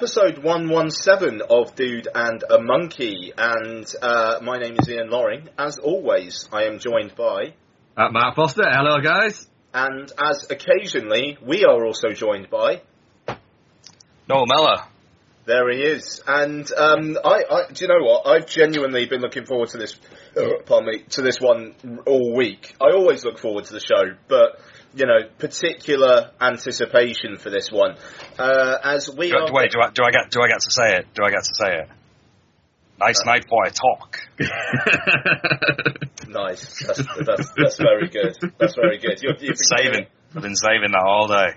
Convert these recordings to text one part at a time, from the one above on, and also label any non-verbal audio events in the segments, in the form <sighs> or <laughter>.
Episode 117 of Dude and a Monkey, and uh, my name is Ian Loring. As always, I am joined by, Uh, Matt Foster, hello guys. and as occasionally, we are also joined by. Noel Mellor. There he is, and um, I, I, do you know what? I've genuinely been looking forward to this. Uh, pardon me, to this one all week. I always look forward to the show, but you know, particular anticipation for this one, uh, as we Do, are. wait, do I, do I get do I get to say it? Do I get to say it? Nice Uh, night for a talk. <laughs> Nice. That's, that's, that's very good. That's very good. You're, you've been saving. I've been saving that all day.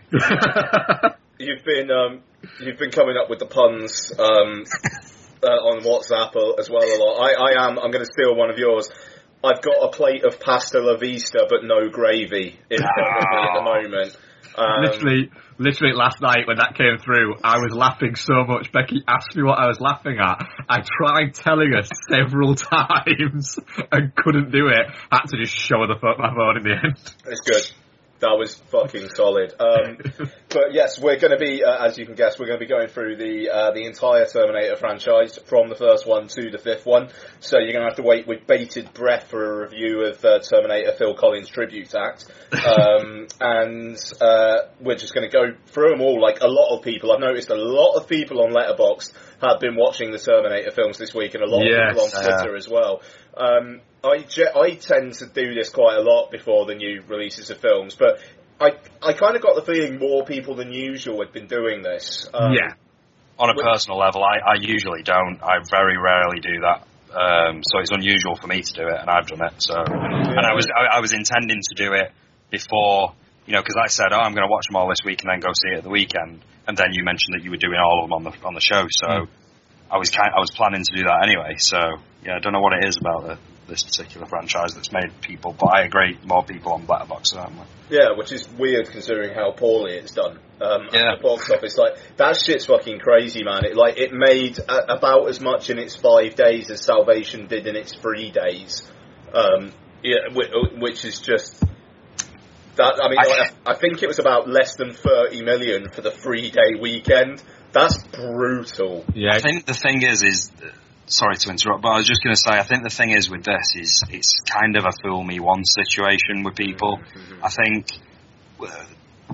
<laughs> You've been um, you've been coming up with the puns um, uh, on WhatsApp as well a lot. I, I am. I'm going to steal one of yours. I've got a plate of pasta la vista, but no gravy in front of me at the moment. Um, literally, literally last night when that came through, I was laughing so much. Becky asked me what I was laughing at. I tried telling her several <laughs> times and couldn't do it. I Had to just show her the pho- my phone in the end. It's good. That was fucking solid. Um, <laughs> but yes, we're going to be, uh, as you can guess, we're going to be going through the uh, the entire Terminator franchise from the first one to the fifth one. So you're going to have to wait with bated breath for a review of uh, Terminator Phil Collins Tribute Act. Um, <laughs> and uh, we're just going to go through them all. Like a lot of people, I've noticed a lot of people on Letterboxd have been watching the Terminator films this week, and a lot Yes. of people on Twitter as well. Um, I, I tend to do this quite a lot before the new releases of films, but I I kind of got the feeling more people than usual had been doing this. Um, yeah. On a personal level, I, I usually don't. I very rarely do that. Um, so it's unusual for me to do it, and I've done it. So, and I was I, I was intending to do it before, you know, because I said, oh, I'm going to watch them all this week and then go see it at the weekend. And then you mentioned that you were doing all of them on the on the show, so Mm. I was kind I was planning to do that anyway. So yeah, I don't know what it is about the, this particular franchise that's made people, buy a great more people on Letterboxd certainly. Yeah, which is weird considering how poorly it's done. Um, Yeah. the box office, like that shit's fucking crazy, man. It like it made a- about as much in its five days as Salvation did in its three days. Um, yeah, which, which is just that. I mean, I- like, I, I think it was about less than thirty million for the three day weekend. That's brutal. Yeah. I think the thing is, is sorry to interrupt, but I was just going to say, I think the thing is with this is it's kind of a fool me once situation with people. I think uh,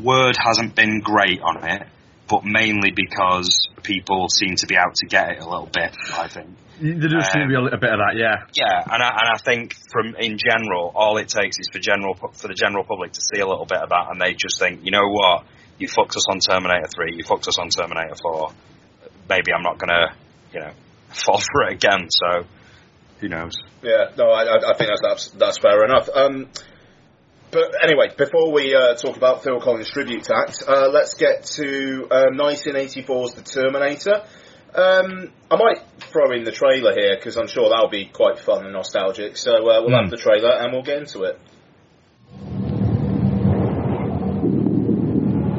word hasn't been great on it, but mainly because people seem to be out to get it a little bit. I think. There does seem to be a, little bit of that, yeah. Yeah, and I, and I think from in general, all it takes is for general for the general public to see a little bit of that, and they just think, you know what, you fucked us on Terminator Three, you fucked us on Terminator Four. Maybe I'm not gonna, you know, fall for it again. So, who knows? Yeah, no, I, I think that's, that's that's fair enough. Um, but anyway, before we uh, talk about Phil Collins' tribute act, uh, let's get to uh, 1984's The Terminator. Um, I might throw in the trailer here because I'm sure that'll be quite fun and nostalgic. So uh, we'll have the trailer and we'll get into it.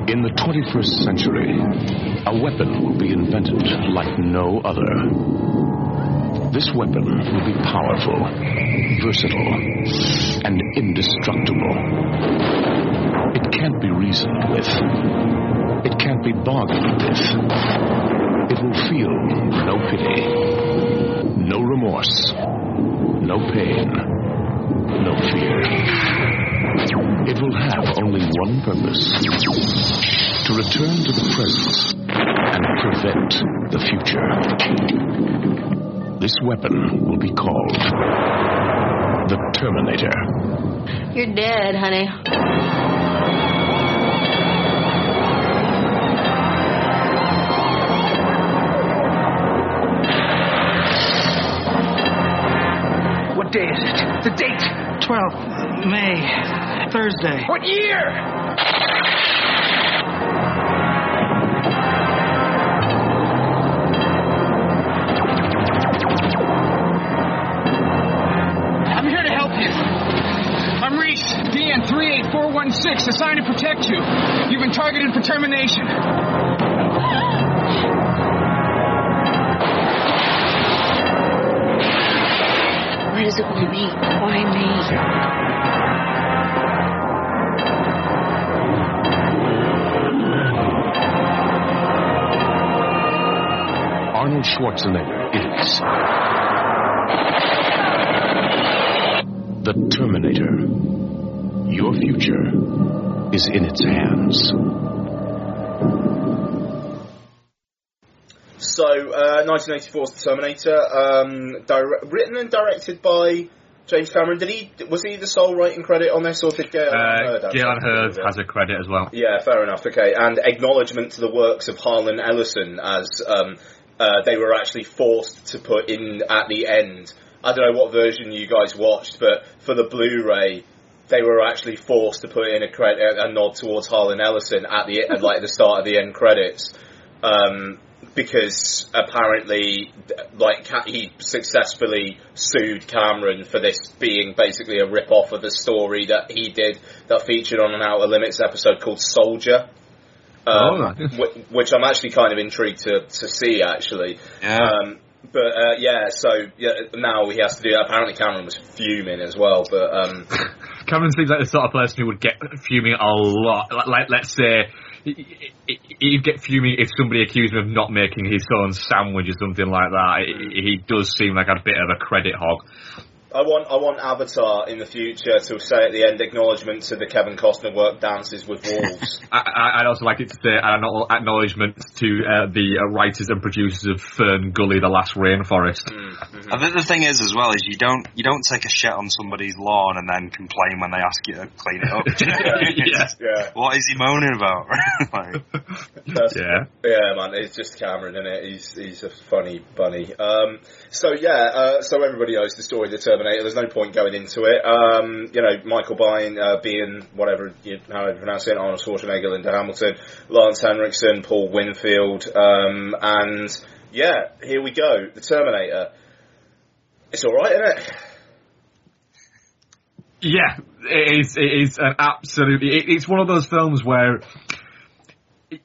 In the 21st century, a weapon will be invented like no other. This weapon will be powerful, versatile, and indestructible. It can't be reasoned with. It can't be bargained with. It will feel no pity, no remorse, no pain, no fear. It will have only one purpose to return to the present and prevent the future. This weapon will be called the Terminator. You're dead, honey. What day is it? The date? 12th May. Thursday. What year? I'm here to help you. I'm Reese, DN 38416, assigned to protect you. You've been targeted for termination. What does it want me? be? Why me? Arnold Schwarzenegger is the Terminator. Your future is in its hands. So, uh, 1984's The Terminator, um, dire- written and directed by James Cameron. Did he? Was he the sole writing credit on this, or did Gale Anne Uh, Hurd have Gale Anne something to do Hurd has a credit as well. Yeah, fair enough. Okay, and acknowledgement to the works of Harlan Ellison as um, uh, they were actually forced to put in at the end. I don't know what version you guys watched, but for the Blu-ray, they were actually forced to put in a, cred- a nod towards Harlan Ellison at the at like the start of the end credits. Um, because apparently, like he successfully sued Cameron for this being basically a rip-off of the story that he did that featured on an Outer Limits episode called Soldier. Um, Oh, which I'm actually kind of intrigued to, to see actually. Yeah. Um, but uh, yeah, so yeah, now he has to do that. Apparently Cameron was fuming as well, but um, <laughs> Cameron seems like the sort of person who would get fuming a lot. Like, like let's say, he- he- he'd get fuming if somebody accused him of not making his own sandwich or something like that. He does seem like a bit of a credit hog. I want I want Avatar in the future to say at the end acknowledgement to the Kevin Costner work dances with wolves. <laughs> I, I- I'd also like it to say an acknowledgement to uh, the uh, writers and producers of FernGully, The Last Rainforest. I think the thing is as well is you don't you don't take a shit on somebody's lawn and then complain when they ask you to clean it up. <laughs> yeah. <laughs> yeah, What is he moaning about? like, Yeah. Yeah, man, it's just Cameron, is it? He's he's a funny bunny. Um, so yeah, uh, so everybody knows the story of the Terminator. There's no point going into it. Um, you know, Michael Biehn uh, being whatever you, how you pronounce it, Arnold Schwarzenegger, Linda Hamilton, Lance Henriksen, Paul Winfield, um, and yeah, here we go, the Terminator. It's all right, isn't it? Yeah, it is. It is an absolutely. It, it's one of those films where it,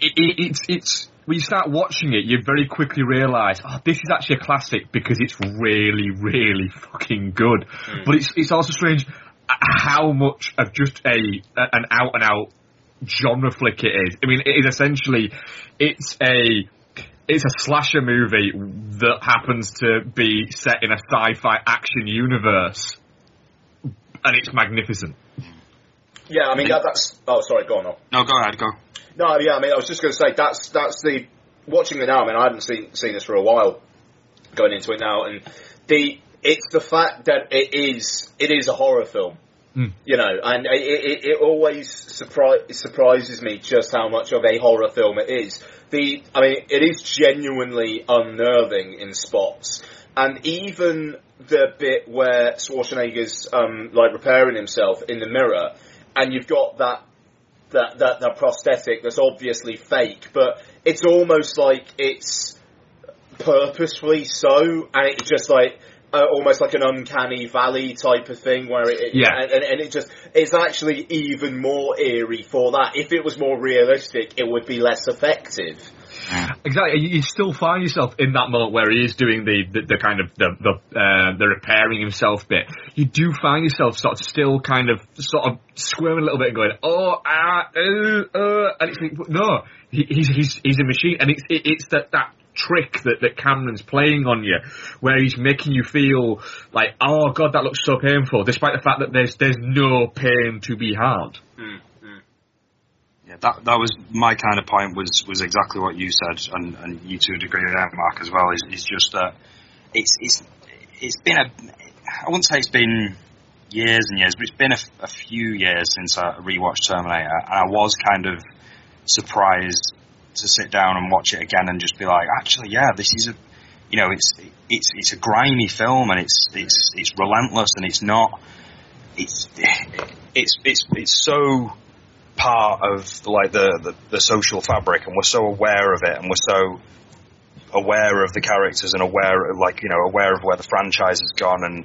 it, it's it's when you start watching it, you very quickly realise, oh, this is actually a classic because it's really, really fucking good. Hmm. But it's it's also strange how much of just a an out and out genre flick it is. I mean, it is essentially it's a it's a slasher movie that happens to be set in a sci-fi action universe, and it's magnificent. Yeah, I mean that, that's. Oh, sorry, go on. On. no, go ahead, go. No, yeah, I mean, I was just going to say that's that's the watching it now. I mean, I hadn't seen seen this for a while, going into it now, and the it's the fact that it is it is a horror film. Mm. You know, and it, it, it always surpri- surprises me just how much of a horror film it is. The, I mean, it is genuinely unnerving in spots, and even the bit where Schwarzenegger's um, like repairing himself in the mirror, and you've got that that that, that prosthetic that's obviously fake, but it's almost like it's purposefully so, and it's just like uh, almost like an uncanny valley type of thing where it, it- Yeah. and, and, and it just it's actually even more eerie for that. If it was more realistic, it would be less effective. Exactly. You, still find yourself in that moment where he is doing the, the, the kind of the the, uh, the repairing himself bit. You do find yourself sort of still kind of sort of squirming a little bit and going, oh ah uh, uh, and it's like, no, he, he's he's he's a machine, and it's it, it's that that trick that, that Cameron's playing on you, where he's making you feel like, oh god, that looks so painful, despite the fact that there's there's no pain to be had. Yeah, that that was my kind of point. Was was exactly what you said, and, and you to a degree there, Mark, as well. Is, is just that it's it's it's been a I wouldn't say it's been years and years, but it's been a few years since I rewatched Terminator, and I was kind of surprised to sit down and watch it again and just be like, actually, yeah, this is a you know, it's it's it's a grimy film and it's it's it's relentless and it's not it's it's it's it's so part of like the, the the social fabric and we're so aware of it and we're so aware of the characters and aware of, like you know aware of where the franchise has gone and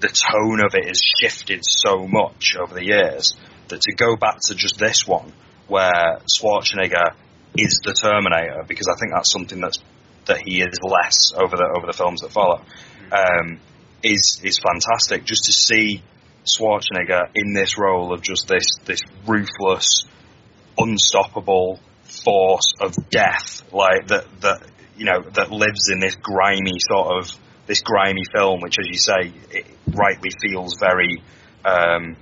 the tone of it has shifted so much over the years that to go back to just this one where Schwarzenegger is the Terminator because I think that's something that's that he is less over the over the films that follow um, is is fantastic. Just to see Schwarzenegger in this role of just this this ruthless unstoppable force of death like that that you know that lives in this grimy sort of this grimy film which as you say it rightly feels very um,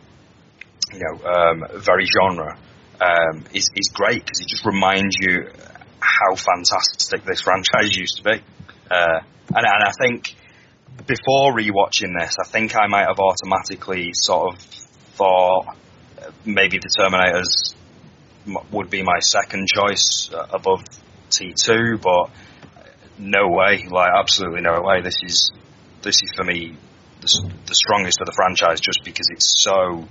you know um, very genre um, is, is great because it just reminds you how fantastic this franchise used to be. Uh, and, and I think before rewatching this I think I might have automatically sort of thought maybe the Terminators would be my second choice uh, above T2, but no way, like absolutely no way. This is this is for me the, the strongest of the franchise, just because it's so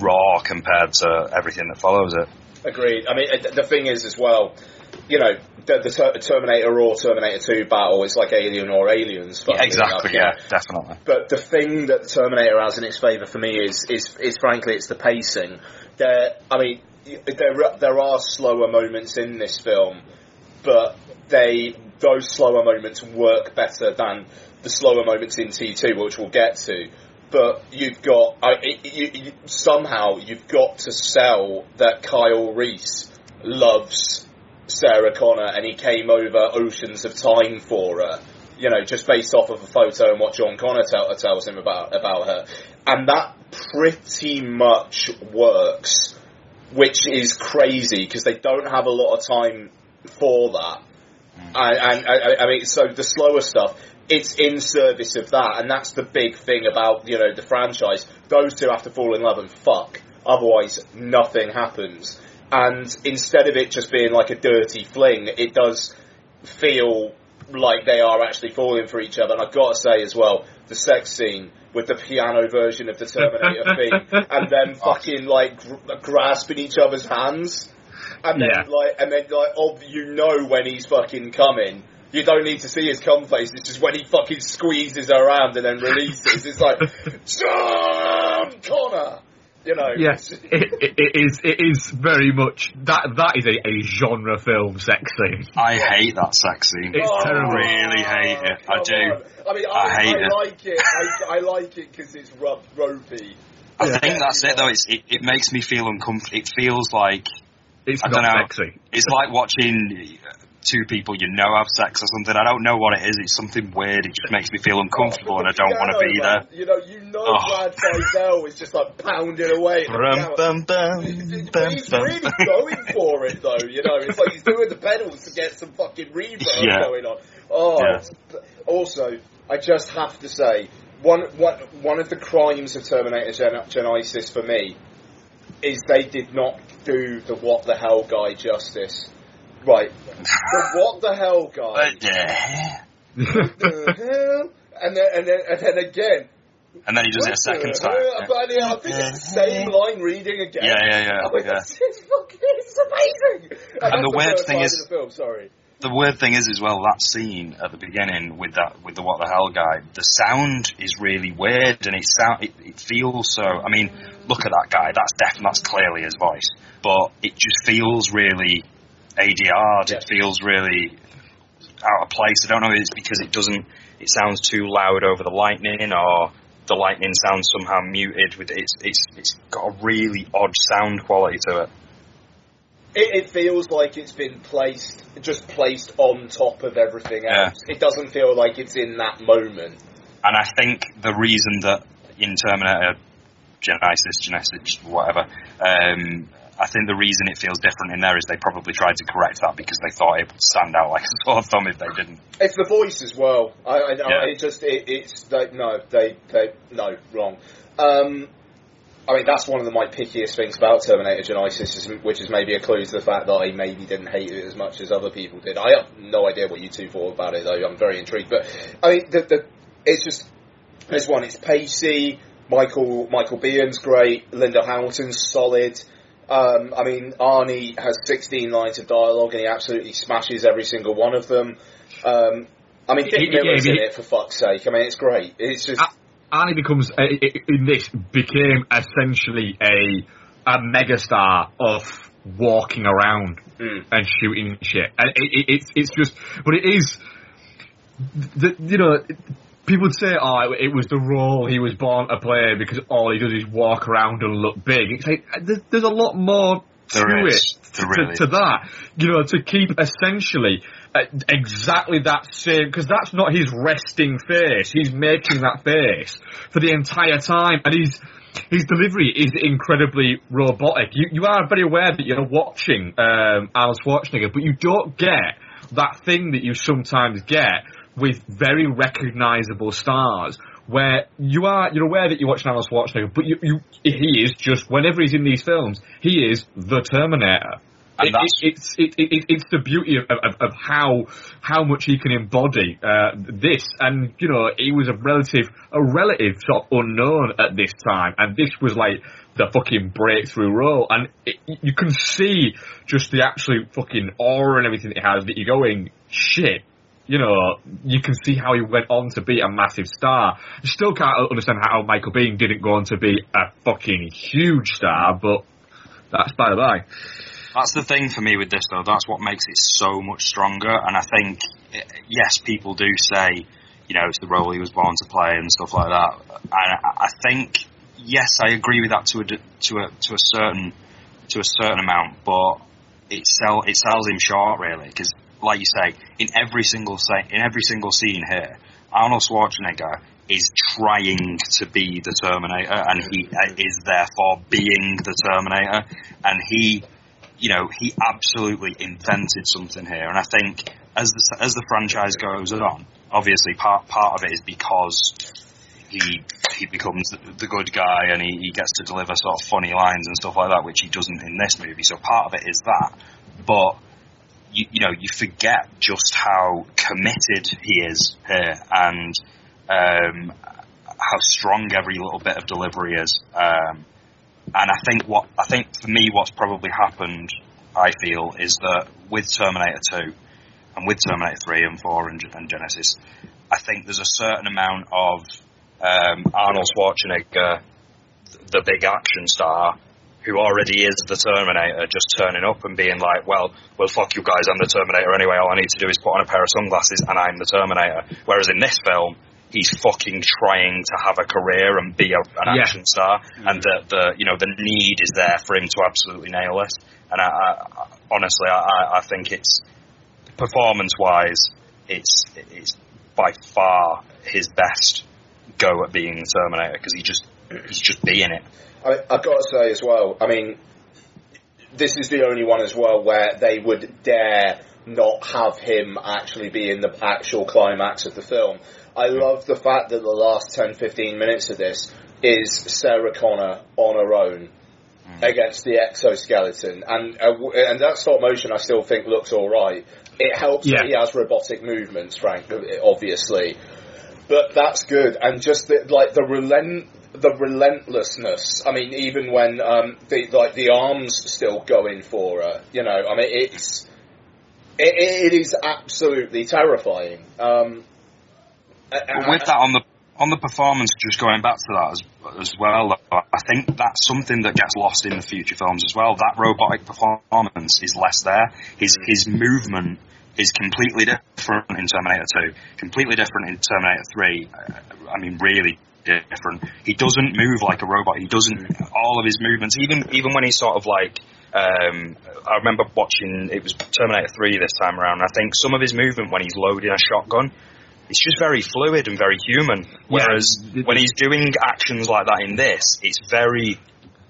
raw compared to everything that follows it. Agreed. I mean, uh, the thing is as well, you know, the, the Ter- Terminator or Terminator 2 battle is like Alien or Aliens. enough, you know. definitely. But the thing that the Terminator has in its favour for me is, is, is frankly, it's the pacing. There, I mean, there there are slower moments in this film, but they those slower moments work better than the slower moments in T2, which we'll get to. But you've got I, it, you, you, somehow you've got to sell that Kyle Reese loves Sarah Connor and he came over oceans of time for her. You know, just based off of a photo and what John Connor tell, tells him about about her, and that pretty much works, which is crazy because they don't have a lot of time for that. Hmm. And, and I, I mean, so the slower stuff, it's in service of that, and that's the big thing about you know the franchise. Those two have to fall in love and fuck, otherwise nothing happens. And instead of it just being like a dirty fling, it does feel like they are actually falling for each other. And I've got to say as well, the sex scene with the piano version of the Terminator <laughs> theme, and them oh. fucking like gr- grasping each other's hands, and then Yeah. like, and then like, oh, you know when he's fucking coming. You don't need to see his cum face. It's just when he fucking squeezes her around and then releases. It's like, <laughs> John Connor. You know. Yes, it, it, it is. It is very much that. That is a, a genre film sex scene. I hate that sex scene. It's Oh, terrible. really hate it. I oh, do. I mean, I, I hate I it. like it. I, I like it because it's rough, ropey. I Yeah. think that's it though. It's, it, it makes me feel uncomfortable. It feels like It's I not don't know. sexy. it's like watching two people you know have sex or something. I don't know what it is. It's something weird. It just makes me feel uncomfortable, and I don't want to be there. You know, you know, Oh. Brad is just like pounding away. Brum, bum, bum, He's bum, he's bum. really going for it though, you know. It's like he's doing the pedals to get some fucking reverb Yeah. going on. Oh, Yeah. also, I just have to say, one one one of the crimes of Terminator Gen- Genisys for me is they did not do the what the hell guy justice. Right, the <laughs> what the hell guy. What the hell? the <laughs> hell? And then and then and then again. And then he does it a second time. hell? But yeah, I think it's the same <laughs> line reading again. Yeah, yeah, yeah, Oh, yeah. It's, it's fucking, it's amazing. And, that's the weird thing is- the film. Sorry. the weird thing is as well that scene at the beginning with that with the what the hell guy the sound is really weird and it sound it, it feels so i mean look at that guy that's definitely that's clearly his voice but it just feels really adr'd Yeah. it feels really out of place i don't know if it's because it doesn't it sounds too loud over the lightning or the lightning sounds somehow muted with it's it's it's got a really odd sound quality to it It, it feels like it's been placed, just placed on top of everything Yeah. else. It doesn't feel like it's in that moment. And I think the reason that in Terminator Genisys, Genisys, whatever, um, I think the reason it feels different in there is they probably tried to correct that because they thought it would stand out like <laughs> a sore thumb if they didn't. It's the voice as well. I, I, Yeah. I it just it, it's like no, they they no wrong. Um, I mean that's one of the, my pickiest things about Terminator Genisys, is, which is maybe a clue to the fact that I maybe didn't hate it as much as other people did. I have no idea what you two thought about it though. I'm very intrigued, but I mean the, the it's just this one. It's pacey. Michael Michael Biehn's great. Linda Hamilton's solid. Um, I mean, Arnie has 16 lines of dialogue and he absolutely smashes every single one of them. Um, I mean, Dick He- he- Miller's he- in it for fuck's sake. I mean, it's great. It's just. Arnie becomes uh, in this became essentially a a megastar of walking around Mm. and shooting shit, and it, it, it's it's just, but it is, the, you know. People would say, "Oh, it was the role he was born to play because all he does is walk around and look big." It's like there's, there's a lot more to There it to, really to that. You know, to keep essentially uh, exactly that same because that's not his resting face. He's making that face for the entire time, and he's. His delivery is incredibly robotic. You, you are very aware that you're watching um, Arnold Schwarzenegger, but you don't get that thing that you sometimes get with very recognizable stars where you are you're aware that you're watching Arnold Schwarzenegger, but you, you he is just whenever he's in these films, he is the Terminator. And It- that's- it, it's it, it, it's the beauty of, of, of how how much he can embody uh, this, and you know he was a relative a relative sort of unknown at this time, and this was like the fucking breakthrough role, and you can see just the absolute fucking aura and everything it has that you're going shit. You know, you can see how he went on to be a massive star. I still can't understand how Michael Biehn didn't go on to be a fucking huge star, but that's by the by. That's the thing for me with this, though. That's what makes it so much stronger. And I think, eh, yes, people do say, you know, it's the role he was born to play and stuff like that. And I think, yes, I agree with that to a to a to a certain to a certain amount, but it sell it sells him short really because, like you say, in every single sa- in every single scene here, Arnold Schwarzenegger is trying to be the Terminator, and he uh, is therefore being the Terminator, and he you know, he absolutely invented something here. And I think as the as the franchise goes on, obviously part part of it is because he he becomes the, the good guy and he, he gets to deliver sort of funny lines and stuff like that, which he doesn't in this movie. So part of it is that, but. You, you know, you forget just how committed he is here, and um, how strong every little bit of delivery is. Um, and I think what I think for me, what's probably happened, I feel, is that with Terminator Two and with Terminator Three and Four and, and Genisys, I think there's a certain amount of um, Arnold Schwarzenegger, the big action star, who already is the Terminator, just turning up and being like, "Well, well, fuck you guys, I'm the Terminator anyway. All I need to do is put on a pair of sunglasses and I'm the Terminator." Whereas in this film, he's fucking trying to have a career and be a, an Yeah. action star, mm. and the the you know the need is there for him to absolutely nail this. And I, I, honestly, I, I- I think it's performance wise, it's it's by far his best go at being the Terminator because he just he's just being it. I, I've got to say as well. I mean, this is the only one as well where they would dare not have him actually be in the actual climax of the film. I love the fact that the last 10, 15 minutes of this is Sarah Connor on her own against the exoskeleton, and uh, and that stop motion I still think looks all right. It helps Yeah. that he has robotic movements, Frank, obviously, but that's good. And just the, like the relent, the relentlessness. I mean, even when um, the like the arms still going for her, you know. I mean, it's it, it is absolutely terrifying. Um, But with that on the on the performance, just going back to that as, as well, I think that's something that gets lost in the future films as well. That robotic performance is less there. His his movement is completely different in Terminator 2, completely different in Terminator 3. uh, I mean, really different. He doesn't move like a robot. He doesn't. All of his movements, even even when he's sort of like. Um, I remember watching it was Terminator 3 this time around. I think some of his movement when he's loading a shotgun, it's just very fluid and very human. Whereas when he's doing actions like that in this, it's very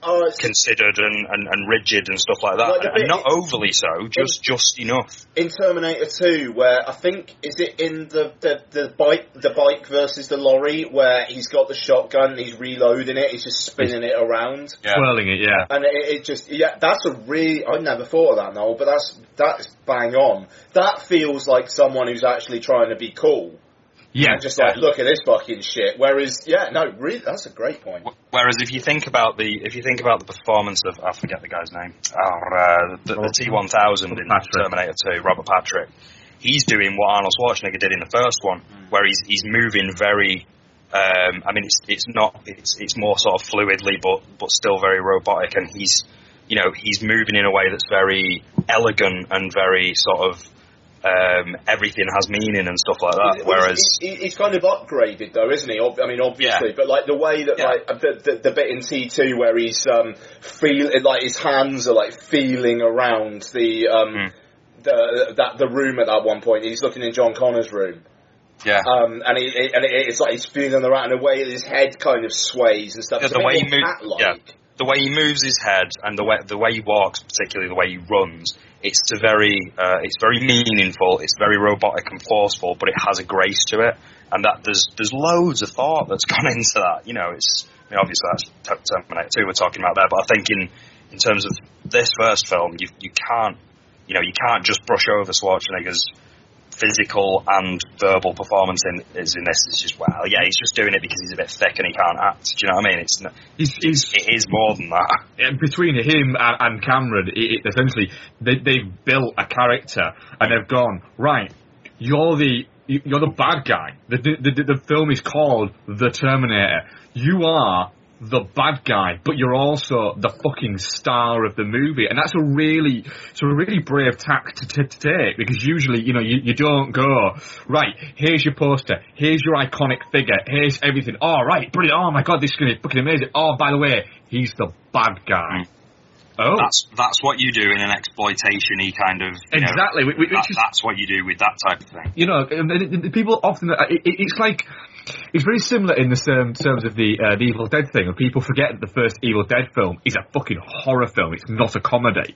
oh, considered and, and, and rigid and stuff like that, Like the and not overly so, just just enough. in Terminator 2, where I think is it in the, the, the bike the bike versus the lorry where he's got the shotgun and he's reloading it, he's just spinning it around. Yeah. Twirling it, yeah. And it, it just yeah, that's a really I never thought of that Noel, but that's that's bang on. That feels like someone who's actually trying to be cool. Yeah, And just like look at this fucking shit. Whereas yeah, no, really that's a great point. Whereas if you think about the if you think about the performance of I forget the guy's name, uh, the, the T one thousand in Patrick. Terminator Two, Robert Patrick, he's doing what Arnold Schwarzenegger did in the first one, where he's he's moving very. Um, I mean, it's it's not it's it's more sort of fluidly, but but still very robotic, and he's you know he's moving in a way that's very elegant and very sort of um, everything has meaning and stuff like that. Whereas he, he- he's kind of upgraded though, isn't he? I mean, obviously, but like the way that Yeah. like the, the the bit in T two where he's um feel like his hands are like feeling around the um Mm. the that the room at that one point. He's looking in John Connor's room. yeah, Um, and he, and it, it's like he's feeling around in a way his head kind of sways and stuff. Yeah, the way he moves, yeah, the way he moves his head and the way the way he walks, particularly the way he runs, it's very uh, it's very meaningful. It's very robotic and forceful, but it has a grace to it, and that there's there's loads of thought that's <laughs> gone into that. You know, it's I mean, obviously that's Terminator Two we're talking about there, but I think in in terms of this first film, you you can't you know you can't just brush over Schwarzenegger's physical and verbal performance in is in this is just well yeah he's just doing it because he's a bit thick and he can't act do you know what I mean it's not, He's, he's it is more than that between him and, and Cameron, it, it, essentially they, they've built a character and they've gone right. You're the you're the bad guy. The, the, the, the film is called The Terminator. You are the bad guy, but you're also the fucking star of the movie, and that's a really, it's a really brave tack to, to, to take because usually, you know, you, you don't go right. Here's your poster. Here's your iconic figure. Here's everything. Oh right, brilliant. Oh my god, this is gonna be fucking amazing. Oh, by the way, he's the bad guy. Oh, that's that's what you do in an exploitation-y kind of you know, exactly. Which, which that- is that's what you do with that type of thing you know, people often uh, it- it's like it's very similar in the same terms of the uh, the Evil Dead thing. People forget that the first Evil Dead film is a fucking horror film. It's not a comedy.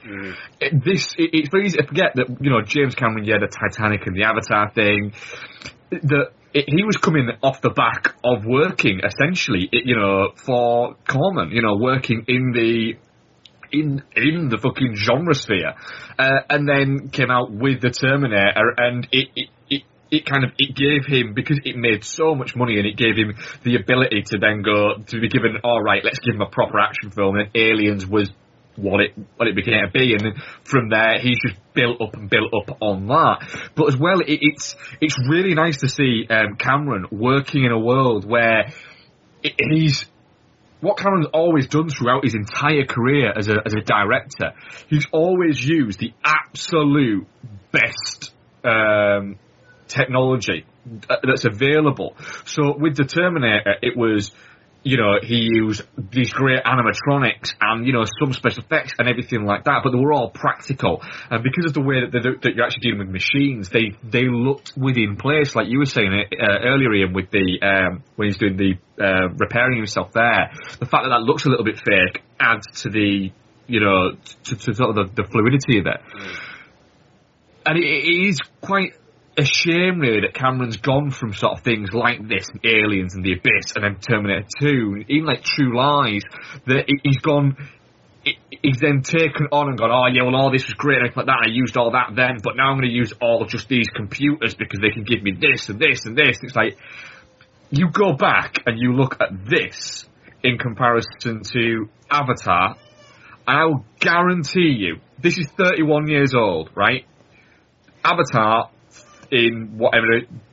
It- this it, it's very easy to forget that you know James Cameron, yeah, the Titanic and the Avatar thing. That it, he was coming off the back of working essentially, you know, for Corman, you know, working in the in in the fucking genre sphere, uh, and then came out with the Terminator, and it, it it it kind of it gave him because it made so much money, and it gave him the ability to then go to be given all right, let's give him a proper action film, and Aliens was what it what it became to be, and from there he's just built up and built up on that. But as well, it, it's it's really nice to see um, Cameron working in a world where it, he's what Cameron's always done throughout his entire career as a as a director, he's always used the absolute best um, technology uh, that's available. So with the Terminator, it was you know, he used these great animatronics and, you know, some special effects and everything like that, but they were all practical. And because of the way that, that you're actually dealing with machines, they, they looked within place, like you were saying uh, earlier, Ian, with the, um, when he's doing the, uh, repairing himself there. The fact that that looks a little bit fake adds to the, you know, to, to sort of the, the fluidity of it. And it, it is quite a shame really that Cameron's gone from sort of things like this, Aliens and The Abyss, and then Terminator 2, even like True Lies, that he- he's gone, he's then taken on and gone, oh yeah, well all this was great everything like that, I used all that then, but now I'm going to use all just these computers because they can give me this and this and this. It's like, you go back and you look at this in comparison to Avatar, and I will guarantee you, this is 31 years old, right? Avatar, in whatever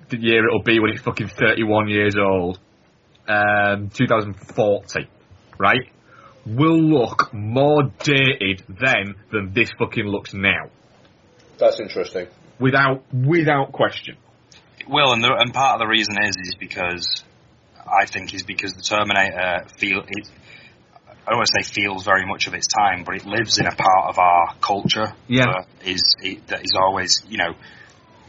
the year it'll be when it's fucking 31 years old, um, 2040, right? Will look more dated then than this fucking looks now. That's interesting. Without, without question. Will, and, the, and part of the reason is is because I think is because the Terminator feel it. I don't want to say feels very much of its time, but it lives in a part of our culture Yeah. that is it, that is always you know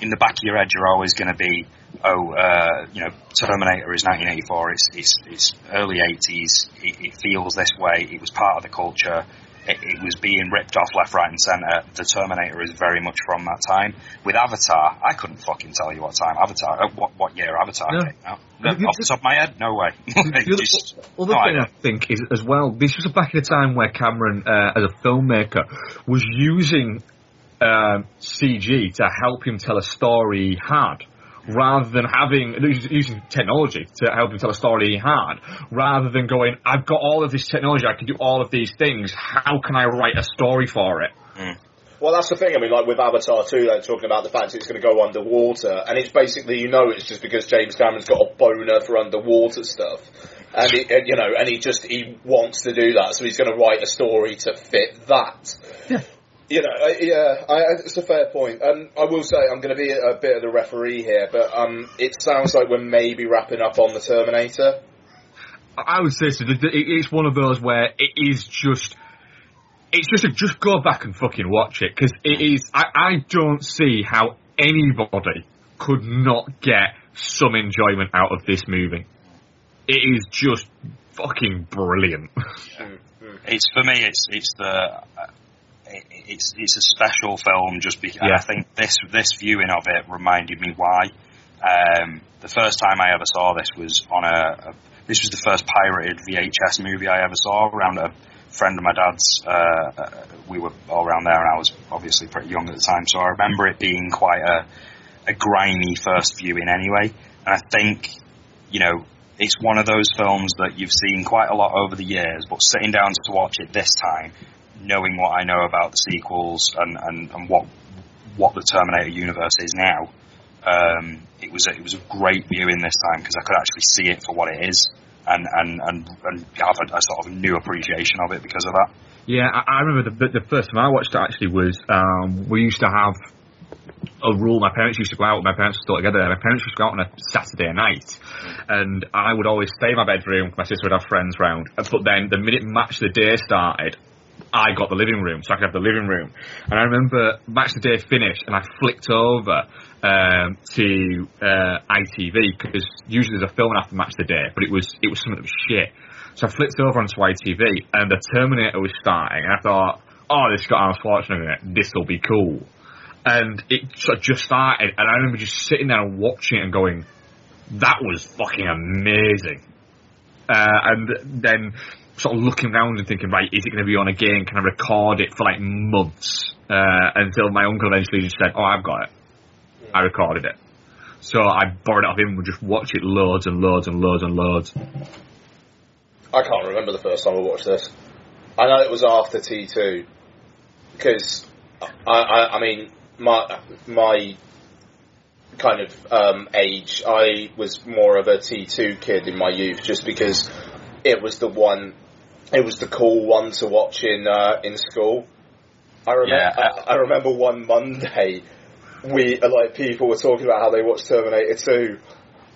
in the back of your head. You're always going to be oh uh, you know Terminator is 1984. It's it's, it's early 80s. It, it feels this way. It was part of the culture. It, it was being ripped off left, right, and centre. The Terminator is very much from that time. With Avatar, I couldn't fucking tell you what time Avatar, uh, what what year Avatar No. came out. No, off the top of my head, no way. <laughs> The other, <laughs> Just- other no thing idea. I think is as well, this was back in a time where Cameron, uh, as a filmmaker, was using um, CG to help him tell a story he had. Rather than having using technology to help him tell a story he had, rather than going, I've got all of this technology, I can do all of these things. How can I write a story for it? Well, that's the thing. I mean, like with Avatar 2, they're talking about the fact it's going to go underwater, and it's basically, you know, it's just because James Cameron's got a boner for underwater stuff, and, he, and you know, and he just he wants to do that, so he's going to write a story to fit that. You know, I, yeah, I, I- it's a fair point. And I will say, I'm going to be a, a bit of the referee here, but um, it sounds like we're maybe wrapping up on the Terminator. I would say so. that It's one of those where it is just. It's just a, just go back and fucking watch it because it is. I, I don't see how anybody could not get some enjoyment out of this movie. It is just fucking brilliant. <laughs> it's for me. It's it's the uh, it, it's it's a special film just because Yeah. I think this this viewing of it reminded me why. Um, the first time I ever saw this was on a, a this was the first pirated VHS movie I ever saw around a friend of my dad's. Uh, uh, we were all around there, and I was obviously pretty young at the time, so I remember it being quite a a grimy first viewing anyway. And I think you know, it's one of those films that you've seen quite a lot over the years, but sitting down to watch it this time, knowing what I know about the sequels and, and, and what what the Terminator universe is now, um, it was a, it was a great viewing this time because I could actually see it for what it is and and and, and have a, a sort of new appreciation of it because of that. Yeah, I, I remember the, the first time I watched it actually was um, we used to have a rule. My parents used to go out. My parents were still together. My parents used to go out on a Saturday night, and I would always stay in my bedroom. My sister would have friends round. But then the minute match the day started, I got the living room, so I could have the living room. And I remember match the day finished, and I flicked over um, to uh, ITV because usually there's a film after match the day, but it was it was something that was shit. So I flipped over onto ITV, and the Terminator was starting, and I thought, "Oh, this got Arnold Schwarzenegger in it. This will be cool." And it sort of just started, and I remember just sitting there and watching it and going, "That was fucking amazing." Uh, and then sort of looking around and thinking, right, is it going to be on again? Can I record it for like months? Uh, until my uncle eventually just said, oh, I've got it. I recorded it. So I borrowed it off him and would just watch it loads and loads and loads and loads. I can't remember the first time I watched this. I know it was after T2 because I, I, I mean my my kind of um, age. I was more of a T2 kid in my youth, just because it was the one, it was the cool one to watch in uh, in school. I remember. Yeah, I, I remember one Monday, we like people were talking about how they watched Terminator 2,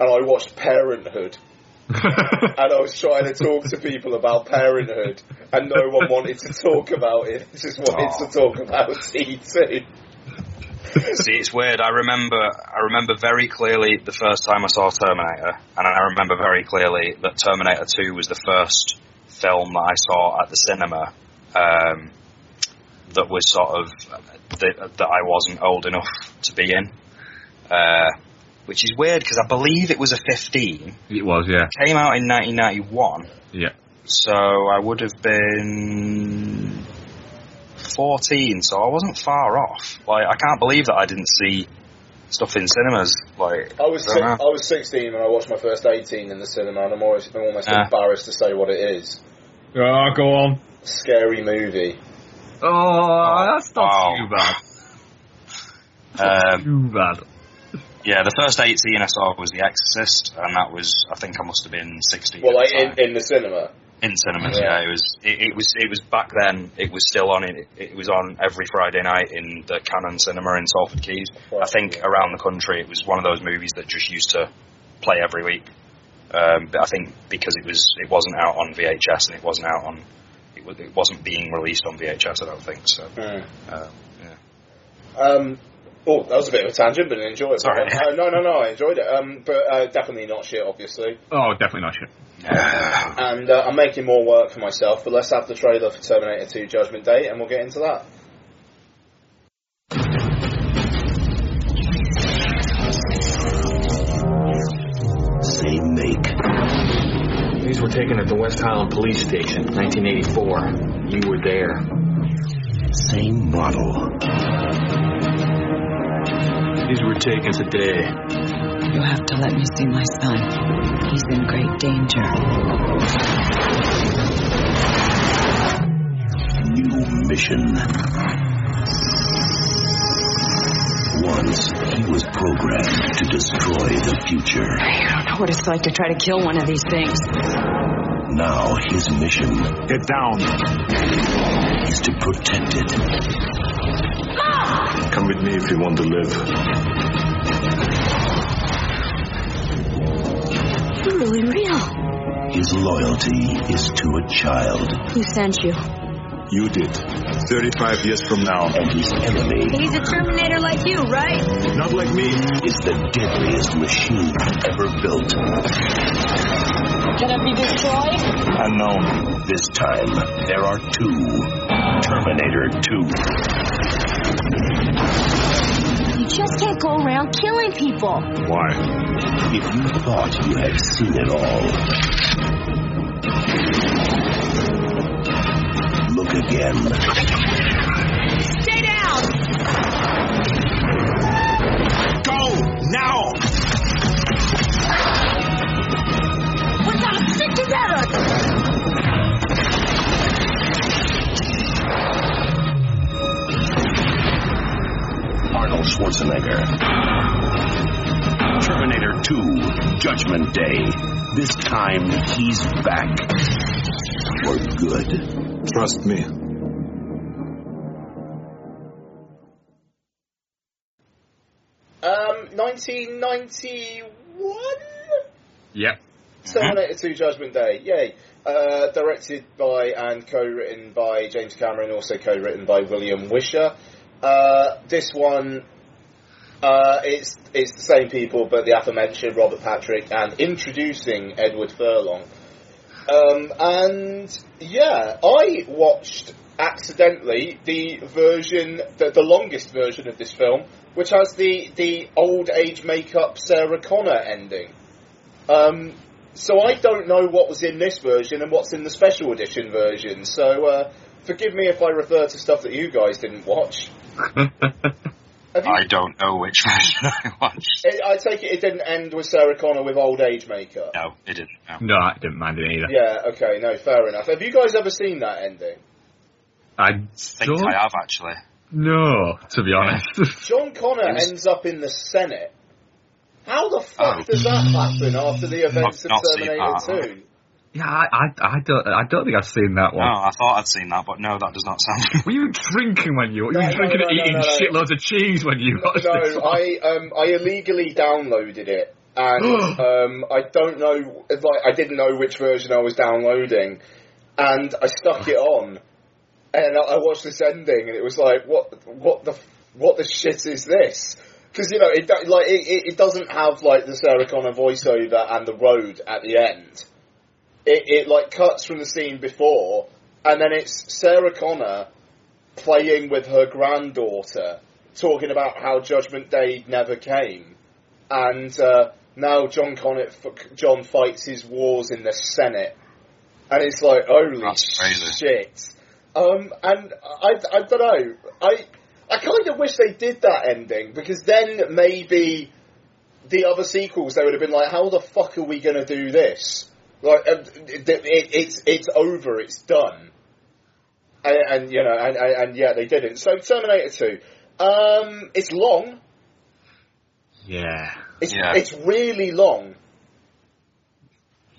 and I watched Parenthood. <laughs> and I was trying to talk to people about parenthood, and no one wanted to talk about it. They just wanted to talk about T2. See, it's weird. I remember, I remember very clearly the first time I saw Terminator, and I remember very clearly that Terminator 2 was the first film that I saw at the cinema um, that was sort of that, that I wasn't old enough to be in. Uh, which is weird because I believe it was a 15. It was, yeah. Came out in 1991, Yeah. so I would have been 14. So I wasn't far off. Like I can't believe that I didn't see stuff in cinemas. Like I was I si- I was 16 when I watched my first 18 in the cinema, and I'm almost, I'm almost Ah. embarrassed to say what it is. Oh, go on. Scary movie. Oh, that's not Wow. too bad. <laughs> Um, Too bad. yeah, the first 18 I saw was The Exorcist, and that was I think I must have been 16. Well, at like in, in the cinema. in cinemas. Yeah. Yeah, it was. It, it was. It was back then. It was still on. It, it was on every Friday night in the Cannon Cinema in Salford Quays. I think around the country, it was one of those movies that just used to play every week. Um, but I think because it was, it wasn't out on VHS and it wasn't out on. It, was, it wasn't being released on VHS. I don't think so. Hmm. Uh, yeah. Um, oh, that was a bit of a tangent, but an enjoyable Sorry. Uh, no, no, no, I enjoyed it. Um, but uh, definitely not shit, obviously. Oh, definitely not shit. And uh, I'm making more work for myself, but let's have the trailer for Terminator 2 Judgment Day, and we'll get into that. Were taken at the West Highland Police Station, 1984. You were there. Same model. These were taken today. You'll have to let me see my son. He's in great danger. New mission. Once he was programmed to destroy the future. I don't know what it's like to try to kill one of these things. Now his mission Get down. is to protect it. Come with me if you want to live. You're really real. His loyalty is to a child, Who sent you? You did. 35 years from now. and his enemy He's a Terminator like you, right? Not like me. is the deadliest machine ever built. Can it be destroyed? Unknown. This time, there are two. Terminator 2. You just can't go around killing people. Why? If you thought you had seen it all, again. Stay down! Go now! We gotta stick together! Arnold Schwarzenegger. Terminator 2, Judgment Day. This time, he's back. For good. Trust me. Um, 1991? Yep. Terminator 2 Judgment Day, yay. Uh, directed by and co-written by James Cameron, also co-written by William Wisher. Uh, this one, uh, it's it's the same people, but the aforementioned Robert Patrick and introducing Edward Furlong. Um, and yeah, I watched accidentally the version, the, the longest version of this film, which has the the old age makeup Sarah Connor ending. Um, so I don't know what was in this version and what's in the special edition version. So uh, forgive me if I refer to stuff that you guys didn't watch. <laughs> Have you, I don't know which <laughs> version I watched. I I take it it didn't end with Sarah Connor with old age makeup. No, it didn't. No. no, I didn't mind it either. Yeah, okay, no, fair enough. Have you guys ever seen that ending? I I think don't I have actually. No, to be honest. <laughs> John Connor was- ends up in the Senate. How the fuck Oh. does that happen after the events I've of not seen Terminator that. 2? yeah, I, I, I don't, I don't think I've seen that one. No. I thought I'd seen that, but no, that does not sound. Were you drinking when you? Were No, you no, drinking no, and eating no, no. shitloads of cheese when you watched? No, one? I um I illegally downloaded it and <gasps> um, I don't know, like I didn't know which version I was downloading, and I stuck it on, and I I watched this ending, and it was like, what, what the, what the shit is this? Because you know, it like it, it, it doesn't have like the Sarah Connor voiceover and the road at the end. It, it like cuts from the scene before, and then it's Sarah Connor playing with her granddaughter, talking about how Judgment Day never came, and uh, now John Connor, John fights his wars in the Senate, and it's like holy That's crazy. shit. Um, and I, I don't know, I, I kind of wish they did that ending because then maybe the other sequels they would have been like, how the fuck are we going to do this? Like, um, it, it, it's it's over, it's done. And, and you know, and, and, and yeah, they didn't. So Terminator Two, um, it's long. Yeah. It's Yeah. it's really long.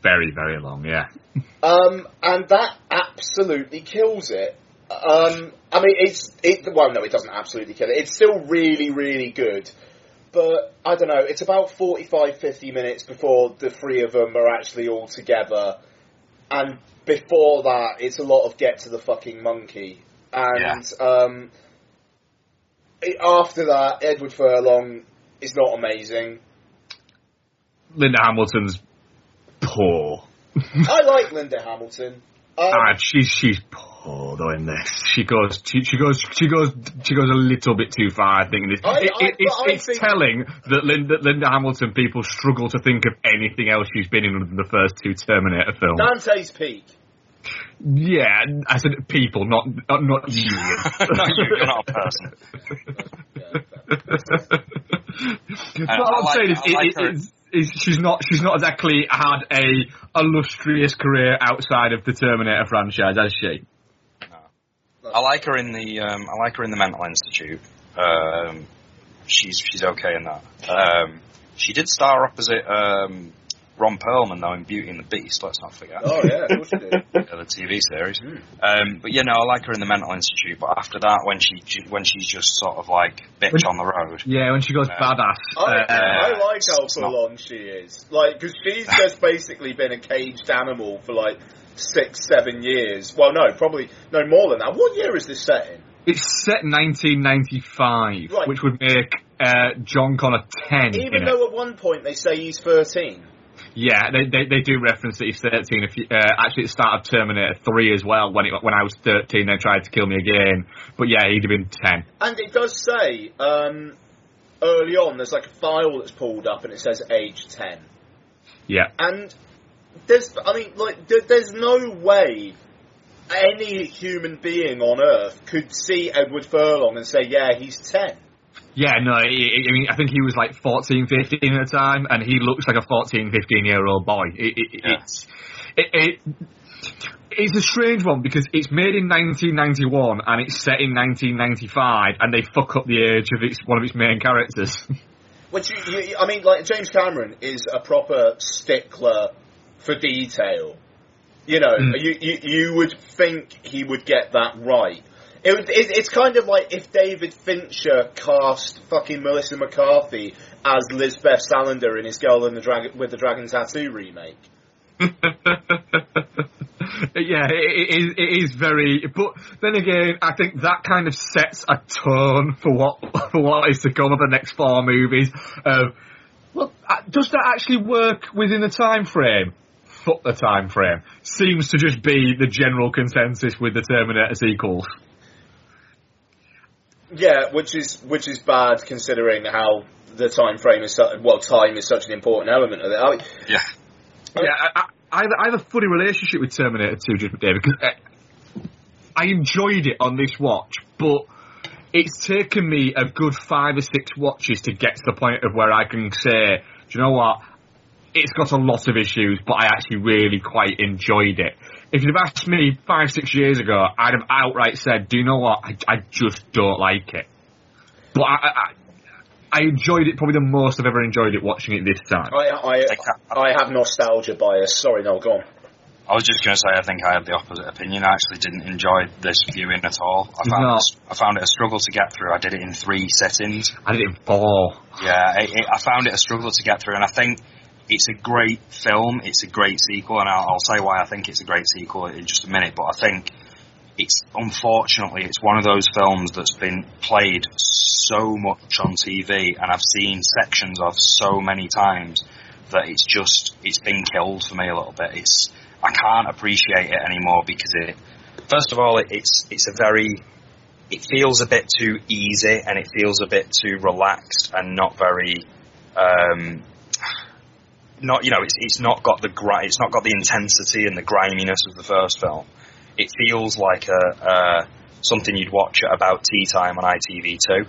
Very, very long, yeah. <laughs> Um, and that absolutely kills it. Um, I mean, it's it. Well, no, it doesn't absolutely kill it. It's still really, really good. But I don't know. It's about 45, 50 minutes before the three of them are actually all together, and before that, it's a lot of get to the fucking monkey. And um, it- after that, Edward Furlong is not amazing. Linda Hamilton's poor. I like Linda Hamilton. Um, Ah, she's she's poor though in this. She goes she, she goes she goes she goes a little bit too far. I think. And it's, I- it, I- it, it's, I it's think- telling that Linda Linda Hamilton people struggle to think of anything else she's been in other than the first two Terminator films. Dante's Peak. yeah, I said people, not not, not <laughs> you. no, you, you're not a person. <laughs> Uh, but I all I'm like- saying is, like it- it- is, is she's not she's not exactly had a illustrious career outside of the Terminator franchise, has she? I like her in the um, I like her in the mental institute. Um, she's she's okay in that. Um, she did star opposite um, Ron Perlman though in Beauty and the Beast. Let's not forget. Oh yeah, of course you did. <laughs> The TV series. Um, but yeah, no, I like her in the mental institute. But after that, when she when she's just sort of like bitch on the road. Yeah, when she goes Yeah. badass. I, uh, I like how it's not- full on she is. Like, because she's just basically been a caged animal for like six, seven years. Well, no, probably no more than that. What year is this set in? It's set 1995, Right. which would make uh, John Connor 10. Even in it. though at one point they say he's thirteen. Yeah, they, they they do reference that he's 13. If you, uh, actually, at the start of Terminator 3 as well, when it, when I was 13, they tried to kill me again. But yeah, he'd have been 10. And it does say um, early on there's like a file that's pulled up and it says age ten. Yeah. And there's, I mean, like, there, there's no way any human being on Earth could see Edward Furlong and say, yeah, he's 10. Yeah, no, I, I mean, I think he was like 14, 15 at the time, and he looks like a 14, 15 year old boy. It, it, Yeah. It's it, it, it's a strange one because it's made in 1991 and it's set in 1995, and they fuck up the age of its one of its main characters. <laughs> Which, you, you, I mean, like, James Cameron is a proper stickler for detail. You know, Mm. you, you, you would think he would get that right. It, it, it's kind of like if David Fincher cast fucking Melissa McCarthy as Lisbeth Salander in his Girl in the Dragon, with the Dragon Tattoo remake. <laughs> yeah, it, it, is, it is very. But then again, I think that kind of sets a tone for what <laughs> for what is to come of the next four movies. Well, uh, does that actually work within the time frame? Fuck the time frame. Seems to just be the general consensus with the Terminator sequels. Yeah, which is which is bad considering how the time frame is su- well, time is such an important element of it. I mean, Yeah. Yeah, I, I, I have- I have a funny relationship with Terminator 2, Judgment Day, because uh, I enjoyed it on this watch, but it's taken me a good five or six watches to get to the point of where I can say, do you know what? It's got a lot of issues, but I actually really quite enjoyed it. If you'd have asked me five, six years ago, I'd have outright said, do you know what? I, I just don't like it. But I, I, I enjoyed it probably the most I've ever enjoyed it watching it this time. I I, I have nostalgia bias. Sorry, no, go on. I was just going to say, I think I had the opposite opinion. I actually didn't enjoy this viewing at all. I found, No. it, I found it a struggle to get through. I did it in three settings. I did it in four. Yeah, it, it, I found it a struggle to get through, and I think it's a great film. It's a great sequel, and I'll, I'll say why I think it's a great sequel in just a minute. But I think it's unfortunately it's one of those films that's been played so much on TV, and I've seen sections of so many times that it's just it's been killed for me a little bit. It's I can't appreciate it anymore because it. First of all, it, it's it's a very it feels a bit too easy and it feels a bit too relaxed and not very um, not you know it's it's not got the gri- it's not got the intensity and the griminess of the first film. It feels like a, something you'd watch at about tea time on ITV2,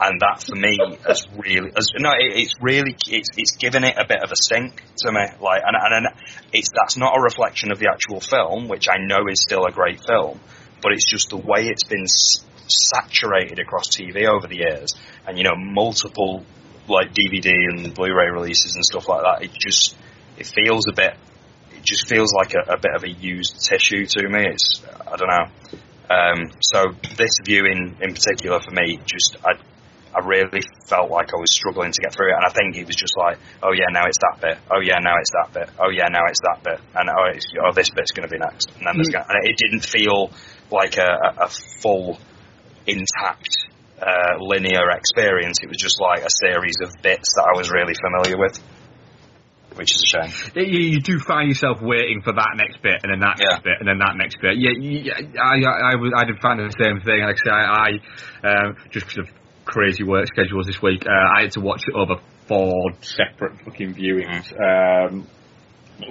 and that for me has really has, no it, it's really it's it's given it a bit of a stink to me. Like and, and and it's that's not a reflection of the actual film which I know is still a great film but it's just the way it's been saturated across TV over the years. And you know multiple like DVD and Blu-ray releases and stuff like that it just it feels a bit it just feels like a, a bit of a used tissue to me it's I don't know um, so this viewing in particular for me just I I really felt like I was struggling to get through it, and I think it was just like, oh yeah, now it's that bit. Oh yeah, now it's that bit. Oh yeah, now it's that bit. And oh, it's, oh this bit's going to be next. And then there's gonna, and it didn't feel like a, a full, intact, uh, linear experience. It was just like a series of bits that I was really familiar with, which is a shame. You, you do find yourself waiting for that next bit, and then that Yeah. next bit, and then that next bit. Yeah, yeah I, I, I, I did find the same thing. Like I say, I, I um, just because of crazy work schedules this week, uh, I had to watch it over four separate fucking viewings. Um,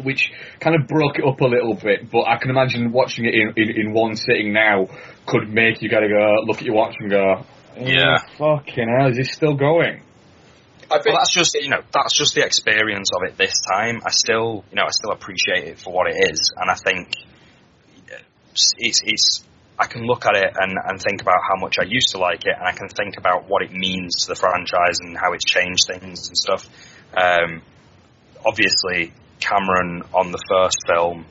which kind of broke it up a little bit, but I can imagine watching it in, in, in one sitting now could make you gotta go look at your watch and go, Yeah. "Oh, fucking hell, is this still going? I think Well, that's just you know that's just the experience of it this time. I still you know I still appreciate it for what it is, and I think it's it's I can look at it and, and think about how much I used to like it, and I can think about what it means to the franchise and how it's changed things and stuff. Um, obviously, Cameron on the first film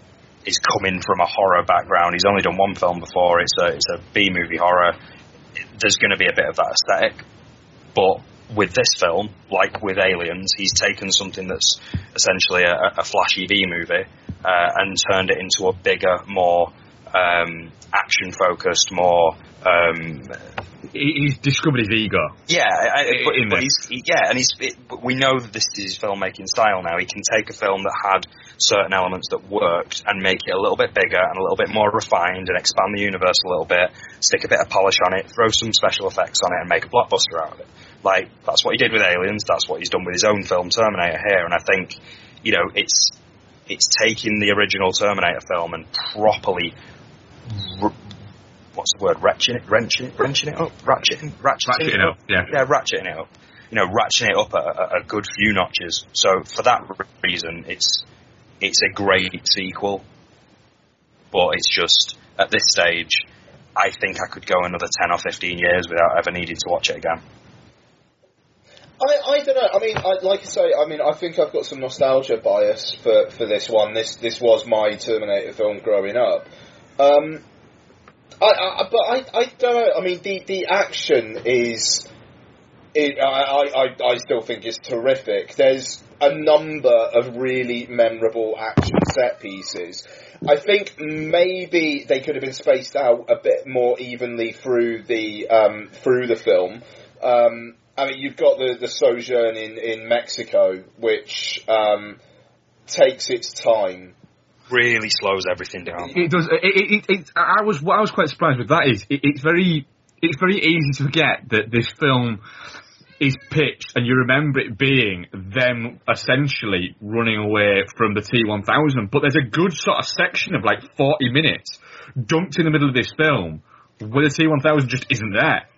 is coming from a horror background. He's only done one film before. It's a it's a B movie horror. There's going to be a bit of that aesthetic, but with this film, like with Aliens, he's taken something that's essentially a, a flashy B movie uh, and turned it into a bigger, more um, action-focused, more um, He, he's discovered his ego. yeah, I, I- but, but he's, he, yeah, and he's. It, but we know that this is his filmmaking style now. He can take a film that had certain elements that worked and make it a little bit bigger and a little bit more refined and expand the universe a little bit. Stick a bit of polish on it, throw some special effects on it, and make a blockbuster out of it. Like that's what he did with Aliens. That's what he's done with his own film Terminator here. And I think, you know, it's it's taking the original Terminator film and properly. R- What's the word? Wrenching it, wrenching it, wrenching it up, ratcheting, ratcheting, Ratcheting up, yeah. yeah, ratcheting it up. You know, ratcheting it up a, a, a good few notches. So for that reason, it's it's a great sequel. But it's just at this stage, I think I could go another ten or fifteen years without ever needing to watch it again. I, I don't know. I mean, I, like I say, I mean, I think I've got some nostalgia bias for, for this one. This this was my Terminator film growing up. Um, I, I, but I, I don't know. I mean, the, the action is, it, I, I, I- still think is terrific. There's a number of really memorable action set pieces. I think maybe they could have been spaced out a bit more evenly through the um, through the film. Um, I mean, you've got the, the sojourn in, in Mexico, which um, takes its time. Really slows everything down. It does. It, it, it, I was what I was quite surprised with that is it, it's very it's very easy to forget that this film is pitched and you remember it being them essentially running away from the T1000. But there's a good sort of section of like 40 minutes dumped in the middle of this film where the T1000 just isn't there.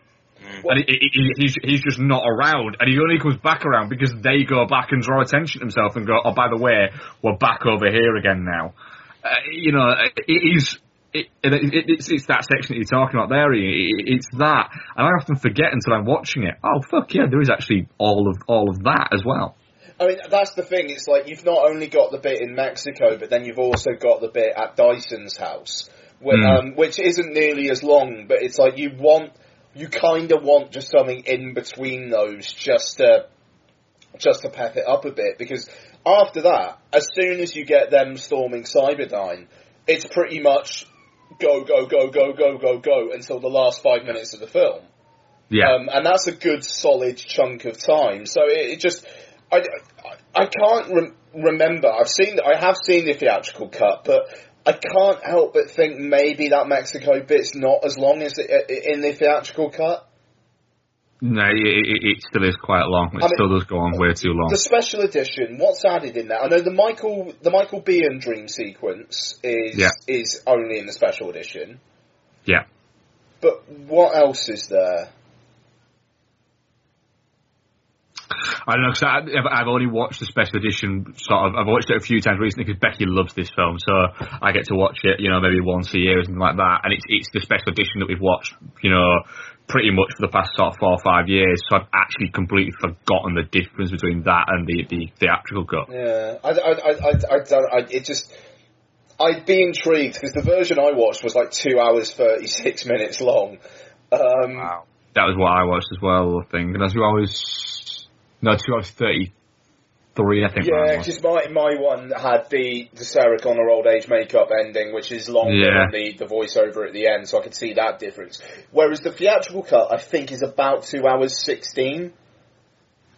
And he, he, he- he's, he's just not around, and he only comes back around because they go back and draw attention to himself and go, "Oh, by the way, we're back over here again now." Uh, you know, it is. It, it, it's, it's that section that you're talking about there. It, it's that, and I often forget until I'm watching it. Oh fuck yeah, there is actually all of all of that as well. I mean, that's the thing. It's like you've not only got the bit in Mexico, but then you've also got the bit at Dyson's house, when, Mm. um, which isn't nearly as long. But it's like you want, you kind of want just something in between those, just to, just to pep it up a bit. Because after that, as soon as you get them storming Cyberdyne, it's pretty much go, go, go, go, go, go, go until the last five minutes of the film. Yeah. Um, and that's a good solid chunk of time. So it, it just, I, I, I can't rem- remember. I've seen, I have seen the theatrical cut, but I can't help but think maybe that Mexico bit's not as long as it, in the theatrical cut. no, it, it, it still is quite long. It I mean- still does go on way too long. The special edition, what's added in that? I know the Michael, the Michael Biehn dream sequence is Yeah. is only in the special edition. Yeah. But what else is there? I don't know, because I've, I've only watched the special edition, sort of, I've watched it a few times recently because Becky loves this film, so I get to watch it, you know, maybe once a year or something like that, and it's, it's the special edition that we've watched, you know, pretty much for the past sort of four or five years, so I've actually completely forgotten the difference between that and the, the theatrical cut. Yeah, I, I, I, I, I don't. I, it just. I'd be intrigued because the version I watched was like two hours thirty six minutes long. Um, Wow. That was what I watched as well, I think, and that's two hours, no, two hours 33, I think. yeah, because my my one had the the Sarah Connor old age makeup ending, which is longer Yeah. than the the voiceover at the end, so I could see that difference. Whereas the theatrical cut, I think, is about two hours sixteen.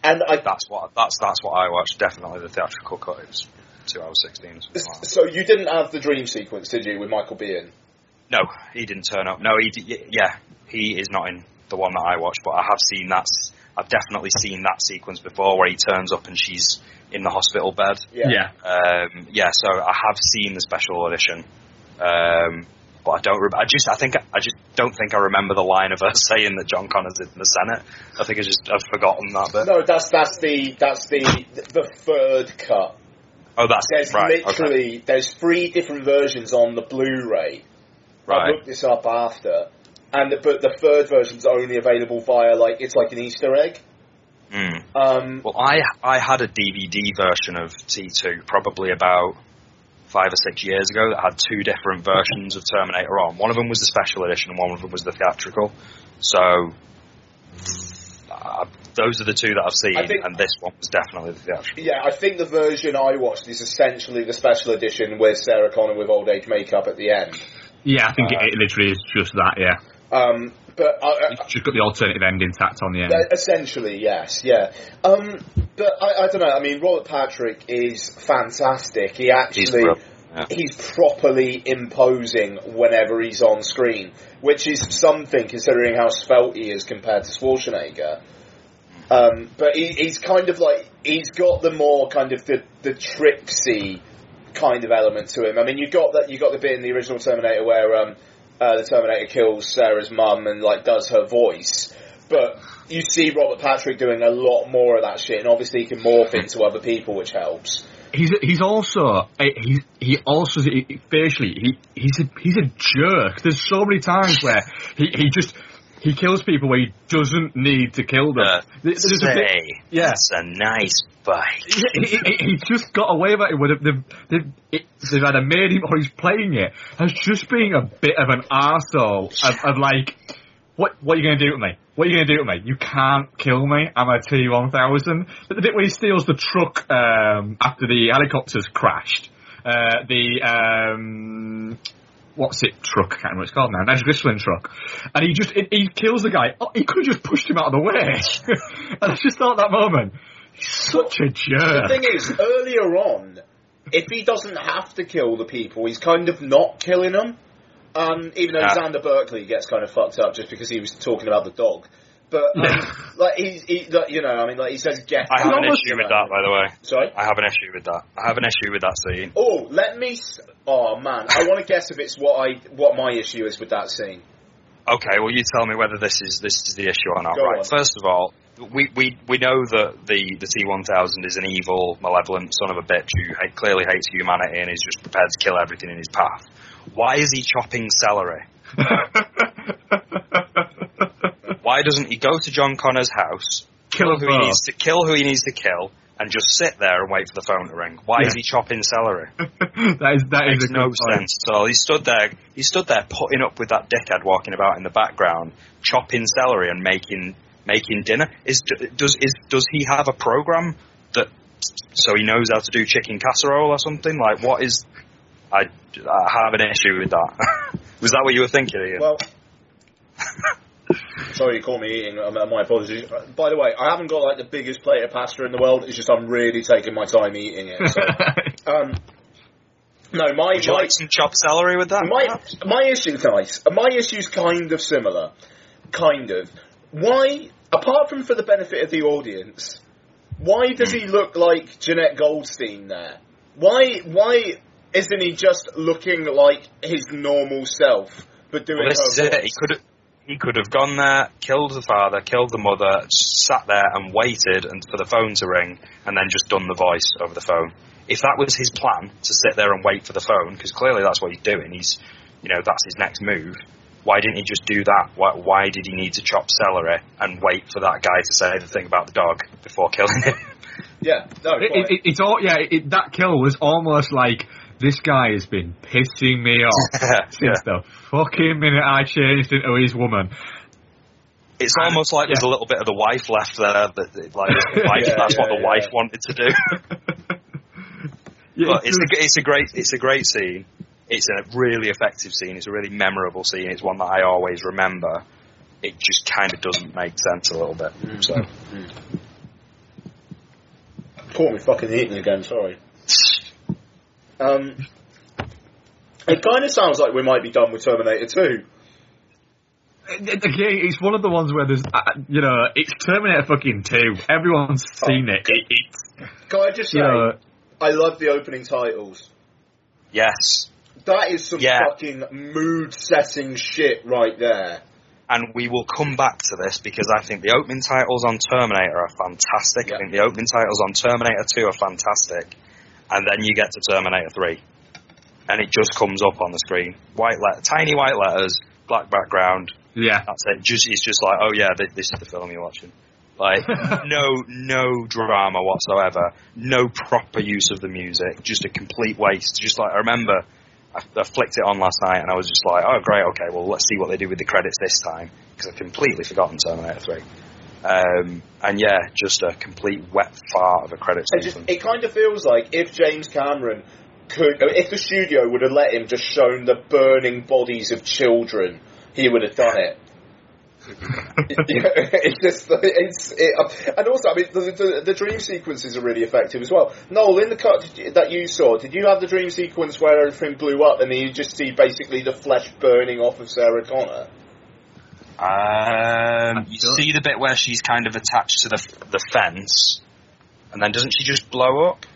And I That's what that's that's what I watched. Definitely the theatrical cut. It was two hours sixteen. like so you didn't have the dream sequence, did you, with Michael Biehn? No, he didn't turn up. No, he d- yeah, he is not in the one that I watched, but I have seen that. S- I've definitely seen that sequence before where he turns up and she's in the hospital bed. Yeah. Um, yeah, so I have seen the special edition, um, but I don't. Re- I just, I think, I just don't think I remember the line of her <laughs> saying that John Connor's in the Senate. I think I just, I've forgotten that bit. No, that's that's the that's the the third cut. Oh, that's There's right. okay. literally there's three different versions on the Blu-ray. Right. I looked this up after, and but the third version's only available via like it's like an Easter egg. Mm. Um, Well, I I had a DVD version of T2 probably about five or six years ago that had two different versions of Terminator on. One of them was the special edition, and one of them was the theatrical. So uh, those are the two that I've seen, think- and this one was definitely the theatrical. yeah, I think the version I watched is essentially the special edition with Sarah Connor with old age makeup at the end. Yeah, I think Uh, it, it literally is just that, yeah. Um, but I, I, It's just got the alternative ending tacked on the end. Uh, Essentially, yes, yeah. Um, but I, I don't know. I mean, Robert Patrick is fantastic. He He's actually brilliant, yeah. he's properly imposing whenever he's on screen, which is something considering how svelte he is compared to Schwarzenegger. Um, but he, he's kind of like he's got the more kind of the the tricksy kind of element to him. I mean, you got that you got the bit in the original Terminator where um, uh, the Terminator kills Sarah's mum and like does her voice, but you see Robert Patrick doing a lot more of that shit, and obviously he can morph into other people, which helps. He's he's also he's he also he- facially he he's a he's a jerk. There's so many times where he he just he kills people where he doesn't need to kill them. Uh, There's a bit- say, yeah. it's a nice bite. he, he, he- just got away with it. With. They've, they've, they've either made him or he's playing it as just being a bit of an arsehole of, of like, what what are you going to do to me? What are you going to do to me? You can't kill me. I'm a T1000. But the bit where he steals the truck um, after the helicopters crashed, uh, the um, what's it truck? I can't remember what it's called now. Nigel Nitroglycerin truck, and he just he, he kills the guy. Oh, he could have just pushed him out of the way. <laughs> and I just thought that moment. He's such a jerk. The thing is, earlier on, if he doesn't have to kill the people, he's kind of not killing them. Um, even though Yeah. Xander Berkeley gets kind of fucked up just because he was talking about the dog. But um, Yeah. <laughs> like he's, he, like, you know, I mean, like he says, "Get." I have an issue with that, by the way. Sorry. I have an issue with that. I have an issue with that scene. Oh, let me. s- Oh man, I want to guess if it's what I what my issue is with that scene. Okay, well, you tell me whether this is this is the issue or not. Go right. on. First of all, we, we we know that the the T one thousand is an evil, malevolent son of a bitch who clearly hates humanity and is just prepared to kill everything in his path. Why is he chopping celery? <laughs> Why doesn't he go to John Connor's house, Kill who he needs to kill who he needs to kill, and just sit there and wait for the phone to ring? Why is he chopping celery? <laughs> that is that is makes good no sense at all. He stood there. He stood there putting up with that dickhead walking about in the background, chopping celery and making making dinner. Is does is does he have a program that so he knows how to do chicken casserole or something? Like what is? I, I have an issue with that. <laughs> Was that what you were thinking, Ian? Well, sorry, you caught me eating. Um, my apologies. Uh, By the way, I haven't got like the biggest plate of pasta in the world. It's just I'm really taking my time eating it. So, <laughs> um, no, my Would you my like some chopped celery with that? my perhaps? my issue's nice. My issue's kind of similar. Kind of. Why, apart from for the benefit of the audience, why does he look like Jenette Goldstein there? Why why isn't he just looking like his normal self, but doing Well, this is it. He could have. He could have gone there, killed the father, killed the mother, sat there and waited and for the phone to ring, and then just done the voice over the phone. If that was his plan to sit there and wait for the phone, because clearly that's what he's doing. He's, you know, that's his next move. Why didn't he just do that? Why, why did he need to chop celery and wait for that guy to say the thing about the dog before killing him? <laughs> Yeah, no, It, it, it, it's all yeah. It, that kill was almost like this guy has been pissing me off <laughs> since the fucking minute I changed into his woman. It's almost like there's a little bit of the wife left there. That, like, the <laughs> wife, Yeah, that's yeah, what the yeah. wife wanted to do. Yeah, But it's a, it's a great it's a great scene. It's a really effective scene. It's a really memorable scene. It's one that I always remember. It just kind of doesn't make sense a little bit. So Caught me fucking eating again, sorry. Um, it kind of sounds like we might be done with Terminator 2. Again, it's one of the ones where there's, uh, you know, it's Terminator fucking 2. Everyone's seen it. it it's, Can I just say, you know, I love the opening titles. yes, That is some Yeah. fucking mood setting shit right there. and we will come back to this because I think the opening titles on Terminator are fantastic. Yeah. I think the opening titles on Terminator 2 are fantastic. And then you get to Terminator 3. And it just comes up on the screen. White let- tiny white letters, black background. yeah. That's it. Just It's just like, oh yeah, th- this is the film you're watching. Like, <laughs> no, no drama whatsoever. No proper use of the music. Just a complete waste. Just like, I remember I, I flicked it on last night and I was just like, oh great, okay, well let's see what they do with the credits this time because I've completely forgotten Terminator 3. Um, and yeah, just a complete wet fart of a credit It, just, sequence. it kind of feels like if James Cameron could, if the studio would have let him just shown the burning bodies of children, he would have done it. <laughs> it's just, it's, it, and also, I mean, the, the, the dream sequences are really effective as well. Noel, in the cut did you- that you saw, did you have the dream sequence where everything blew up and then you just see basically the flesh burning off of Sarah Connor? Um, you Sure. see the bit where she's kind of attached to the the fence, and then doesn't she just blow up?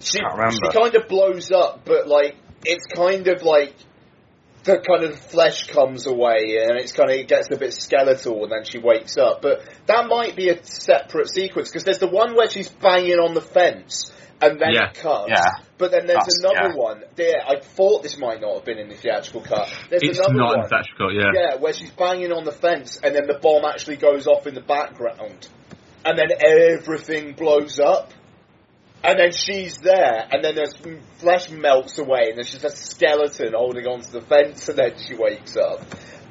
She, Can't remember. she kind of blows up, but like it's kind of like the kind of flesh comes away, and it's kind of it gets a bit skeletal, and then she wakes up. But that might be a separate sequence because there's the one where she's banging on the fence, and then Yeah. it cuts. Yeah. But then there's That's- another yeah. one. There, I thought this might not have been in the theatrical cut. There's It's another not in one. theatrical, yeah. Yeah, where she's banging on the fence, and then the bomb actually goes off in the background, and then everything blows up, and then she's there, and then there's flesh melts away, and there's just a skeleton holding onto the fence, and then she wakes up,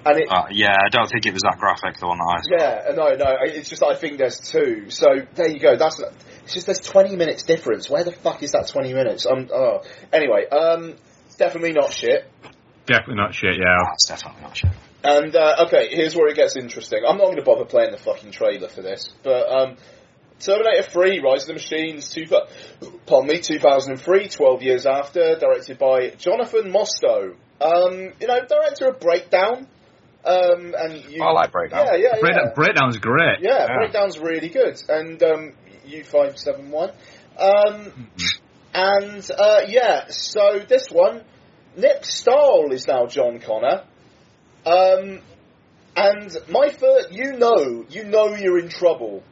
and it. Uh, yeah, I don't think it was that graphic. The one that I saw. Yeah, no, no. It's just I think there's two. So there you go. That's it's just there's 20 minutes difference. Where the fuck is that 20 minutes? Um. Oh. Anyway, um, definitely not shit. Definitely not shit, yeah. That's definitely not shit. And uh, okay, here's where it gets interesting. I'm not going to bother playing the fucking trailer for this, but um, Terminator 3: Rise of the Machines, two, pardon me, 2003, 12 years after, directed by Jonathan Mostow. Um, you know, director of Breakdown. Um, and you, I like Breakdown. Yeah, yeah, yeah. Breakdown, Breakdown's great. Yeah, Yeah. Breakdown's really good. And um, U571. Um, and uh, yeah, so this one, Nick Stahl is now John Connor. Um, and my first, you know, you know you're in trouble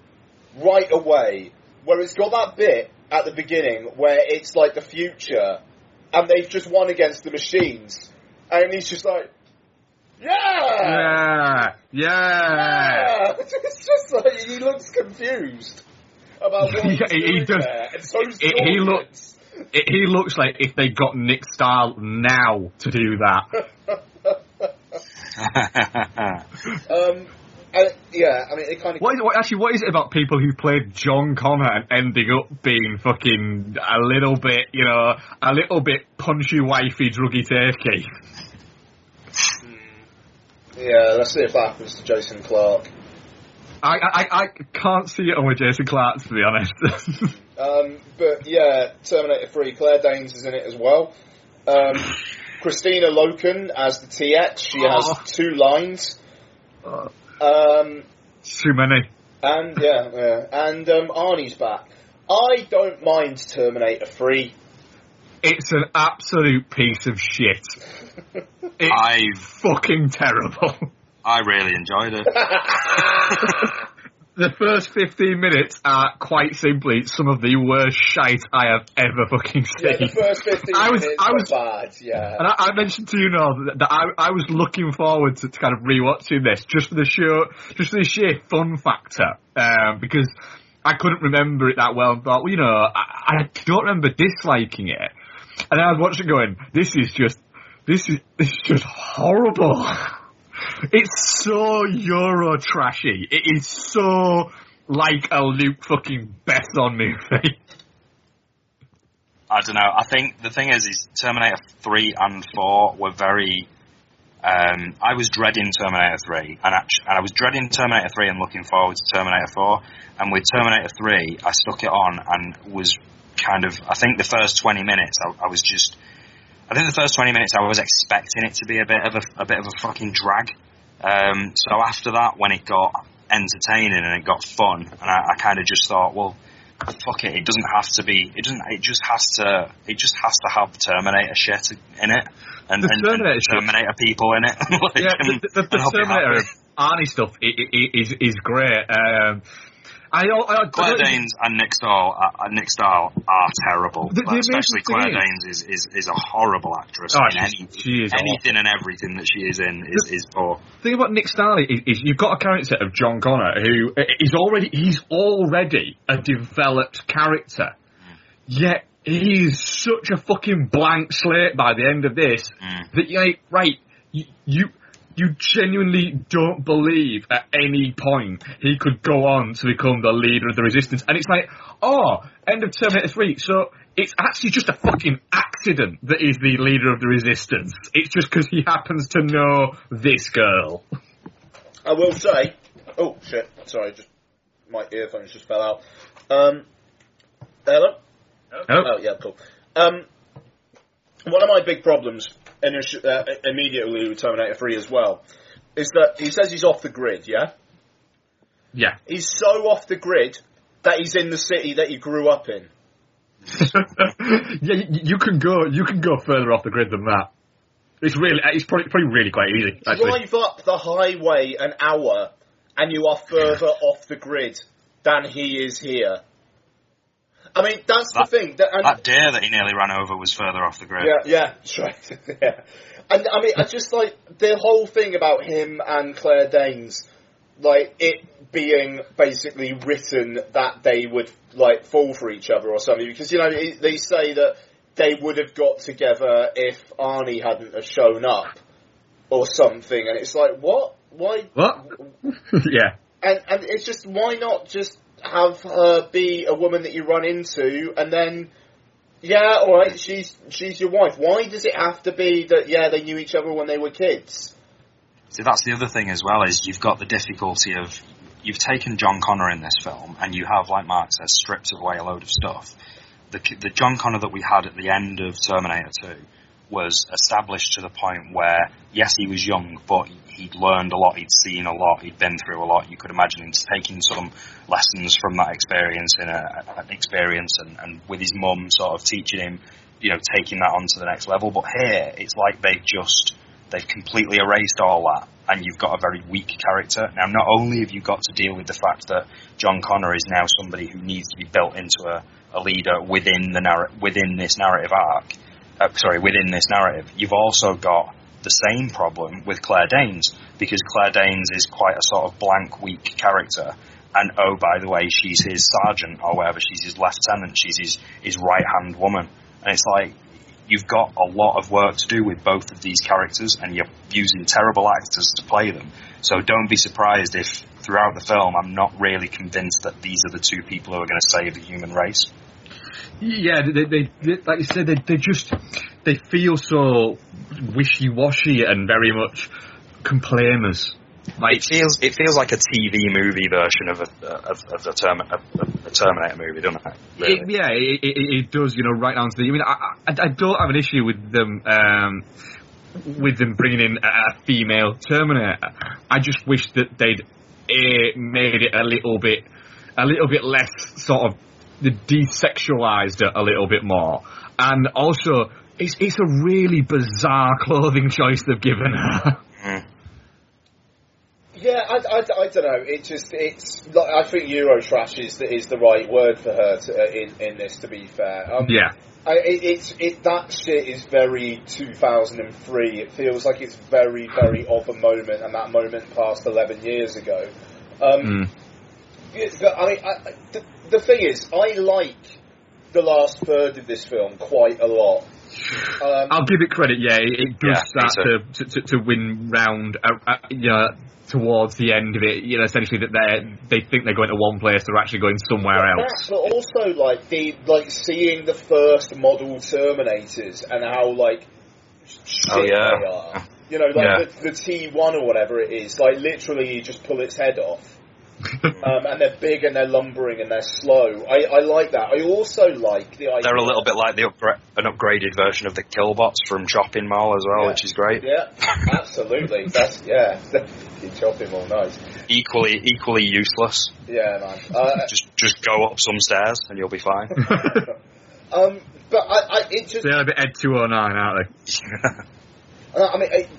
right away. Where it's got that bit at the beginning where it's like the future, and they've just won against the machines, and he's just like, yeah, Yeah, yeah. yeah. <laughs> it's just like he looks confused. about what <laughs> he's Yeah, he- does. there, and so's He- he look- Jordan's. It, he looks like if they got Nick Stahl now to do that. <laughs> Um, yeah, I mean, it kind of. What is, what, actually, what is it about people who played John Connor and ending up being fucking a little bit, you know, a little bit punchy, wifey, druggy, turkey? Yeah, let's see if that happens to Jason Clarke. I, I, I can't see it on with Jason Clarke, to be honest. <laughs> Um, but yeah, Terminator 3, Claire Danes is in it as well. Um, <laughs> Kristanna Loken as the TX, she Oh. has two lines. Um, Too many. and yeah, yeah. and um, Arnie's back. I don't mind Terminator 3. It's an absolute piece of shit. <laughs> It's I fucking terrible. I really enjoyed it. <laughs> the first 15 minutes are quite simply some of the worst shite I have ever fucking seen. Yeah, the first 15 I was- minutes I was- bad, yeah. And I, I mentioned to you now that, that I, I was looking forward to, to kind of rewatching this just for the show, just for the sheer fun factor, um, because I couldn't remember it that well and thought, well, you know, I, I don't remember disliking it. And I was watching going, this is just, this is, this is just horrible. <laughs> It's so Euro trashy. It is so like a Luc fucking Besson movie. I don't know. I think the thing is, is Terminator three and four were very. Um, I was dreading Terminator three, and actually, and I was dreading Terminator three and looking forward to Terminator four. And with Terminator three, I stuck it on and was kind of. I think the first twenty minutes, I, I was just. I think the first twenty minutes, I was expecting it to be a bit of a, a bit of a fucking drag. Um, so after that, when it got entertaining and it got fun, and I, I kind of just thought, well, fuck it, it doesn't have to be. It doesn't. It just has to. It just has to have Terminator shit in it, and, The and, Terminator and. Terminator people in it. <laughs> like, yeah, the, the, the and I'll be Terminator. Arnie stuff i i i- is is great. Um, I, I, I Claire Danes and Nick Stahl, uh, Nick Stahl are terrible. The- the especially Claire Danes is, is, is a horrible actress. Oh, in any, she is anything and everything that she is in is, is poor. The thing about Nick Stahl is, is you've got a character of John Connor who is already he's already a developed character, yet he's such a fucking blank slate by the end of this Mm. that you're like, right, you, you you genuinely don't believe at any point he could go on to become the leader of the resistance, and it's like, oh, end of Terminator Three, so. It's actually just a fucking accident that he's the leader of the resistance. It's just because he happens to know this girl. I will say, oh shit, sorry, just my earphones just fell out. Um, hello. Oh. Oh yeah, cool. Um, one of my big problems initi- uh, immediately with Terminator 3 as well is that he says he's off the grid. Yeah, Yeah. he's so off the grid that he's in the city that he grew up in. <laughs> yeah, you, you can go. You can go further off the grid than that. It's really. It's probably, probably really quite easy. Actually, Drive up the highway an hour, and you are further off the grid than he is here. I mean, that's That- the thing. That, and, That deer that he nearly ran over was further off the grid. Yeah, yeah, that's right. <laughs> yeah. And I mean, I just like the whole thing about him and Claire Danes, like it being basically written that they would like fall for each other or something. Because you know they- they say that they would have got together if Arnie hadn't have shown up or something, and it's like what? Why? What? <laughs> yeah. And and it's just why not just have her be a woman that you run into, and then yeah, all right, she's she's your wife. Why does it have to be that yeah they knew each other when they were kids? See, that's the other thing as well is you've got the difficulty of you've taken John Connor in this film, and you have, like Mark says, stripped away a load of stuff. The the John Connor that we had at the end of Terminator Two was established to the point where yes, he was young, but he'd learned a lot, he'd seen a lot, he'd been through a lot. You could imagine him taking some lessons from that experience in a, an experience, and, and with his mum sort of teaching him, you know, taking that on to the next level. But here, it's like they've just they've completely erased all that, and you've got a very weak character. Now, not only have you got to deal with the fact that John Connor is now somebody who needs to be built into a, a leader within the narr- within this narrative arc, uh, sorry, within this narrative, you've also got the same problem with Claire Danes because Claire Danes is quite a sort of blank, weak character, and oh, by the way, she's his sergeant or whatever, she's his lieutenant, she's his, his right hand woman. And it's like, you've got a lot of work to do with both of these characters, and you're using terrible actors to play them. So don't be surprised if throughout the film I'm not really convinced that these are the two people who are going to save the human race. Yeah, they, they, they like you said, they, they just they feel so wishy-washy and very much complainers. Like it feels it feels like a TV movie version of a of, of the term, of, of a Terminator movie, doesn't it? Really? It, yeah, it, it, it does. You know, right down to the. I mean, I, I, I don't have an issue with them. Um, with them bringing in a, a female Terminator, I just wish that they'd uh, made it a little bit, a little bit less sort of desexualized it a little bit more, and also it's it's a really bizarre clothing choice they've given her. Mm. Yeah, I, I, I don't know. It just it's like I think Eurotrash is the, is the right word for her to, uh, in in this. To be fair, um, Yeah. I, it, it's it that shit is very 2003. It feels like it's very very of a moment, and that moment passed 11 years ago. Um, Mm. yeah, but, I mean, I, I- the, the thing is, I like the last third of this film quite a lot. Um, I'll give it credit. Yeah, it, it does Yeah, start to, to, to to win round. Uh, uh, you know, towards the end of it, you know, essentially that they they think they're going to one place, they're actually going somewhere But else. that, but also like the like seeing the first model Terminators and how like shit Oh, yeah. they are. You know, like Yeah. the, the T one or whatever it is. Like literally, you just pull its head off. <laughs> um, and they're big and they're lumbering and they're slow. I, I like that. I also like the idea. They're a little bit like the upgra- an upgraded version of the Killbots from Chopping Mall as well, Yeah. which is great. Yeah, <laughs> absolutely. That's yeah. You chop him nice. Equally equally useless. Yeah, man. Uh, <laughs> Just just go up some stairs and you'll be fine. um, but I, I it just They're a bit Ed 209, aren't they? Uh, I mean, it,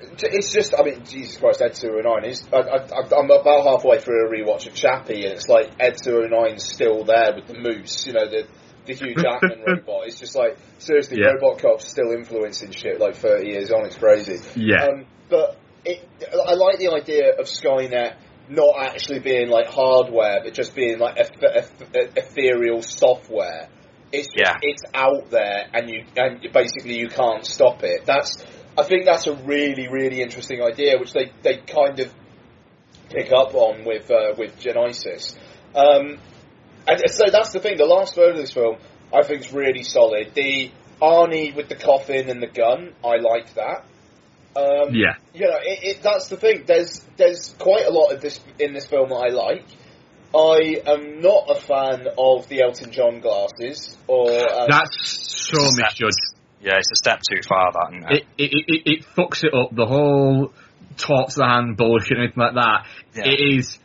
it's just, I mean, Jesus Christ, Ed 209 is, I, I, I'm about halfway through a rewatch of Chappie, and it's like Ed 209's still there with the moose, you know, the, the Hugh Jackman <laughs> robot. It's just like, seriously, Yeah. RoboCop's still influencing shit like 30 years on, it's crazy. Yeah. Um, but it, I like the idea of Skynet not actually being like hardware, but just being like eth- eth- ethereal software. It's Yeah. it's out there, and you and basically you can't stop it. That's I think that's a really really interesting idea, which they, they kind of pick up on with uh, with Genisys. Um, and so that's the thing. The last third of this film, I think, is really solid. The Arnie with the coffin and the gun, I like that. Um, Yeah. you know, it, it, that's the thing. There's there's quite a lot of this in this film that I like. I am not a fan of the Elton John glasses, or um, That's so misjudged. Yeah, it's a step too far that isn't It, it, it, it fucks it up. The whole talks the hand bullshit and anything like that. Yeah. It is.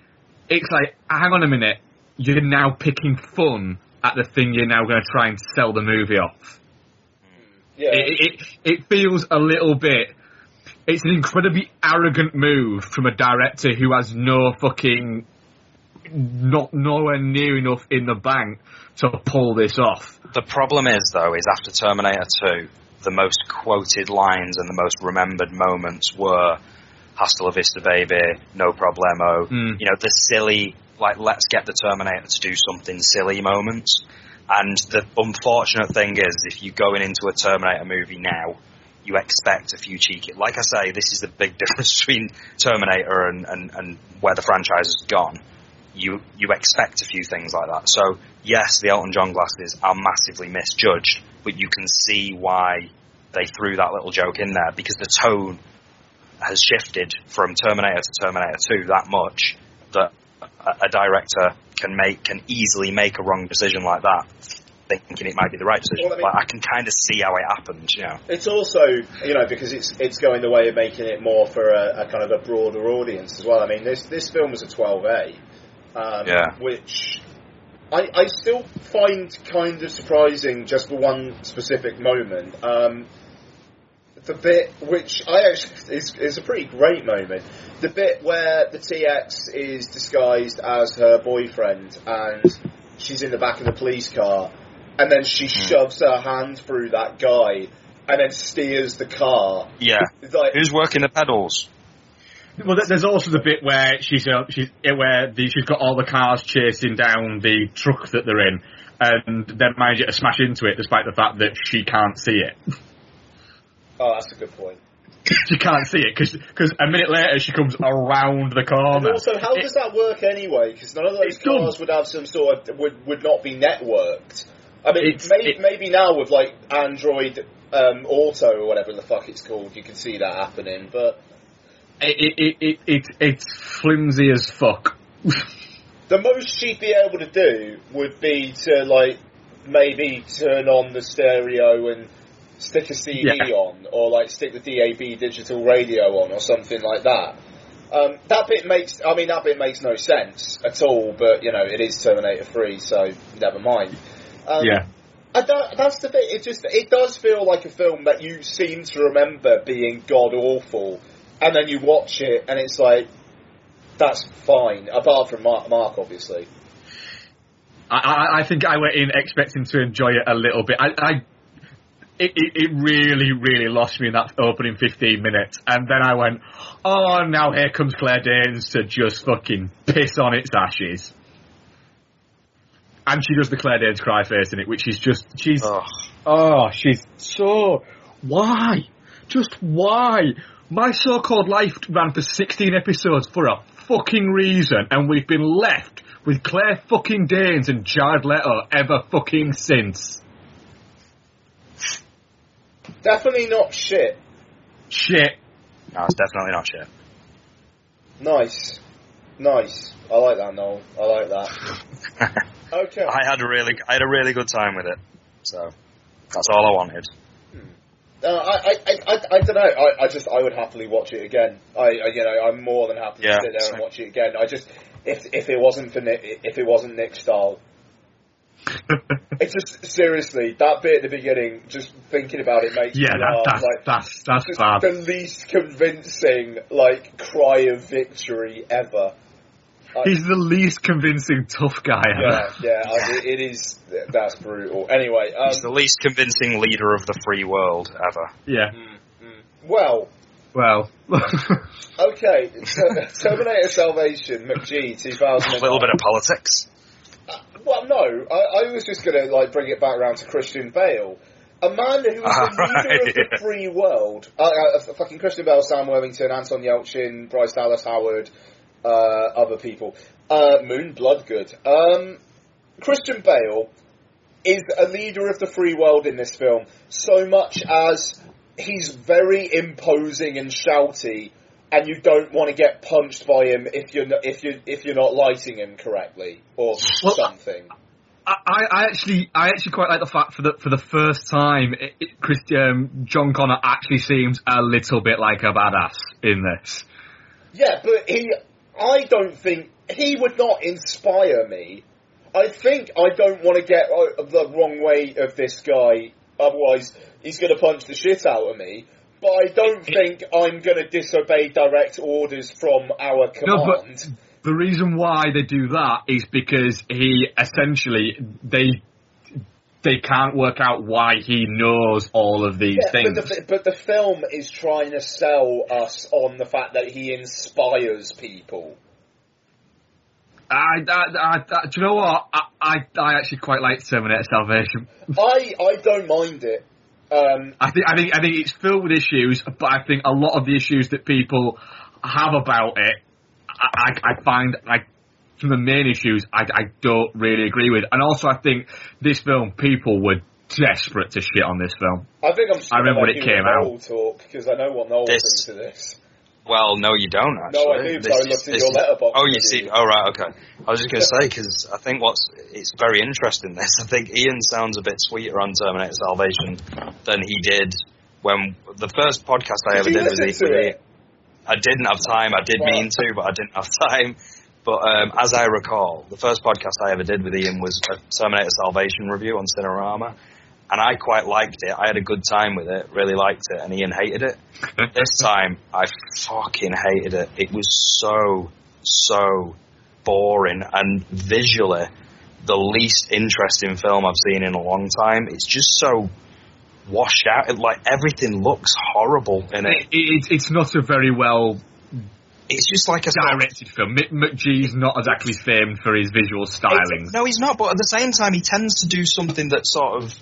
It's like, hang on a minute. You're now picking fun at the thing you're now going to try and sell the movie off. yeah, It, it, it feels a little bit. It's an incredibly arrogant move from a director who has no fucking, not nowhere near enough in the bank to pull this off. The problem is, though, is after Terminator 2, the most quoted lines and the most remembered moments were Hasta la vista, baby, no problemo. Mm. You know, the silly, like, let's get the Terminator to do something silly moments. And the unfortunate thing is, if you're going into a Terminator movie now, you expect a few cheeky. Like I say, this is the big <laughs> difference between Terminator and, and, and where the franchise has gone. You you expect a few things like that. So yes, the Elton John glasses are massively misjudged, but you can see why they threw that little joke in there because the tone has shifted from Terminator to Terminator 2 that much that a, a director can make can easily make a wrong decision like that, thinking it might be the right decision. Well, I mean- but I can kind of see how it happened. You know. It's also, you know, because it's it's going the way of making it more for a, a kind of a broader audience as well. I mean, this this film was a 12A, um, Yeah. which I, I still find kind of surprising just for one specific moment. Um, the bit which I actually is, is a pretty great moment. The bit where the TX is disguised as her boyfriend and she's in the back of the police car, and then she shoves her hand through that guy and then steers the car. Yeah. It's like Who's working the pedals? Well, there's also the bit where she's uh, she's eh, where the, she's got all the cars chasing down the truck that they're in, and then manage to smash into it, despite the fact that she can't see it. Oh, that's a good point. she can't see it because a minute later she comes around the And corner. also, how It- does that work anyway? Because none of those It's dumb. cars would have some sort of would would not be networked. I mean, It's- maybe it- maybe now with like Android um, Auto or whatever the fuck it's called, you can see that happening. But it, it, it, it, it's flimsy as fuck. <laughs> the most she'd be able to do would be to like maybe turn on the stereo and stick a CD Yeah. on, or like stick the DAB digital radio on, or something like that. Um, that bit makes, I mean, that bit makes no sense at all. But you know, it is Terminator Three, so never mind. Um, yeah. That's the bit. It just it does feel like a film that you seem to remember being god awful, and then you watch it and it's like that's fine. Apart from Mark, Mark obviously. I, I, I think I went in expecting to enjoy it a little bit. I, I it, it, it really, really lost me in that opening 15 minutes. And then I went, oh, now here comes Claire Danes to just fucking piss on its ashes. And she does the Claire Danes cry face in it, which is just, she's, Ugh. oh, she's so, why? Just why? My so-called life ran for 16 episodes for a fucking reason, and we've been left with Claire fucking Danes and Jared Leto ever fucking since. Definitely not shit. Shit. No, it's definitely not shit. Nice, nice. I like that, Noel. I like that. <laughs> Okay. I had a really, I had a really good time with it. So that's all I wanted. Uh, I, I, I, don't know. I, I just, I would happily watch it again. I, I you know, I'm more than happy Yeah, to sit there and watch it again. I just, if, if it wasn't for Nick, if it wasn't Nick Stahl, <laughs> it's just seriously that bit at the beginning. Just thinking about it makes yeah, me that, laugh. that's, like, that's, that's just bad. the least convincing like cry of victory ever. I- He's the least convincing tough guy yeah, ever. yeah, I, it, it is. That's brutal. Anyway, um, He's the least convincing leader of the free world ever. Yeah. mm, mm. well, Well. <laughs> okay. Ter- Terminator Salvation, McG, two thousand. A little bit of politics. Well, no, I, I was just going to like bring it back around to Christian Bale, a man who was the <laughs> leader of the Right. free world. Uh, uh, fucking Christian Bale, Sam Worthington, Anton Yelchin, Bryce Dallas Howard, uh, other people. Uh, Moon Bloodgood. Um, Christian Bale is a leader of the free world in this film, so much as he's very imposing and shouty, and you don't want to get punched by him if you're not, if you if you're not lighting him correctly or Well, something. I, I actually, I actually quite like the fact for the for the first time, it, it, Christian John Connor actually seems a little bit like a badass in this. Yeah, but he, I don't think he would not inspire me. I think I don't want to get the wrong way of this guy. Otherwise, he's going to punch the shit out of me. But I don't think I'm going to disobey direct orders from our No, but command. the reason why they do that is because he essentially they they can't work out why he knows all of these Yeah, things. but, the, but the film is trying to sell us on the fact that he inspires people. I, I, I, I- do you know what? I, I, I actually quite like Terminator Salvation. I, I don't mind it. Um, I think, I think, I think it's filled with issues, but I think a lot of the issues that people have about it, I, I, find I find like from the main issues, I, I don't really agree with. And also, I think this film, people were desperate to shit on this film. I think I'm just I remember when it came and out. Noel talk because I know what Noel This- thinks of this. Well, no, you don't actually. No, I do, This because I is- looked at your is- Letterboxd Oh, you see. Oh, right, okay. I was just going <laughs> to say because I think what's it's very interesting. This I think Ian sounds a bit sweeter on Terminator Salvation than he did when the first podcast I Did ever did was listen to Ian. it? I didn't have time. I did Right. mean to, but I didn't have time. But um, as I recall, the first podcast I ever did with Ian was a Terminator Salvation review on Cinerama, and I quite liked it. I had a good time with it, really liked it, and Ian hated it. <laughs> this time, I fucking hated it. It was so, so boring, and visually, the least interesting film I've seen in a long time. It's just so washed out. It, like everything looks horrible in it. It, it, it's not a very well it's just like a directed film. Mick McGee's not exactly famed for his visual styling. No, he's not. But at the same time, he tends to do something that sort of,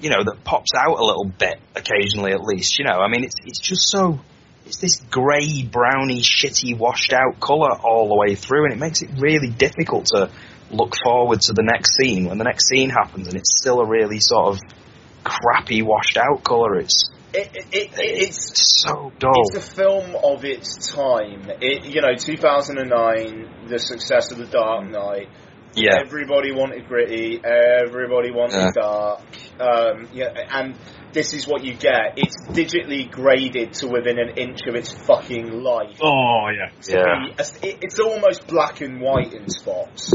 you know, that pops out a little bit occasionally, at least. You know, I mean, it's it's just so. It's this grey, browny, shitty, washed out colour all the way through, and it makes it really difficult to look forward to the next scene when the next scene happens, and it's still a really sort of crappy, washed out colour. It's It, it, it, it's so dull. It's a film of its time. It, you know, 2009, the success of The Dark Knight. Yeah. Everybody wanted gritty. Everybody wanted Yeah. dark. Um, yeah, and this is what you get. It's digitally graded to within an inch of its fucking life. Oh yeah. Yeah. It- It's almost black and white in spots.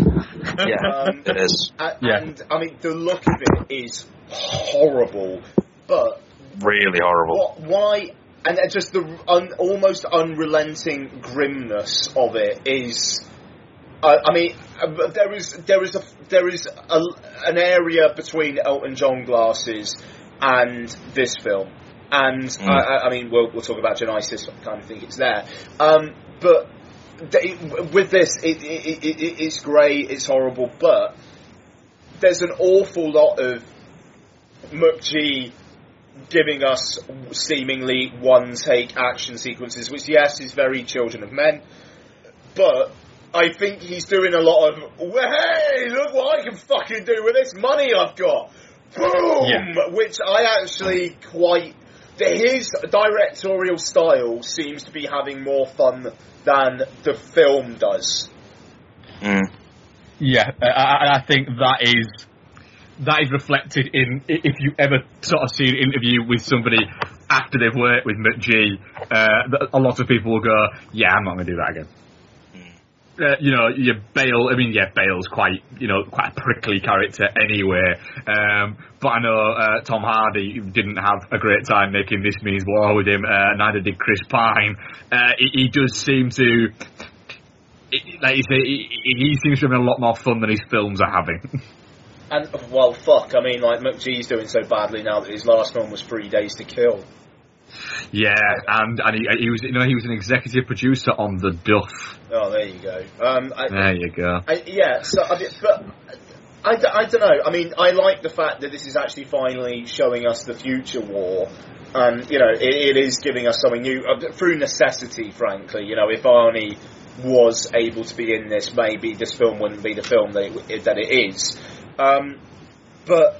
Yeah, Um, it is. A- Yeah. And I mean, the look of it is horrible. But Really horrible. what, why, and uh, just the un, almost unrelenting grimness of it is. I I mean, uh, there is there is a there is a, an area between Elton John glasses and this film, and Mm. I, I- mean, we'll we'll talk about Genisys. I kind of think it's there, um, but they, with this, it, it, it, it, it's great, it's horrible, but there's an awful lot of McG giving us seemingly one take action sequences, which yes is very Children of Men, but I think he's doing a lot of "Well, hey, look what I can fucking do with this money I've got, boom, which I actually quite. His directorial style seems to be having more fun than the film does. Mm. Yeah, uh, I, I think that is that is reflected in if you ever sort of see an interview with somebody after they've worked with McG, uh, a lot of people will go, "Yeah, I'm not going to do that again." Uh, you know, yeah, Bale. I mean, yeah, Bale's quite, you know, quite a prickly character anyway. Um, but I know uh, Tom Hardy didn't have a great time making this means war with him. Uh, neither did Chris Pine. Uh, he, he does seem to, he- like you say, he, he seems to have a lot more fun than his films are having. <laughs> And well, fuck. I mean, like McG's doing so badly now that his last film was Three Days to Kill. yeah, and and he, he was, you know, he was an executive producer on The Duff. Oh, there you go. Um, I, There you go. I, yeah, so I but I, I don't know. I mean, I like the fact that this is actually finally showing us the future war. And you know, it, it is giving us something new uh, through necessity. Frankly, you know, if Arnie was able to be in this, maybe this film wouldn't be the film that it, that it is. Um, but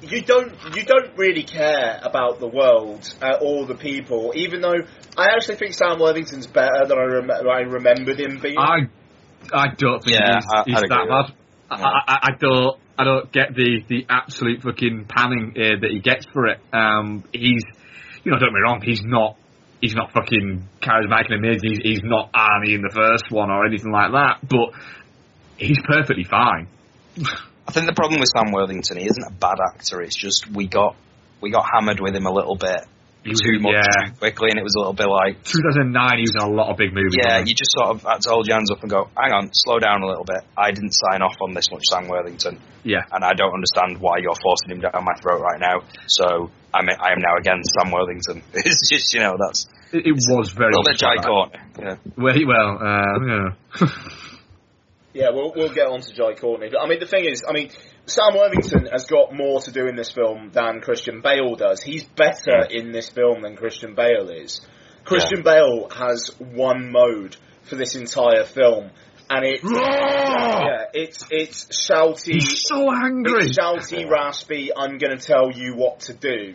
you don't you don't really care about the world uh, or the people, even though I actually think Sam Worthington's better than I, rem- I remembered him being. I I don't think Yeah, he's, I- he's I'd that bad. with I, I, I don't I don't get the, the absolute fucking panning uh, that he gets for it. Um, he's you know don't get me wrong, he's not he's not fucking charismatic and amazing. He's, he's not Arnie in the first one or anything like that, but he's perfectly fine. <laughs> I think the problem with Sam Worthington, he isn't a bad actor. It's just we got we got hammered with him a little bit was, too much yeah. too quickly, and it was a little bit like 2009, he was in a lot of big movies. Yeah, you just sort of had to hold your hands up and go, hang on, slow down a little bit. I didn't sign off on this much Sam Worthington, yeah. and I don't understand why you're forcing him down my throat right now. So I'm, I am now against Sam Worthington. <laughs> It's just, you know, that's It, it was a very little bit Jai. Courtney. Yeah. Well, well, uh, yeah. <laughs> Yeah, we'll, we'll get on to Jai Courtney. But I mean, the thing is, I mean, Sam Worthington has got more to do in this film than Christian Bale does. He's better in this film than Christian Bale is. Christian Bale has one mode for this entire film, and it's yeah, it's it's shouty. He's so angry. It's shouty, raspy. I'm going to tell you what to do,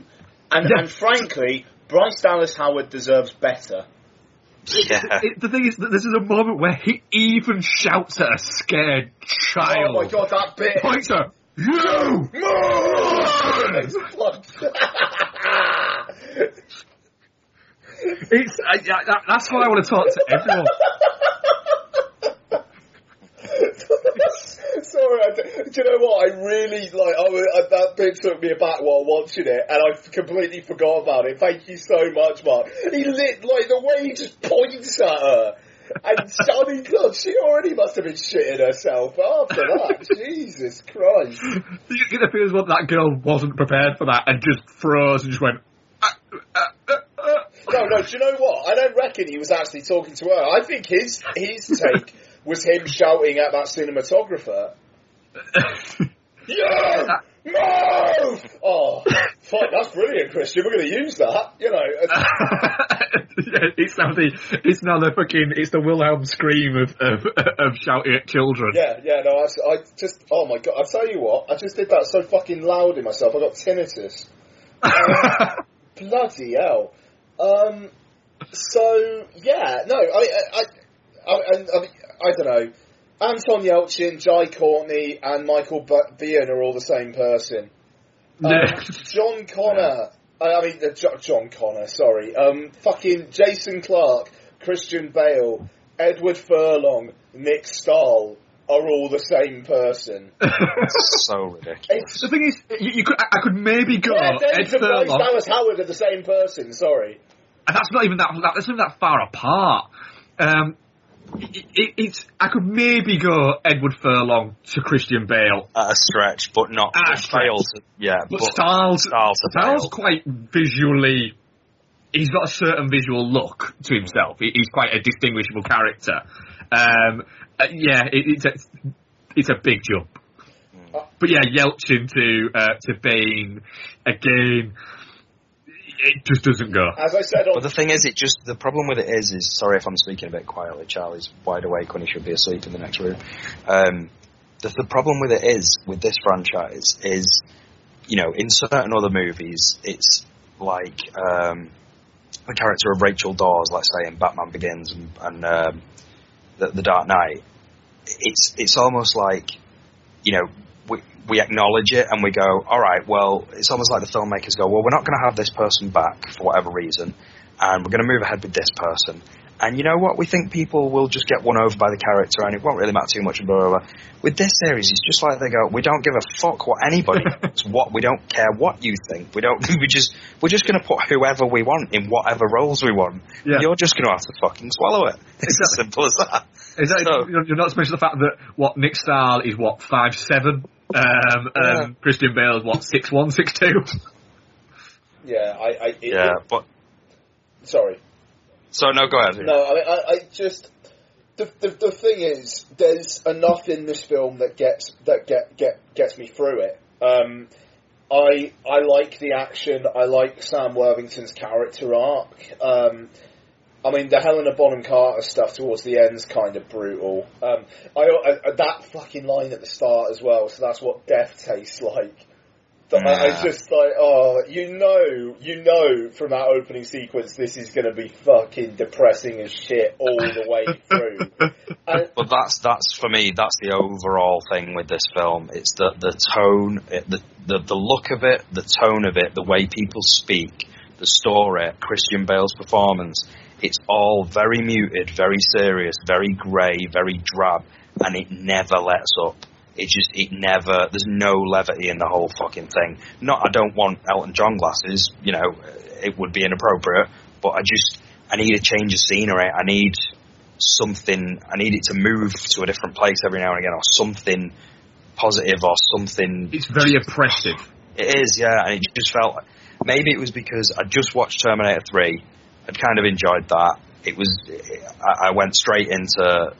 and Yeah. and frankly, Bryce Dallas Howard deserves better. <laughs> Yeah. It, the thing is that this is a moment where he even shouts at a scared child. Oh my god, that bit! Points at you. <laughs> It's I, I, that, that's why I want to talk to everyone. <laughs> Sorry, I do you know what? I really like. I, was- uh, that bit took me aback while watching it, and I completely forgot about it. Thank you so much, Mark. He lit like the way he just points at her, and I <laughs> God, she already must have been shitting herself after that. <laughs> Jesus Christ! It appears what that girl wasn't prepared for that and just froze and just went. "Ah, ah, ah, ah." No, no. Do you know what? I don't reckon he was actually talking to her. I think his his take <laughs> was him shouting at that cinematographer. <laughs> Yeah! Move! Oh, fuck, that's brilliant, Christian. We're going to use that. You know, <laughs> it's now the it's now the fucking it's the Wilhelm scream of of, of shouting at children. yeah, yeah, no, I, I just, oh my god, I tell you what, I just did that so fucking loud in myself, I got tinnitus. <laughs> Bloody hell. Um, so, yeah, no, I, I, I, I, I, I don't know. Anton Yelchin, Jai Courtney, and Michael B- Biehn are all the same person. Um, John Connor, I I mean, uh, Jo- John Connor, sorry. Um, fucking Jason Clarke, Christian Bale, Edward Furlong, Nick Stahl are all the same person. <laughs> so ridiculous. It's, The thing is, you, you could I, I could maybe go yeah, Ed David and Bryce Furlong, Dallas Howard are the same person, sorry. and that's not even that, that that's not even that far apart. Um, it, it, it's I could maybe go Edward Furlong to Christian Bale, At a stretch, but not At a stretch. fail to- yeah, but, but to Stahl's Bale. quite visually. He's got a certain visual look to himself. He, he's quite a distinguishable character. Um, uh, yeah, it, it's a it's a big jump. But yeah, Yelchin to uh, to Bane again. It just doesn't go. As I said on But the thing is, it just the problem with it is, is sorry if I'm speaking a bit quietly. Charlie's wide awake when he should be asleep in the next room. Um, the, the problem with it is with this franchise is, you know, in certain other movies, it's like um, the character of Rachel Dawes, let's say in Batman Begins and, and um, the, the Dark Knight. It's it's almost like, you know, we, acknowledge it and we go, all right, well, it's almost like the filmmakers go, well, we're not going to have this person back for whatever reason, and we're going to move ahead with this person. And you know what? We think people will just get won over by the character, and it won't really matter too much. Blah, blah, blah. With this series, it's just like they go, we don't give a fuck what anybody <laughs> thinks. What we don't care what you think. We don't. <laughs> We just we're just going to put whoever we want in whatever roles we want. Yeah. You're just going to have to fucking swallow it. <laughs> It's as simple as that. Is that, So- you're not to mention the fact that what Nick Stahl is what five seven, um, and Christian Bale is what six one six two. yeah, I, I it, Yeah, but sorry. so no, go ahead. No, I, I, I just the, the the thing is, there's enough in this film that gets that get get gets me through it. Um, I I like the action. I like Sam Worthington's character arc. Um, I mean, the Helena Bonham Carter stuff towards the end's kind of brutal. Um, I, I that fucking line at the start as well. So that's what death tastes like. But I, I just like, oh, you know, you know from that opening sequence, this is going to be fucking depressing as shit all the way through. <laughs> And, But that's that's for me. That's the overall thing with this film. It's the the tone, it, the, the the look of it, the tone of it, the way people speak, the story, Christian Bale's performance. It's all very muted, very serious, very grey, very drab, and it never lets up. It just, it never, there's no levity in the whole fucking thing. Not, I don't want Elton John glasses, you know, it would be inappropriate, but I just, I need a change of scenery. I need something, I need it to move to a different place every now and again, or something positive, or something. It's very just, oppressive. It is, yeah, and it just felt, maybe it was because I just watched Terminator 3 had kind of enjoyed that. It was I, went straight into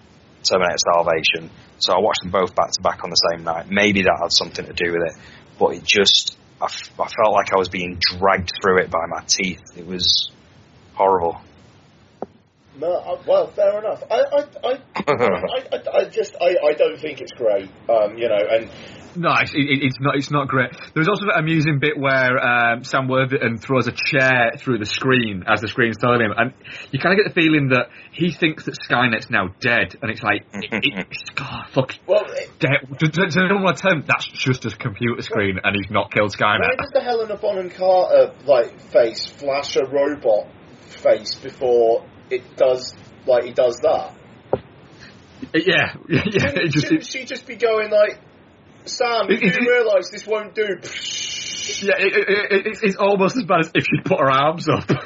Terminator Salvation, so I watched them both back to back on the same night. Maybe that had something to do with it, but it just I, f- I felt like I was being dragged through it by my teeth. It was horrible. No, well, fair enough. I, I, I, <laughs> I, I, I just, I, I don't think it's great, um, you know, and no, it's, it, it's not. It's not great. There's also that amusing bit where um, Sam Worthington throws a chair through the screen as the screen's telling him, and you kind of get the feeling that he thinks that Skynet's now dead, and it's like, it, it, <laughs> it's, God, fuck, well, it, dead. Does, does anyone want to tell him that's just a computer screen, and he's not killed Skynet. why Skynet? does the Helena Bonham Carter like face flash a robot face before it does like he does that? Yeah, <laughs> yeah, yeah. Shouldn't, It just, shouldn't she just be going like, Sam, you It- it- do realise this won't do? yeah, it, it, it, it's, it's almost as bad as if she'd put her arms up. <laughs>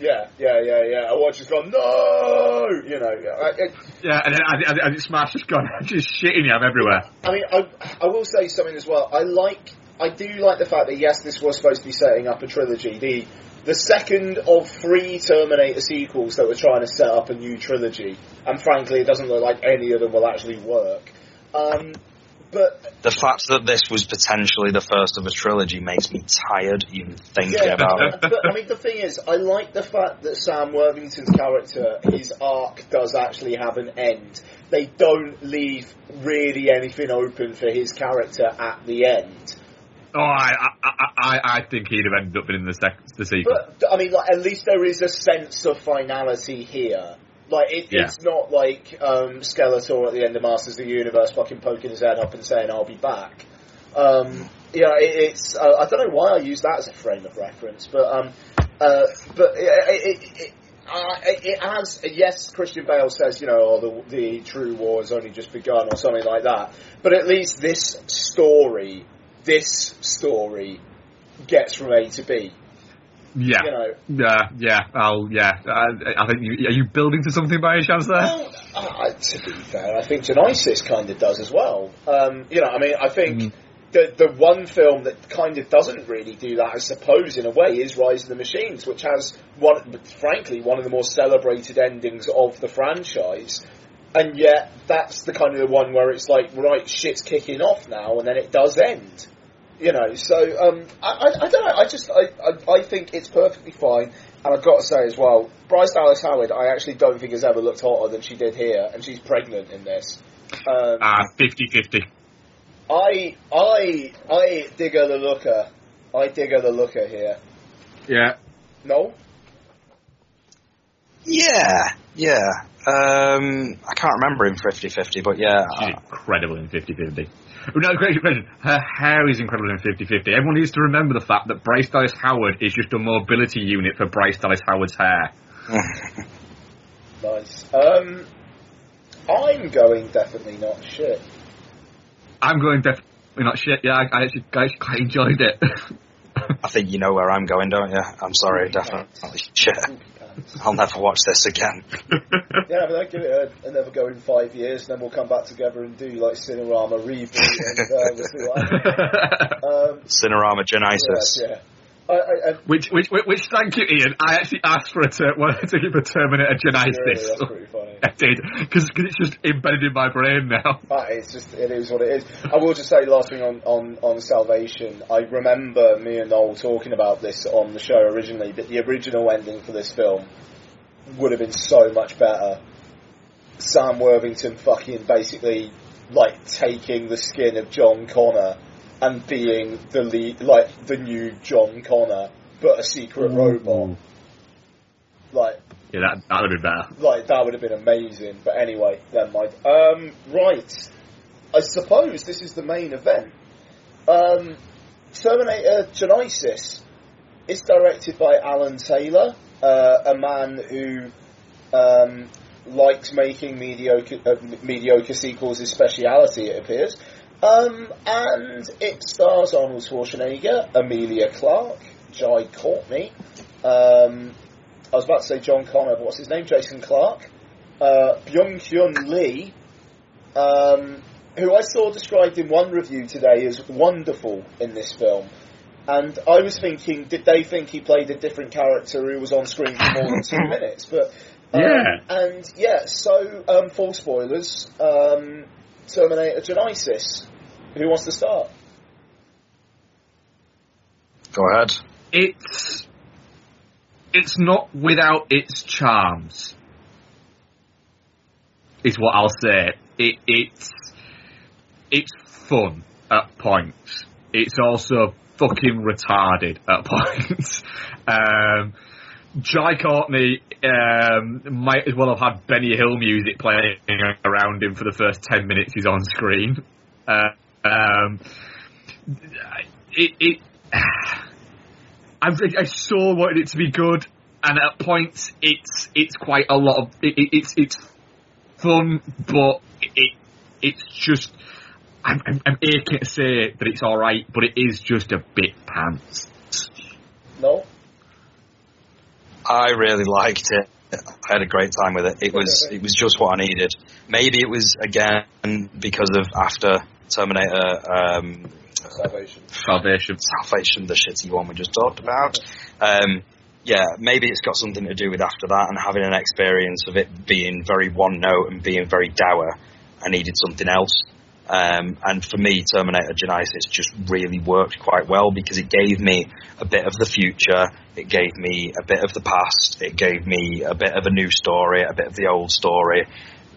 Yeah, yeah, yeah, yeah. I watch just gone, no! You know, I, I, yeah, and then as, as, as it smashes, gone, <laughs> just shitting you I'm everywhere. I mean, I, I will say something as well. I like, I do like the fact that yes, this was supposed to be setting up a trilogy. The the second of three Terminator sequels that were trying to set up a new trilogy, and frankly, it doesn't look like any of them will actually work. Um, but The fact that this was potentially the first of a trilogy makes me tired even thinking yeah, about it. but I mean, the thing is, I like the fact that Sam Worthington's character, his arc does actually have an end. They don't leave really anything open for his character at the end. Oh, I, I, I, I think he'd have ended up in the sec- the sequel. But I mean, like, at least there is a sense of finality here. Like, it, Yeah. it's not like um, Skeletor at the end of Masters of the Universe fucking poking his head up and saying, "I'll be back." Um, you know, it, it's uh, I don't know why I use that as a frame of reference, but um, uh, but it, it, it, uh, it has yes. Christian Bale says, you know, oh, the, the true war has only just begun, or something like that. But at least this story, this story, gets from A to B. yeah, You know, yeah, yeah. I'll, yeah. I, I think you, are you building to something by any chance there? Well, uh, to be fair, I think Genisys kind of does as well. Um, you know, I mean, I think the the one film that kind of doesn't really do that, I suppose, in a way, is Rise of the Machines, which has one, frankly, one of the more celebrated endings of the franchise. And yet, that's the kind of the one where it's like, right, shit's kicking off now, and then it does end. You know, so um, I, I, I don't know. I just I, I, I think it's perfectly fine, and I've got to say as well, Bryce Dallas Howard. I actually don't think has ever looked hotter than she did here, and she's pregnant in this. Um, Ah, 50-50. I I I dig her the looker. I dig her the looker here. Yeah. No, Yeah, yeah. Um, I can't remember in 50-50, but yeah. She's incredible in 50-50. No, great question. Her hair is incredible in 50-50. Everyone needs to remember the fact that Bryce Dallas Howard is just a mobility unit for Bryce Dallas Howard's hair. <laughs> nice. Um, I'm going definitely not shit. I'm going definitely not shit. Yeah, I, I actually, I actually quite enjoyed it. <laughs> I think you know where I'm going, don't you? I'm sorry, definitely. Shit. I'll never watch this again. <laughs> Yeah, but I'll give it a, another go in five years, and then we'll come back together and do like Cinerama reboot, and uh, we'll see what. <laughs> Um, Cinerama Genisys. yeah, yeah. I, I, I, which, which, which, thank you, Ian. I actually asked for a ter- <laughs> well, to give a Terminator yeah, Genisys. that's pretty funny. <laughs> I did because it's just embedded in my brain now. <laughs> Ah, it's just it is what it is. I will just say last thing on, on, on Salvation. I remember me and Noel talking about this on the show originally, but the original ending for this film would have been so much better. Sam Worthington fucking basically like taking the skin of John Connor and being the lead, like the new John Connor, but a secret robot. Like Yeah, that, that would have been better. like that would have been amazing. But anyway, never mind. Um, right, I suppose this is the main event. Um, Terminator Genisys is directed by Alan Taylor, uh, a man who um, likes making mediocre uh, mediocre sequels his speciality. It appears. Um, and it stars Arnold Schwarzenegger, Emilia Clarke, Jai Courtney, um, I was about to say John Connor, but what's his name? Jason Clarke. Uh, Byung-hun Lee, um, who I saw described in one review today as wonderful in this film. And I was thinking, did they think he played a different character who was on screen for more than two <laughs> minutes? But um, Yeah. and yeah, so um, full spoilers. Um, Terminator Genisys. Who wants to start? Go ahead. It's it's not without its charms. Is what I'll say. It it's it's fun at points. It's also fucking retarded at <laughs> points. um, Jai Courtney um, might as well have had Benny Hill music playing around him for the first ten minutes he's on screen. Uh, um, it, it <sighs> I, I so wanted it to be good, and at points it's it's quite a lot of it, it, it's it's fun, but it it's just I'm, I'm, I'm aching to say that it's all right, but it is just a bit pants. No. I really liked it. I had a great time with it. It was it was just what I needed. Maybe it was again because of after Terminator um, Salvation. Salvation. Salvation, the shitty one we just talked about. Um, yeah, maybe it's got something to do with after that and having an experience of it being very one note and being very dour. I needed something else. Um, and for me, Terminator Genisys just really worked quite well because it gave me a bit of the future, it gave me a bit of the past, it gave me a bit of a new story, a bit of the old story,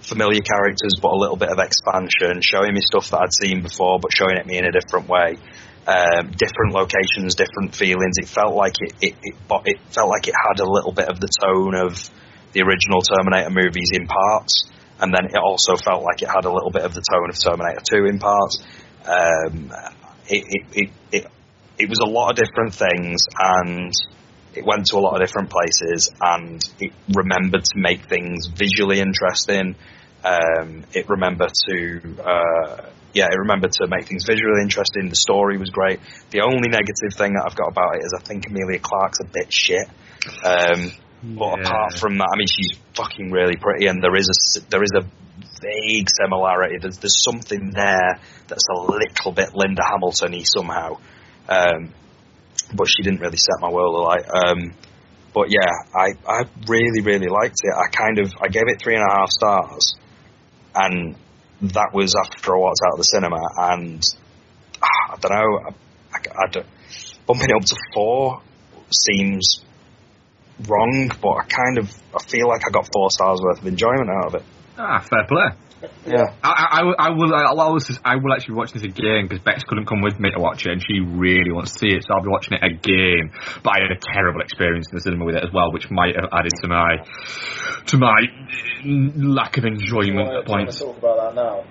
familiar characters but a little bit of expansion, showing me stuff that I'd seen before but showing it me in a different way. Um, different locations, different feelings. It felt like it, it, it, it felt like it had a little bit of the tone of the original Terminator movies in parts and then it also felt like it had a little bit of the tone of Terminator 2 in parts. Um, it, it, it, it, it was a lot of different things, and it went to a lot of different places, and it remembered to make things visually interesting. Um, it remembered to, uh, yeah, it remembered to make things visually interesting. The story was great. The only negative thing that I've got about it is I think Emilia Clarke's a bit shit. Um, but Yeah. apart from that, I mean, she's fucking really pretty, and there is a there is a vague similarity. There's there's something there that's a little bit Linda Hamilton-y somehow, um, but she didn't really set my world alight. Um, but yeah, I I really really liked it. I kind of I gave it three and a half stars, and that was after I walked out of the cinema, and ah, I don't know, I, I, I don't- bumping it up to four seems wrong, but I kind of I feel like I got four stars worth of enjoyment out of it. Ah, fair play. <laughs> Yeah. I, I, I will- I will. I'll always, I will actually watch this again because Bex couldn't come with me to watch it, and she really wants to see it, so I'll be watching it again. But I had a terrible experience in the cinema with it as well, which might have added to my to my lack of enjoyment at points. talk about that now?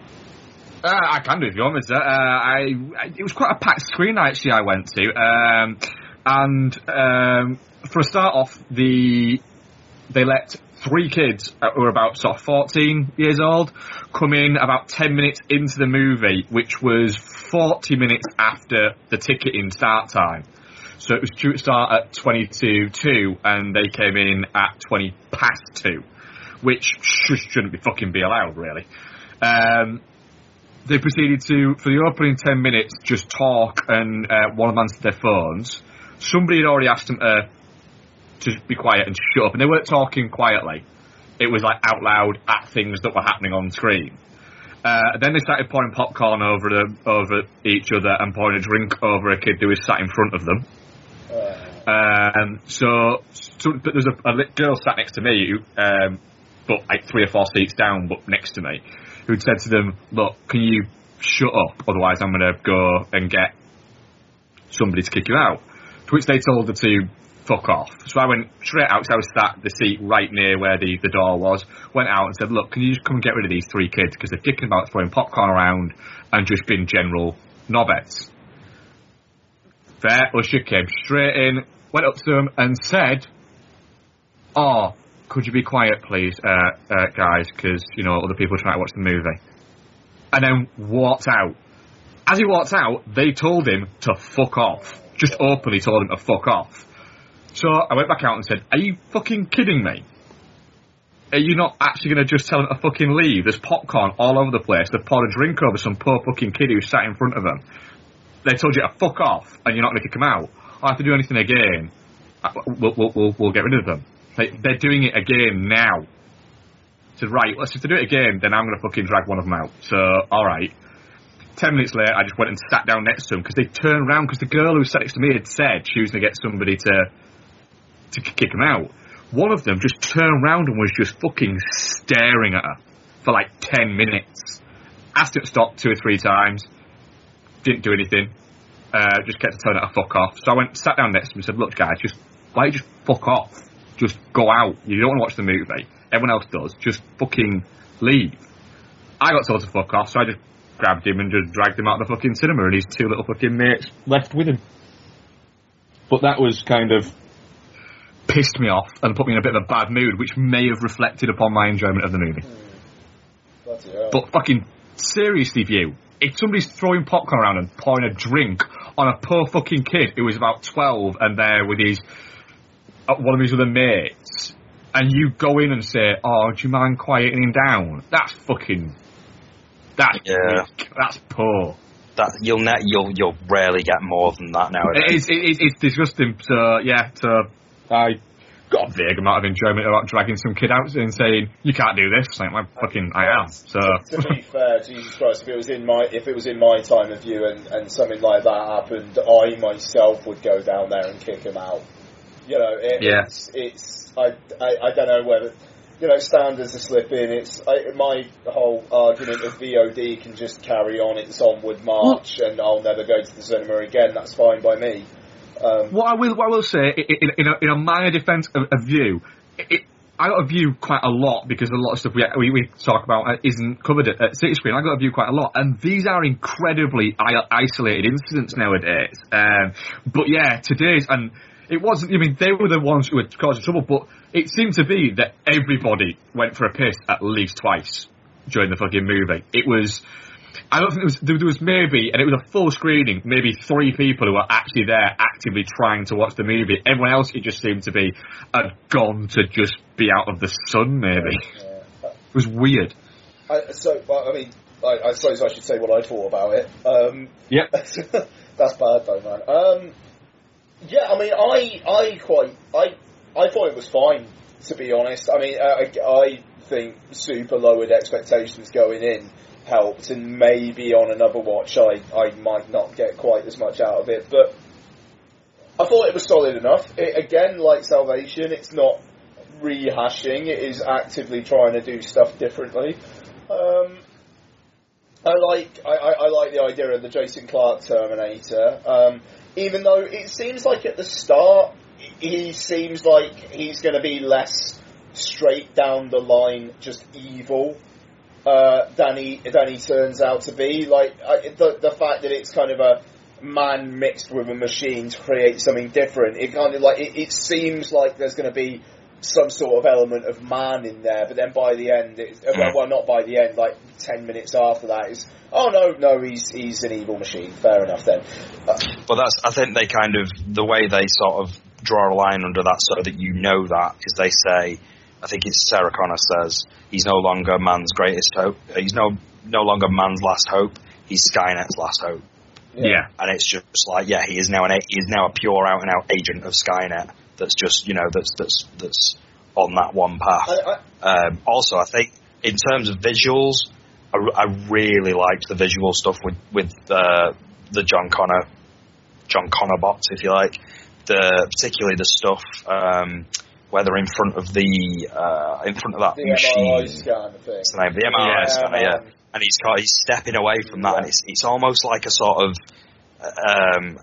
Uh, I can do if you want me to. Uh, I, I it was quite a packed screen actually. I went to, um, and um, for a start off, the they let three kids uh, who were about sort of 14 years old come in about 10 minutes into the movie, which was 40 minutes after the ticketing start time. So it was due to start at 22 2, and they came in at 20 past 2, which sh- shouldn't be fucking be allowed, really. Um, they proceeded to, for the opening 10 minutes, just talk and uh, one of them answered their phones. Somebody had already asked them to, to be quiet and shut up, and they weren't talking quietly. It was like out loud at things that were happening on screen. Uh, then they started pouring popcorn over over each other and pouring a drink over a kid who was sat in front of them. Um, so, so but there's a, a girl sat next to me, who, um, but like three or four seats down, but next to me, who'd said to them, "Look, can you shut up? Otherwise, I'm going to go and get somebody to kick you out." To which they told her to fuck off. So I went straight out. 'cause I was sat the seat right near where the, the door was. Went out and said, "Look, can you just come and get rid of these three kids because they're kicking about, throwing popcorn around, and just being general knobheads." Fair Usher came straight in, went up to them and said, "Oh, could you be quiet, please, uh, uh, guys? Because you know other people are trying to watch the movie." And then walked out. As he walked out, they told him to fuck off. Just openly told him to fuck off. So I went back out and said, "Are you fucking kidding me? Are you not actually going to just tell him to fucking leave? There's popcorn all over the place. They've poured a drink over some poor fucking kid who sat in front of them. They told you to fuck off, and you're not going to kick out. I have to do anything again. We'll, we'll, we'll, we'll get rid of them. They, they're doing it again now. I said, right, let's just do it again, then I'm going to fucking drag one of them out. So, alright. Ten minutes later, I just went and sat down next to them because they turned around because the girl who sat next to me had said she was going to get somebody to to kick him out. One of them just turned around and was just fucking staring at her for like ten minutes. Asked her to stop two or three times. Didn't do anything. Uh, just kept telling her fuck off. So I went, sat down next to him and said, look guys, just, why you just fuck off? Just go out. You don't want to watch the movie. Everyone else does. Just fucking leave. I got told to fuck off, so I just grabbed him and just dragged him out of the fucking cinema and his two little fucking mates left with him. But that was kind of pissed me off and put me in a bit of a bad mood, which may have reflected upon my enjoyment of the movie. Bloody. But fucking seriously, Vue. If somebody's throwing popcorn around and pouring a drink on a poor fucking kid who was about twelve and there with his uh, one of his other mates, and you go in and say, "Oh, do you mind quieting him down?" That's fucking. That's Yeah. weak. That's poor. That you'll net you'll you'll rarely get more than that nowadays. It is, it is, it's disgusting. So yeah, so I got a vague amount of enjoyment about dragging some kid out and saying, "You can't do this." Like, well, fucking, I am. So. to be fair, Jesus Christ, if it was in my if it was in my time of view and, and something like that happened, I myself would go down there and kick him out. You know, it, Yeah. it's it's I, I I don't know whether you know standards are slipping. It's I, my whole argument of VOD can just carry on its onward march, and I'll never go to the cinema again. That's fine by me. Um, What I will, what I will say, in, in, a, in a minor defence of, of Vue, it, I got a Vue quite a lot because a lot of stuff we, we, we talk about uh, isn't covered at, at City Screen. I got a Vue quite a lot, and these are incredibly isolated incidents nowadays. Um, but yeah, today's and it wasn't. I mean, they were the ones who were causing trouble, but it seemed to be that everybody went for a piss at least twice during the fucking movie. It was. I don't think there was, there there was maybe, and it was a full screening, maybe three people who were actually there actively trying to watch the movie. Everyone else, it just seemed to be, had gone to just be out of the sun, maybe. It was weird. I, so, well, I mean, I, I suppose I should say what I thought about it. Um, Yep. <laughs> that's bad though, man. Um, yeah, I mean, I, I quite, I, I thought it was fine, to be honest. I mean, uh, I, I think super lowered expectations going in helped, and maybe on another watch, I, I might not get quite as much out of it, but I thought it was solid enough. It, again, like Salvation, it's not rehashing; it is actively trying to do stuff differently. Um, I like I, I, like the idea of the Jason Clarke Terminator. Um, even though it seems like at the start he seems like he's going to be less straight down the line, just evil uh, than he turns out to be. Like I, the the fact that it's kind of a man mixed with a machine to create something different. It kind of like it, it seems like there's going to be some sort of element of man in there, but then by the end, it's, uh, well, well, not by the end, like ten minutes after that, is oh no, no, he's he's an evil machine. Fair enough then. Uh, But that's, I think they kind of, the way they sort of draw a line under that so that you know that is they say, I think it's Sarah Connor says, he's no longer man's greatest hope. He's no, no longer man's last hope. He's Skynet's last hope. Yeah. And it's just like, yeah, he is now an, a- he is now a pure out and out agent of Skynet that's just, you know, that's, that's, that's on that one path. I, I, Um, also, I think in terms of visuals, I really liked the visual stuff with with uh, the John Connor, John Connor bots, if you like. The particularly the stuff um, where they're in front of the uh, in front of that the machine. MRI scan thing. What's the name? The MRI Yeah, scanner, yeah. man. And he's got, he's stepping away from that, and it's it's almost like a sort of um,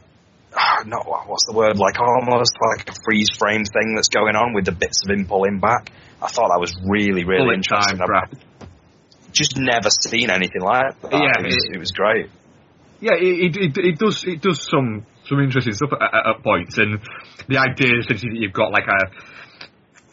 <sighs> not what's the word like almost like a freeze frame thing that's going on with the bits of him pulling back. I thought that was really really Bullet interesting. time, I've just never seen anything like that. Yeah, it was, it- it was great. Yeah, it, it, it, it does it does some some interesting stuff at, at, at points, and the idea essentially that you've got like a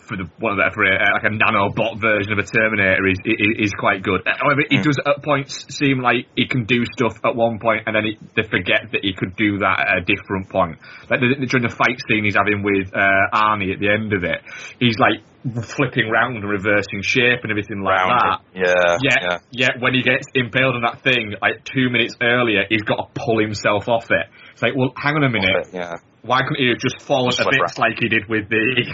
for the one of the for a, like a nanobot version of a Terminator is is, is quite good. However, it Mm. does at points seem like he can do stuff at one point, and then it, they forget that he could do that at a different point. Like the, during the fight scene he's having with uh, Arnie at the end of it, he's like flipping round and reversing shape and everything like Round that. Yeah, Yeah, yeah. yeah, when he gets impaled on that thing, like two minutes earlier, he's got to pull himself off it. It's like, well, hang on a minute. yeah. Why couldn't he have just fallen Just a bit right. like he did with the,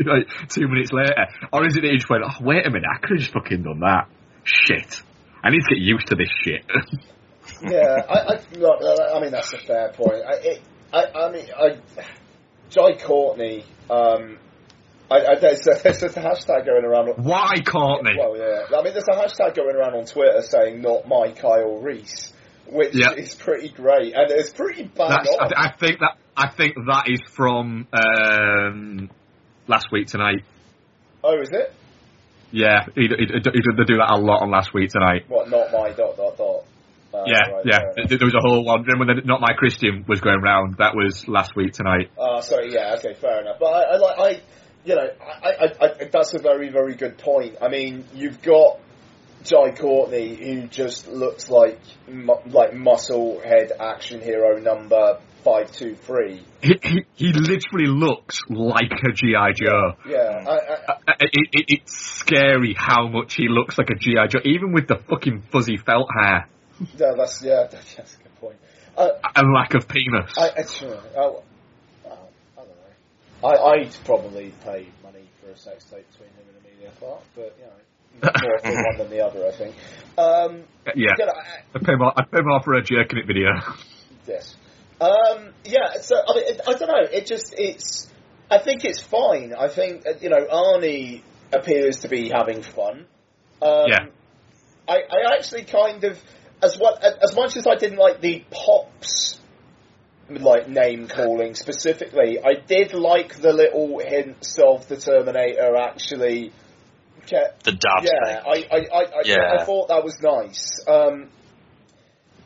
<laughs> like, two minutes later? Or is it that he just went, oh, wait a minute, I could have just fucking done that. Shit. I need to get used to this shit. <laughs> yeah, I, I, look, I mean that's a fair point. I, it, I, I mean, I, Jai Courtney. Um, I, I, there's, a, there's a hashtag going around. Why Courtney? Well, yeah. I mean, there's a hashtag going around on Twitter saying "not my Kyle Reese," which Yeah. is pretty great, and it's pretty bad. I, I think that, I think that is from, um, last week tonight. oh, is it? Yeah, he, he, he, they do that a lot on last week tonight. What? Not my dot dot dot. Uh, yeah, right, yeah. fair. There was a whole one. Remember when not my Christian was going round? That was last week tonight. Uh, sorry, yeah, okay, fair enough. But I, I I, you know, I, I, I, that's a very, very good point. I mean, you've got Jai Courtney, who just looks like, mu- like muscle head action hero number five two three. He, he, he literally looks like a GI Joe. Yeah, I, I, Uh, It, it, it's scary how much he looks like a GI Joe, even with the fucking fuzzy felt hair yeah, that's yeah, that's, <laughs> that's a good point. Uh, and lack of penis. I, I, oh, I don't know. I, I'd probably pay money for a sex tape between him and Emilia Clarke, but you know, more for one than the other, I think. Um, Yeah. you know, I- I'd pay more. I'd pay more for a jerking it video. Yes. Um, yeah. So I mean, it, I don't know. It just it's. I think it's fine. I think uh, you know Arnie appears to be having fun. Um, Yeah. I, I actually kind of as what as much as I didn't like the pops like name calling specifically, I did like the little hints of the Terminator actually. Kept, The dad yeah, I, I, I, I, Yeah. I thought that was nice. Um,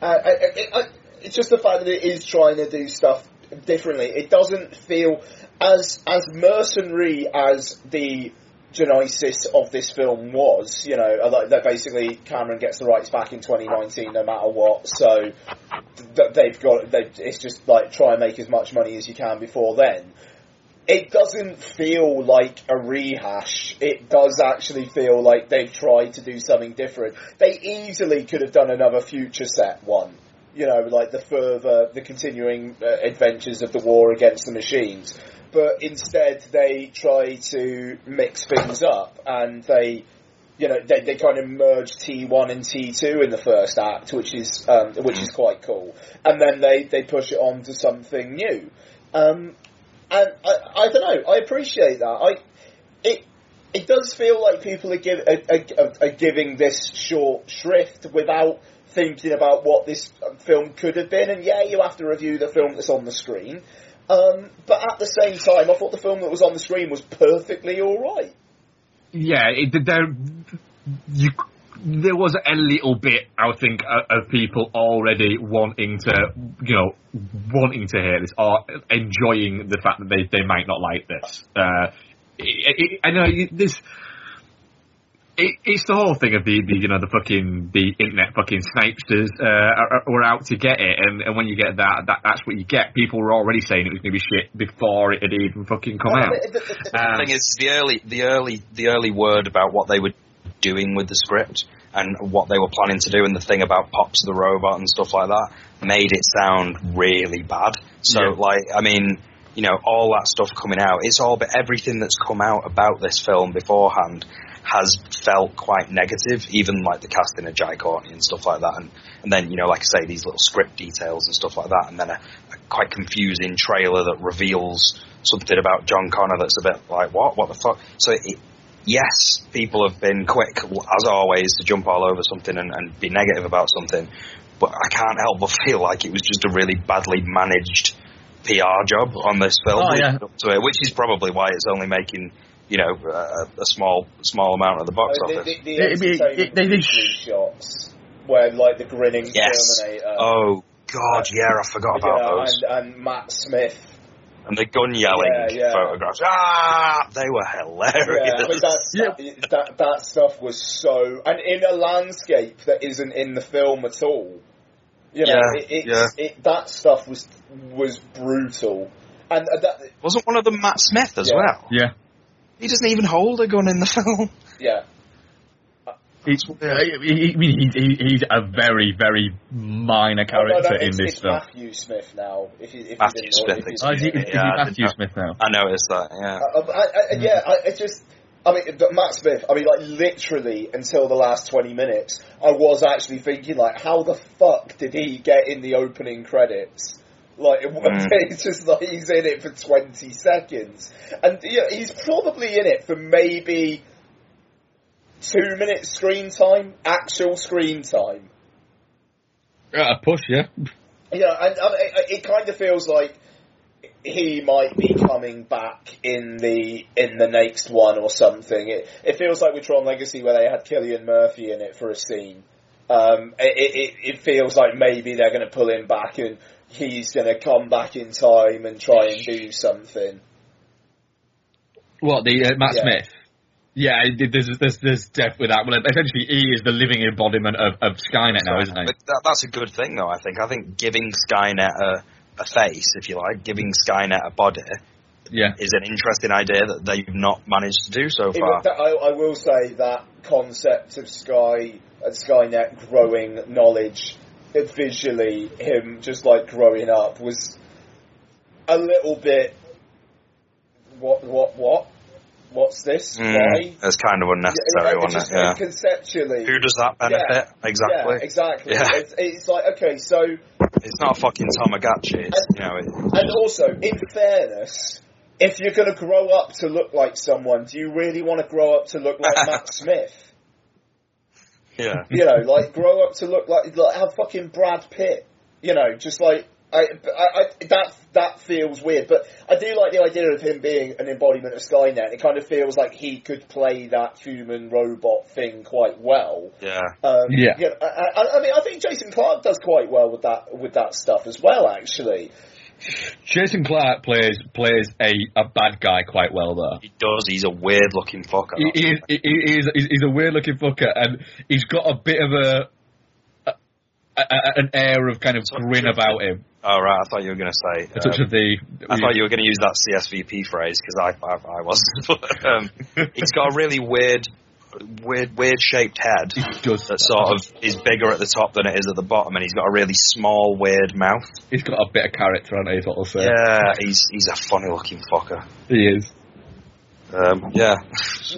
I, I, I, I, it's just the fact that it is trying to do stuff differently. It doesn't feel as as mercenary as the genesis of this film was. You know, uh, like that basically Cameron gets the rights back in 2019, no matter what. So th- they've got they it's just like try and make as much money as you can before then. It doesn't feel like a rehash. It does actually feel like they've tried to do something different. They easily could have done another future set one. You know, like the further, the continuing uh, adventures of the war against the machines. But instead, they try to mix things up and they, you know, they, they kind of merge T1 and T2 in the first act, which is, um, which is quite cool. And then they, they push it on to something new. Um, and I, I don't know. I appreciate that. I it it does feel like people are, give, are, are, are giving this short shrift without thinking about what this film could have been. And yeah, you have to review the film that's on the screen. Um, but at the same time, I thought the film that was on the screen was perfectly all right. yeah, it, there, you, there was a little bit, I think, of, people already wanting to, you know, wanting to hear this or enjoying the fact that they, they might not like this. Uh, I know this. It, it's the whole thing of the, the you know the fucking the internet fucking snipesters uh, are, are out to get it, and, and when you get that, that that's what you get. People were already saying it was going to be shit before it had even fucking come out. The Um, thing is, the early, the early, the early word about what they were doing with the script and what they were planning to do, and the thing about Pops the robot and stuff like that, made it sound really bad. So, Yeah. like, I mean, you know, all that stuff coming out, it's all, but everything that's come out about this film beforehand has felt quite negative, even like the casting of Jai Courtney and stuff like that, and and then you know, like I say, these little script details and stuff like that, and then a, a quite confusing trailer that reveals something about John Connor that's a bit like what, what the fuck? So it, yes, people have been quick, as always, to jump all over something and, and be negative about something, but I can't help but feel like it was just a really badly managed PR job on this film, Oh, yeah. up to it, which is probably why it's only making you know uh, a small small amount of the box I mean, office. the, the, It- it- it- they- they weekly shots where like the grinning Yes. Terminator. Oh God, yeah, I forgot about yeah, those. and, and Matt Smith. And the gun yelling Yeah, yeah. photographs. Ah, they were Yeah, hilarious. I mean that's, that, that that stuff was so, and in a landscape that isn't in the film at all. You know, Yeah, it, it's, yeah. it, that stuff was was brutal, and uh, that Wasn't one of them Matt Smith as Yeah. well? Yeah. He doesn't even hold a gun in the <laughs> film. yeah. It's, uh, he, he, he, he's a very, very minor Oh, no, character no, in this it's film. Matthew Smith now. If you, if Matthew you didn't know, Smith, if you it's- Oh, is is Yeah, I Matthew Smith now? I noticed that. Yeah. Uh, I, I, yeah, I, I just, I mean, but Matt Smith, I mean, like, literally until the last 20 minutes, I was actually thinking, like, how the fuck did he get in the opening credits? Like, Mm. <laughs> it's just like he's in it for 20 seconds. And, yeah, he's probably in it for maybe two minutes screen time, actual screen time. Uh, a push, yeah. Yeah, and, and it, it kind of feels like he might be coming back in the in the next one or something. It it feels like with Tron Legacy where they had Cillian Murphy in it for a scene. Um, it, it it feels like maybe they're going to pull him back and he's going to come back in time and try and do something. What, the uh, Matt Yeah. Smith? Yeah, it- there's, there's, there's definitely that. Well, essentially, he is the living embodiment of, of Skynet now, isn't he? But that, that's a good thing, though. I think. I think giving Skynet a, a face, if you like, giving Skynet a body, Yeah. is an interesting idea that they've not managed to do so far. that- I, I will say that concept of Sky and Skynet growing knowledge visually, him just like growing up was a little bit what, what, what? What's this? Mm, Why? it's kind of unnecessary, Yeah, wasn't it? Yeah. Conceptually. Who does that benefit? Yeah, Exactly. Yeah, exactly. Yeah. It's, it's like, okay, so, It's not a fucking Tamagotchi. It's, you know, it, and also, in fairness, if you're going to grow up to look like someone, do you really want to grow up to look like Matt <laughs> Smith? Yeah. <laughs> You know, like grow up to look like like have fucking Brad Pitt. You know, just like I, I, I that that feels weird, but I do like the idea of him being an embodiment of Skynet. It kind of feels like he could play that human robot thing quite well. Yeah. Um, Yeah. you know, I, I, I mean, I think Jason Clarke does quite well with that with that stuff as well. Actually, Jason Clarke plays plays a, a bad guy quite well though. He does. He's a weird looking fucker. He, he, is- he, he is, he's a weird looking fucker, and he's got a bit of a, a, a an air of kind of grin about him. Oh right, I thought you were going to say. A touch um, of the. I thought you were going to use that CSVP phrase because I, I I wasn't. <laughs> Um, he's got a really weird, weird, weird shaped head that sort of is bigger at the top than it is at the bottom, and he's got a really small, weird mouth. He's got a bit of character on it, is what I'll say. Yeah, he's he's a funny looking fucker. He is. Um, yeah,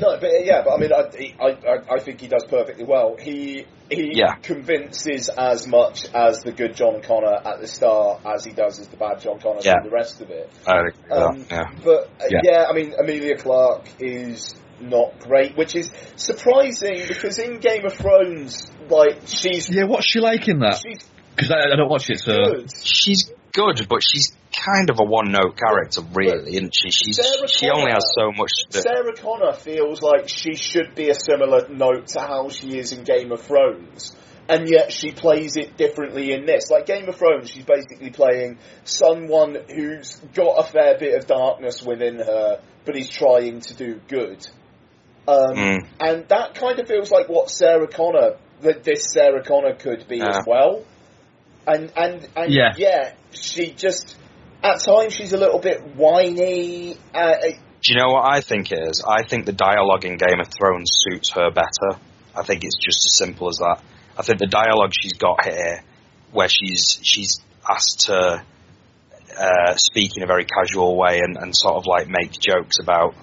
no, but yeah, but I mean, I, I, I, I think he does perfectly well. He he Yeah. convinces as much as the good John Connor at the start as he does as the bad John Connor Yeah. through the rest of it. I agree Um. Yeah. But uh, Yeah. yeah. I mean, Emilia Clarke is not great, which is surprising because in Game of Thrones, like she's Yeah, what's she like in that? Because I, I don't watch it, so. good. She's good, but she's kind of a one note character, really, isn't she? She's Sarah she only has so much to. Sarah Connor feels like she should be a similar note to how she is in Game of Thrones. And yet she plays it differently in this. Like Game of Thrones, she's basically playing someone who's got a fair bit of darkness within her, but is trying to do good. Um, Mm. And that kind of feels like what Sarah Connor, that this Sarah Connor could be Yeah. as well. And and and Yeah. yeah, she just at times she's a little bit whiny. Uh, Do you know what I think it is? I think the dialogue in Game of Thrones suits her better. I think it's just as simple as that. I think the dialogue she's got here, where she's she's asked to uh, speak in a very casual way and, and sort of like make jokes about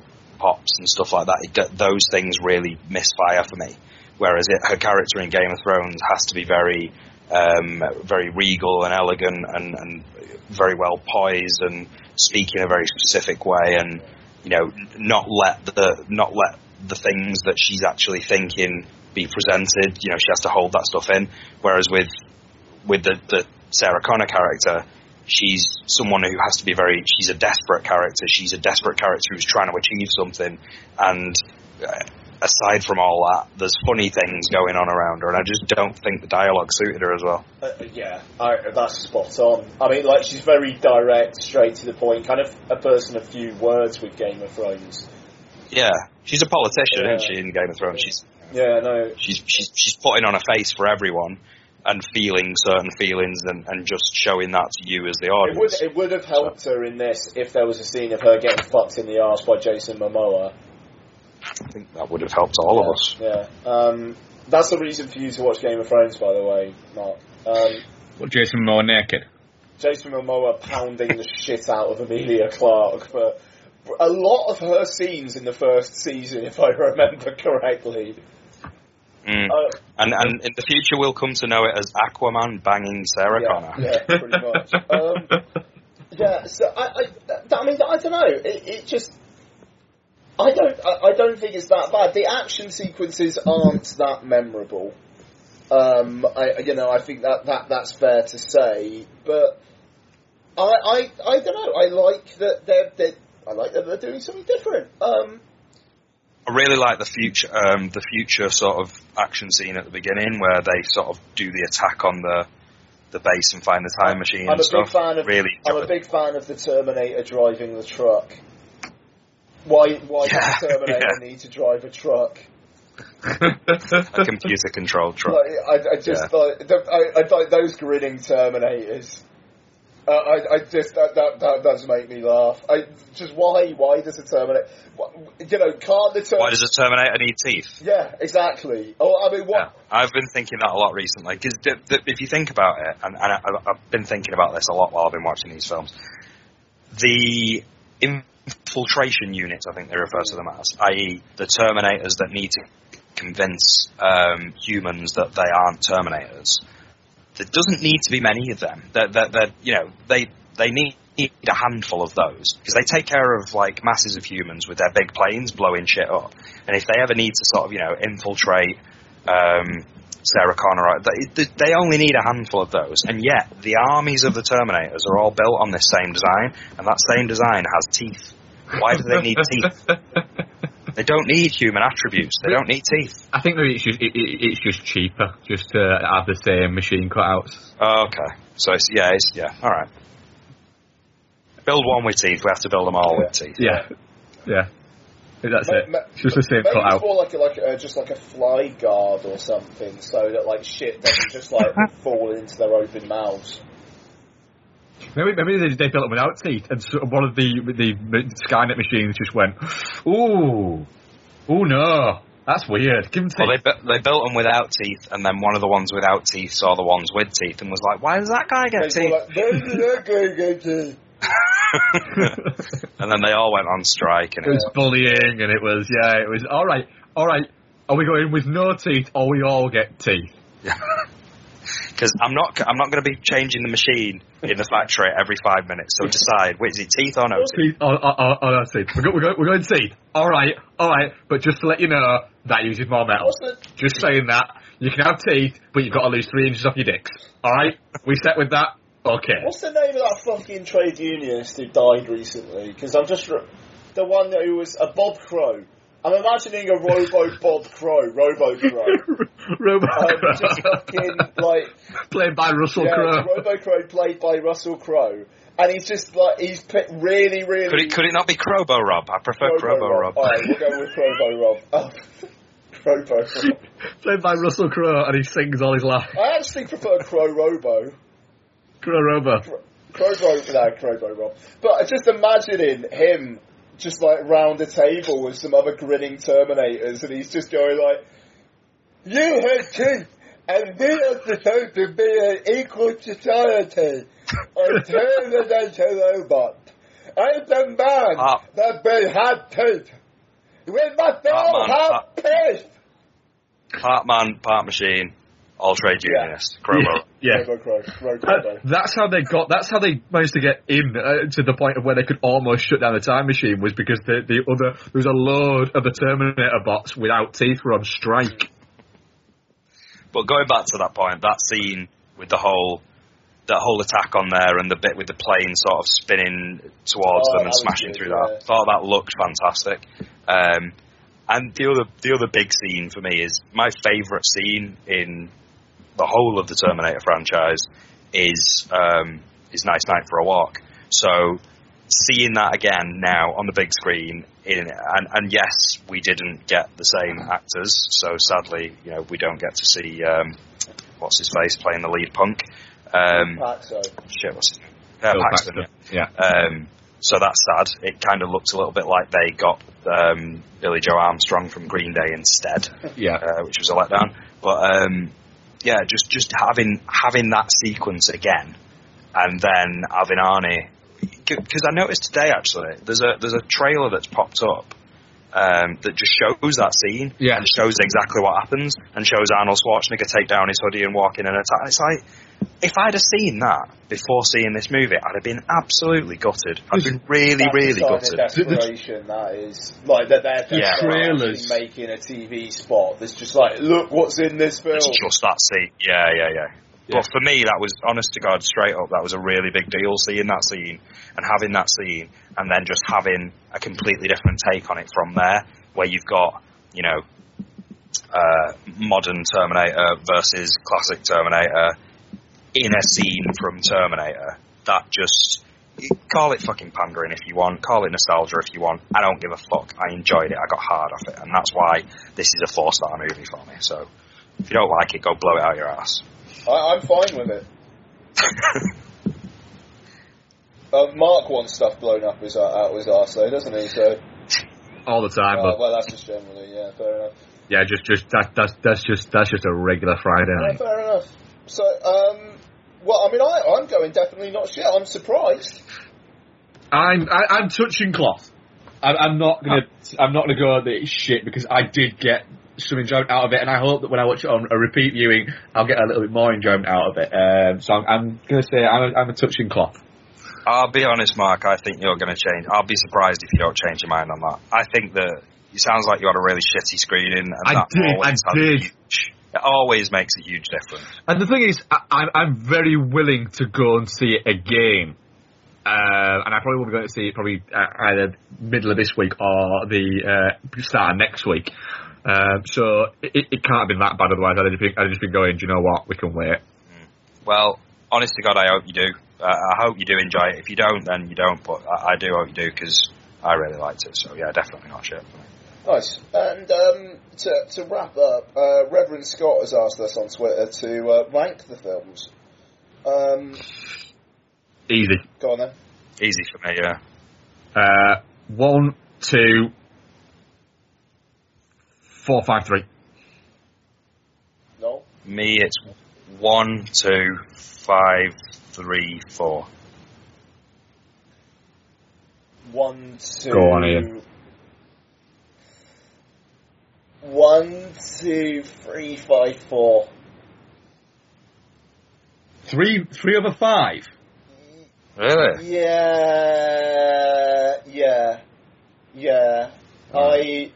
pops and stuff like that, it, those things really misfire for me. Whereas it, her character in Game of Thrones has to be very, um, very regal and elegant and, and very well poised and speak in a very specific way and you know not let the not let the things that she's actually thinking be presented. You know she has to hold that stuff in. Whereas with with the, the Sarah Connor character, she's someone who has to be very. She's a desperate character. She's a desperate character who's trying to achieve something. And uh, aside from all that, there's funny things going on around her, and I just don't think the dialogue suited her as well. Uh, yeah, I, that's spot on. I mean, like she's very direct, straight to the point, kind of a person of few words with Game of Thrones. Yeah, she's a politician, Yeah. isn't she? In Game of Thrones, she's Yeah, no, she's she's she's putting on a face for everyone and feeling certain feelings and, and just showing that to you as the it would audience. it would have helped her in this if there was a scene of her getting fucked in the arse by Jason Momoa. I think that would have helped all yeah, of us. Yeah, um, that's the reason for you to watch Game of Thrones, by the way, Mark. Um, What, Jason Momoa naked? Jason Momoa pounding the shit out of Emilia Clarke for for a lot of her scenes in the first season, if I remember correctly. Mm. Uh, And and in the future, we'll come to know it as Aquaman banging Sarah yeah, Connor. yeah, pretty much. <laughs> Um, yeah, so I, I, I mean, I don't know. It, it just, I don't, I, I don't think it's that bad. The action sequences aren't that memorable. Um, I, you know, I think that, that that's fair to say, but I, I, I don't know. I like that they're, they're I like that they're doing something different. Um, I really like the future, um, the future sort of action scene at the beginning where they sort of do the attack on the the base and find the time machine I'm and a stuff. big fan of. really, I'm a big fan of the Terminator driving the truck. Why? Why Yeah, does the <laughs> Terminator yeah. need to drive a truck? a computer controlled truck. Like, I, I just Yeah. thought I, I thought those grinning Terminators. Uh, I, I just that, that that does make me laugh. I just why why does the Terminator? wh- You know, can't the Terminator? Why does a Terminator need teeth? Yeah, exactly. Oh, I mean, what? I've been thinking that a lot recently because if you think about it, and, and I, I've been thinking about this a lot while I've been watching these films, the infiltration units, I think they refer to them as, i.e., the Terminators that need to convince um, humans that they aren't Terminators. There doesn't need to be many of them. That that that you know they they need a handful of those because they take care of like masses of humans with their big planes blowing shit up. And if they ever need to sort of you know infiltrate um, Sarah Connor, they, they only need a handful of those. And yet the armies of the Terminators are all built on this same design, and that same design has teeth. Why do they need teeth? <laughs> They don't need human attributes. They don't need teeth. I think maybe it's just it, it, it's just cheaper just to have the same machine cutouts. Oh, okay. So it's yeah, it's yeah. All right. Build one with teeth. We have to build them all with teeth. Yeah, yeah. That's Ma- it. ma- just the same Maybe cutout. it's more like a, like a, just like a fly guard or something, so that like shit doesn't just like <laughs> fall into their open mouths. Maybe, maybe they, they built it without teeth, and so one of the the Skynet machines just went, "Ooh, ooh, no, that's weird. Give them teeth." Well, they bu- they built them without teeth, and then one of the ones without teeth saw the ones with teeth and was like, "Why does that guy get teeth?" like, "Where did that guy get to?" <laughs> and then they all went on strike, and it was bullying, and it was yeah, it was all right, all right. Are we going with no teeth, or we all get teeth? <laughs> because I'm not I'm not going to be changing the machine in the factory every five minutes. So decide, wait, is it teeth or no teeth? Teeth, oh, oh, oh, oh no, teeth. We're, go, we're, go, we're going teeth. All right, all right. But just to let you know, that uses more metal. Just saying that. You can have teeth, but you've got to lose three inches off your dicks. All right? We set with that? Okay. What's the name of that fucking trade unionist who died recently? Because I'm just re- the one who was a Bob Crow. I'm imagining a Robo Bob Crow, Robo Crow, <laughs> Robo um, just fucking like Played by Russell yeah, Crowe. Robo Crow played by Russell Crowe, and he's just like he's pit really, really. Could it could it not be Crobo Rob? I prefer Crobo Rob. All right, we'll go with Crobo Rob. <laughs> Oh, Crobo Played by Russell Crowe, and he sings all his life. I actually prefer Crow Robo. Crow Robo. Crobo, no, Crobo Rob. But just imagining him just like round a table with some other grinning Terminators, and he's just going like, "You have teeth, and we are supposed to be an equal society, us into robots. I'm the man Ah. that will have teeth. We must all man, have teeth." Part man, part machine, all trade unionist. Crobo. Yeah. Crobo Crow, Crow That- Crobo. that's how they got. That's how they managed to get in uh, to the point of where they could almost shut down the time machine. Was because the the other there was a load of the Terminator bots without teeth were on strike. But going back to that point, that scene with the whole that whole attack on there and the bit with the plane sort of spinning towards Oh, them and smashing good, through yeah. that, thought that looked fantastic. Um, and the other the other big scene for me is my favourite scene in the whole of the Terminator franchise is um, is Nice Night for a Walk. So seeing that again now on the big screen in and, and yes we didn't get the same actors so sadly you know we don't get to see um, what's his face playing the lead punk um, Paxo. shit what's his name uh, Bill Paxton, Paxton, yeah. um, so that's sad it kind of looked a little bit like they got um, Billie Joe Armstrong from Green Day instead Yeah. uh, which was a letdown. But um, yeah, just just having having that sequence again, and then having Arnie, because I noticed today actually there's a there's a trailer that's popped up. Um, that just shows that scene Yeah. and shows exactly what happens and shows Arnold Schwarzenegger take down his hoodie and walk in and attack. It's like if I'd have seen that before seeing this movie, I'd have been absolutely gutted. I'd been really, That's really gutted. desperation. That is like that. They're, they're Yeah. Trailers. making a TV spot that's just like, look what's in this film. It's just that scene. Yeah, yeah, yeah. But for me, that was honest to God, straight up, that was a really big deal. Seeing that scene and having that scene, and then just having a completely different take on it from there, where you've got, you know, uh, modern Terminator versus classic Terminator in a scene from Terminator. That just call it fucking pandering if you want, call it nostalgia if you want. I don't give a fuck. I enjoyed it. I got hard off it, and that's why this is a four star movie for me. So if you don't like it, go blow it out your ass. I, I'm fine with it. <laughs> Uh, Mark wants stuff blown up his, uh, out his arse though, doesn't he? So, All the time, uh, but well, that's just generally, yeah, fair enough. yeah, just just that that's that's just that's just a regular Friday Yeah, night. fair enough. So, um, well, I mean, I, I'm going definitely not shit. I'm surprised. I'm I, I'm touching cloth. I'm, I'm not gonna I'm not gonna go the shit because I did get some enjoyment out of it, and I hope that when I watch it on a repeat viewing, I'll get a little bit more enjoyment out of it. Um, so I'm, I'm gonna say I'm a, I'm a touching cloth. I'll be honest, Mark. I think you're going to change. I'll be surprised if you don't change your mind on that. I think that it sounds like you had a really shitty screening, and I that did, I always has did. huge- it always makes a huge difference. And the thing is, I, I'm, very willing to go and see it again. Uh, and I probably will be going to see it probably uh, either middle of this week or the uh, start of next week. Um, so it, it can't have been that bad. Otherwise, I'd have, been, I'd have just been going. Do you know what? We can wait. Well, honest to God, I hope you do. Uh, I hope you do enjoy it. If you don't, then you don't. But I, I do hope you do because I really liked it. So yeah, definitely not shit for me. Nice. And um, to, to wrap up, uh, Reverend Scott has asked us on Twitter to uh, rank the films. Um, Easy. go on then. Easy for me, yeah. Uh, one, two, four, five, three. No. Me, it's one, two, five, three, four. One, two. Go on, Ian. One, two, three, five, four. Three, three over five. Really? Yeah, yeah, yeah. I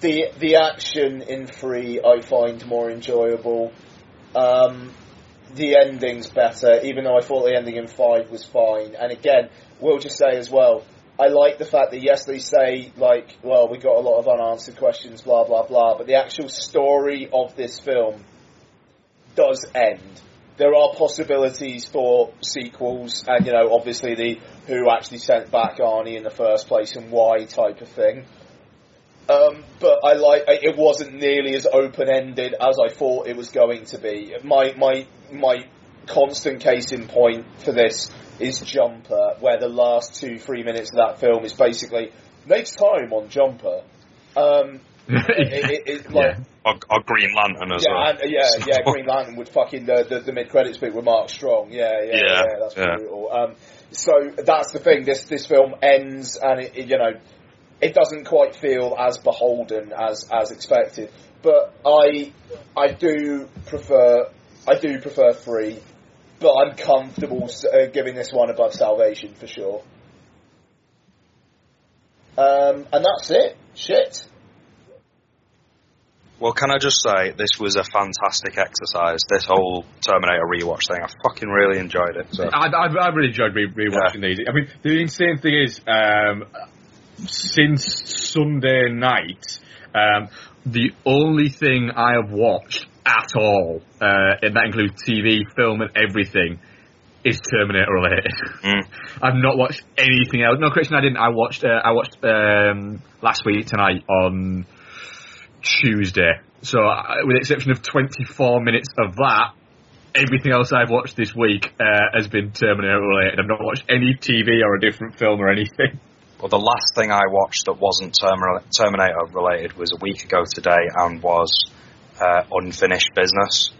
the the action in three I find more enjoyable. Um, the ending's better, even though I thought the ending in five was fine. And again, we'll just say as well, I like the fact that yes, they say like, well, we got a lot of unanswered questions, blah blah blah, but the actual story of this film does end. There are possibilities for sequels, and you know, obviously the who actually sent back Arnie in the first place and why type of thing. Um, but I like it wasn't nearly as open ended as I thought it was going to be. My my my constant case in point for this is Jumper, where the last two three minutes of that film is basically next time on Jumper. Um, <laughs> it, it, it, like, Or, or Green Lantern as yeah, well. and, yeah, yeah. <laughs> Green Lantern would fucking the the, the mid credits bit with Mark Strong. Yeah, yeah, yeah. Yeah, that's yeah. brutal. Um, so that's the thing. This this film ends, and it, it, you know, it doesn't quite feel as beholden as as expected. But I I do prefer I do prefer three, but I'm comfortable uh, giving this one above Salvation for sure. Um, and that's it. Shit. Well, can I just say, this was a fantastic exercise. This whole Terminator rewatch thing, I fucking really enjoyed it. So. I, I, I really enjoyed re- rewatching these. I mean, the insane thing is, um, since Sunday night, um, the only thing I have watched at all, uh, and that includes TV, film, and everything, is Terminator related. Mm. <laughs> I've not watched anything else. No, Christian, I didn't. I watched. Uh, I watched um, last week tonight on Tuesday. So, uh, with the exception of 24 minutes of that, everything else I've watched this week uh, has been Terminator related. I've not watched any TV or a different film or anything. Well, the last thing I watched that wasn't Terminator related was a week ago today and was uh, Unfinished Business.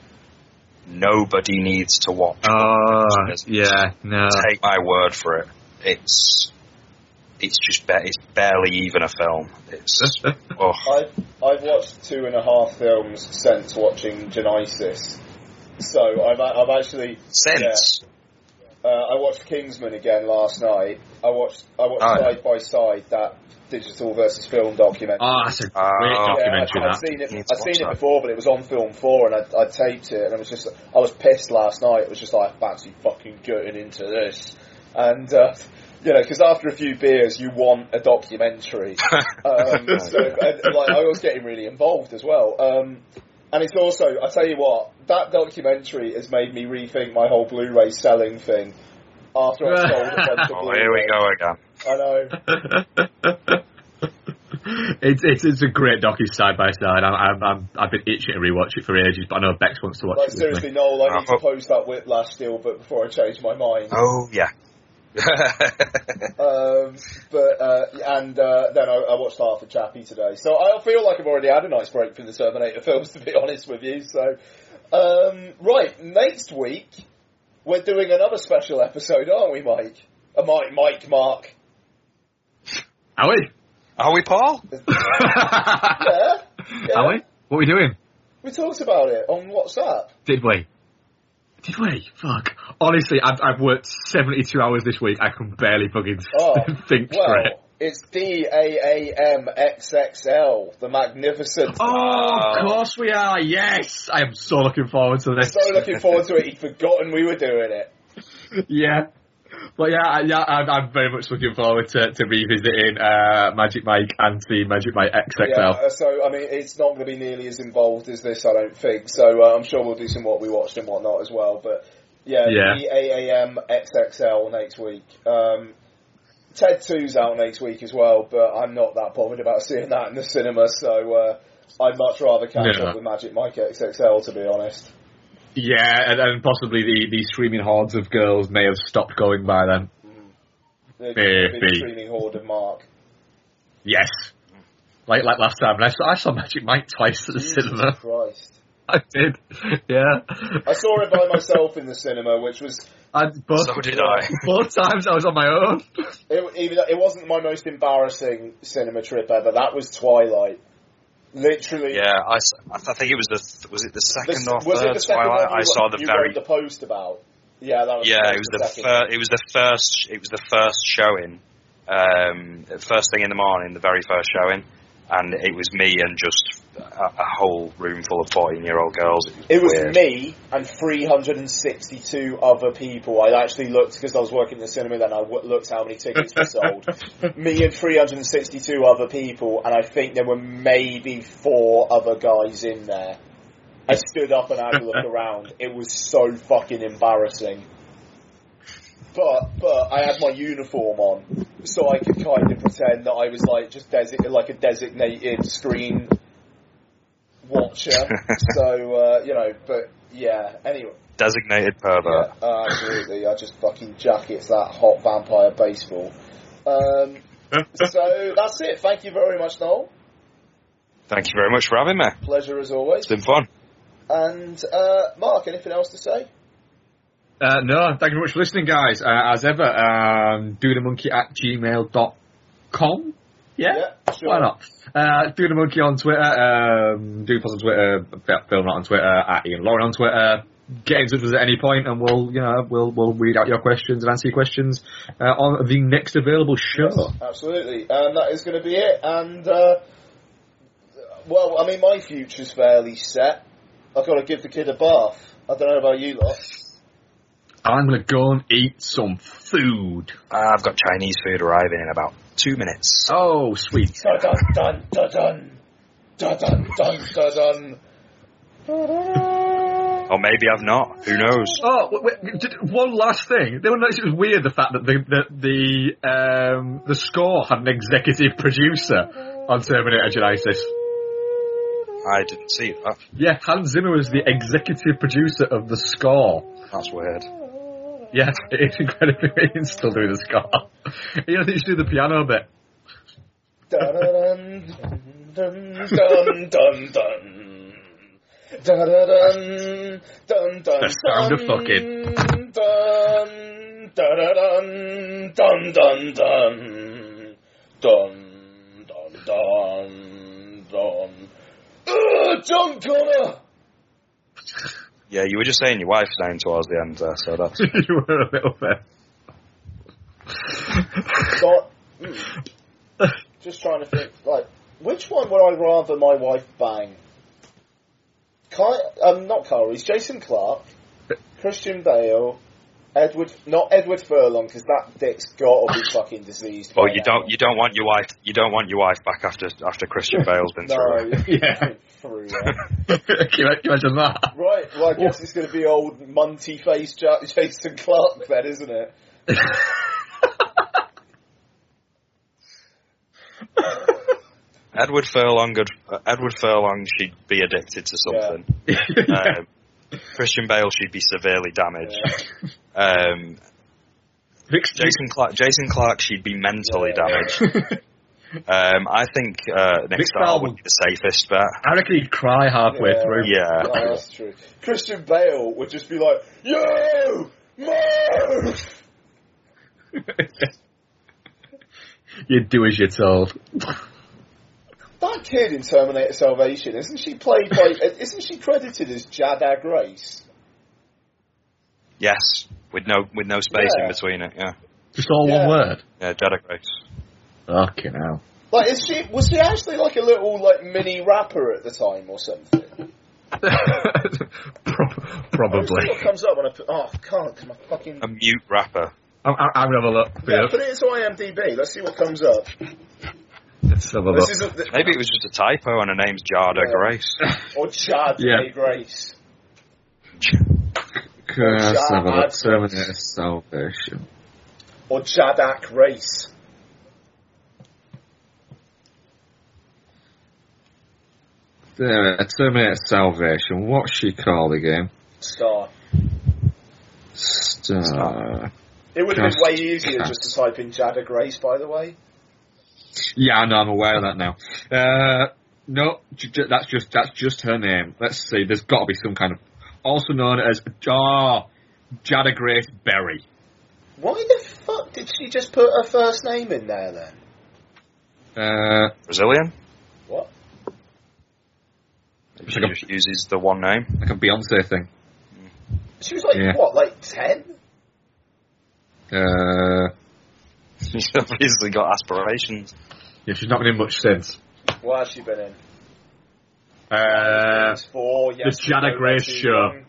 Nobody needs to watch. Oh, Unfinished Business. yeah, no. Take my word for it. It's it's just ba- it's barely even a film. It's <laughs> oh, I've I've watched two and a half films since watching Genisys. So I've I've actually since uh, I watched Kingsman again last night. I watched I watched Oh, yeah. Side by Side that digital versus film documentary. Oh, that's a great Oh. documentary, yeah, I'd, I'd seen it. I'd seen it before, but it was on film four, and I, I taped it, and it was just. I was pissed last night. It was just like fancy fucking getting into this, and uh, you know, because after a few beers, you want a documentary. <laughs> um, so, and, like, I was getting really involved as well. Um, and it's also, I tell you what, that documentary has made me rethink my whole Blu-ray selling thing. After I sold a bunch of <laughs> oh, here we go again. I know. <laughs> it's, it's it's a great docu side by side. I'm, I'm, I'm I've been itching to rewatch it for ages, but I know Bex wants to watch Like it with seriously, me. Noel, I I need to hope- post that Whiplash still, but before I change my mind. Oh yeah. <laughs> Um, but uh, and uh, then I, I watched Half a Chappie today, so I feel like I've already had a nice break from the Terminator films, <laughs> to be honest with you. So, um, right, next week we're doing another special episode, aren't we, Mike? Uh, Mike, Mike, Mark. Are we? Are we, Paul? Yeah. <laughs> yeah. Are we? What are we doing? We talked about it on WhatsApp. Did we? Did we? Fuck. Honestly, I've, I've worked 72 hours this week. I can barely fucking Oh, <laughs> think well, straight. it's D A A M X X L, the magnificent. Oh, of course we are. Yes, I am so looking forward to this. So looking forward to it. He'd forgotten we were doing it. <laughs> yeah. But yeah, I- yeah, I'm, I'm very much looking forward to, to revisiting uh, Magic Mike and seeing Magic Mike XXL. Yeah, uh, so I mean, it's not going to be nearly as involved as this, I don't think. So uh, I'm sure we'll do some what we watched and whatnot as well. But yeah, Yeah. the AAM XXL next week. Um, Ted 2's out next week as well, but I'm not that bothered about <laughs> seeing that in the cinema. So uh, I'd much rather catch Yeah. up with Magic Mike XXL, to be honest. Yeah, and, and possibly the, the streaming hordes of girls may have stopped going by then. Mm. The Maybe. big streaming horde of Mark. Yes. Like like last time, and I saw, I saw Magic Mike twice at the Jesus cinema. <laughs> Christ. I did. Yeah. I saw it by myself in the cinema, which was I, both, So did I. <laughs> Both times I was on my own. It, even it wasn't my most embarrassing cinema trip ever. That was Twilight. Literally. Yeah, I, I think it was the was it the The second s- or third the second Twilight? I saw the you very the post about. Yeah, that was. yeah. It was the second. fir- it was the first it was the first showing, um, first thing in the morning, the very first showing, and it was me and just a, a whole room full of fourteen year old girls. It was weird. me and 362 other people. I actually looked because I was working in the cinema then. I w- looked how many tickets were sold. <laughs> me and 362 other people, and I think there were maybe four other guys in there. I stood up and had a look <laughs> around. It was so fucking embarrassing. But but I had my uniform on, so I could kind of pretend that I was like just desi- like a designated screen watcher. <laughs> so uh, you know, but yeah. Anyway, Designated pervert. yeah, uh, absolutely. I just fucking jackets that hot vampire baseball. Um, <laughs> so that's it. Thank you very much, Noel. Thank you very much for having me. Pleasure as always. It's been fun. And uh, Mark, anything else to say? Uh, no, thank you very much for listening, guys. Uh, as ever, um, dothemonkey at gmail.com. Yeah? Yeah, sure. Why not? Uh, do the monkey on Twitter, um, do post on Twitter, Phil not on Twitter, at Ian Lauren on Twitter. Get in touch with us at any point, and we'll, you know, we'll we'll read out your questions and answer your questions uh, on the next available show. Absolutely. And that is going to be it. And, uh, well, I mean, my future's fairly set. I've got to give the kid a bath. I don't know about you lot. I'm gonna go and eat some food. I've got Chinese food arriving in about two minutes. Oh, sweet. Dun dun dun dun dun. Dun dun dun dun dun. Or maybe I've not. Who knows? Oh, wait, wait, did- one last thing. They were noticed it was weird the fact that the the the, um, the score had an executive producer on Terminator Genisys. I didn't see that. Yeah, Hans Zimmer was the executive producer of the score. That's weird. Yes, <laughs> it is incredibly. You <laughs> can still do the scar. <laughs> You know, you should do the piano bit. Dun dun dun dun. Dun, dun, the sound of fucking. Dun, dun dun dun, dun, dun. Dun, dun, dun, dun. Ugh, John Connor! Yeah, you were just saying your wife's name towards the end there, so that's. <laughs> you were a little bit. Got, mm, just trying to think, like, which one would I rather my wife bang? Ky- um, not Kyle Reese, Jason Clarke, Christian Bale, Edward, not Edward Furlong, because that dick's got to be <laughs> fucking diseased. Oh, you now. don't. You don't want your wife. You don't want your wife back after after Christian <laughs> Bale's been No, through. it. Yeah. <laughs> through can, you, imagine that? Right, well, I guess it's going to be old Monty face Ja- Jason Clarke then, isn't it? Edward Furlong. Would, uh, Edward Furlong. She'd be addicted to something. Um, Christian Bale. She'd be severely damaged. Um, Vic's Jason Clarke. Jason Clarke. She'd be mentally Yeah. <laughs> damaged. Um, I think uh, Nick Vic Stahl Stahl would be the safest bet. I reckon he'd cry halfway Yeah. through. Yeah. No, that's true. Christian Bale would just be like, Yo! Move! <laughs> you do as you're told. That kid in Terminator Salvation, isn't she played by? <laughs> isn't she credited as Jada Grace? Yes, with no with no space Yeah. in between it. Yeah, Just all Yeah. one word. yeah, Jedi Grace. Fucking hell. Like, is she? Was she actually like a little like mini rapper at the time or something? <laughs> Pro- Probably. see what comes up when I put. Oh, I can't. 'cause my fucking. A mute rapper. I'm, I'm I'm gonna have a look. Yeah, Yeah. put it into IMDb. Let's see what comes up. Let's have a This look. isn't the, Maybe it was just a typo and her name's Jada Yeah. Grace. or Chad Yeah. A. <laughs> Grace. Let's have a look. Terminator Salvation. Or Jadak Race. There, Terminator Salvation. What's she called again? Star. Star. It would have been way easier just to type in Jada Grace, by the way. Yeah, I know. I'm aware of that now. Uh, no, j- j- that's just that's just her name. Let's see. There's got to be some kind of also known as oh, Jada Grace Berry. Why the fuck did she just put her first name in there then? Uh, Brazilian. What? Maybe she like a- just uses the one name. like a Beyonce thing. She was like, Yeah. what, like 10? Uh, <laughs> She's obviously got aspirations. yeah, she's not been in much since. What has she been in? Uh, It's four, yes, the Jada Grace too show. young.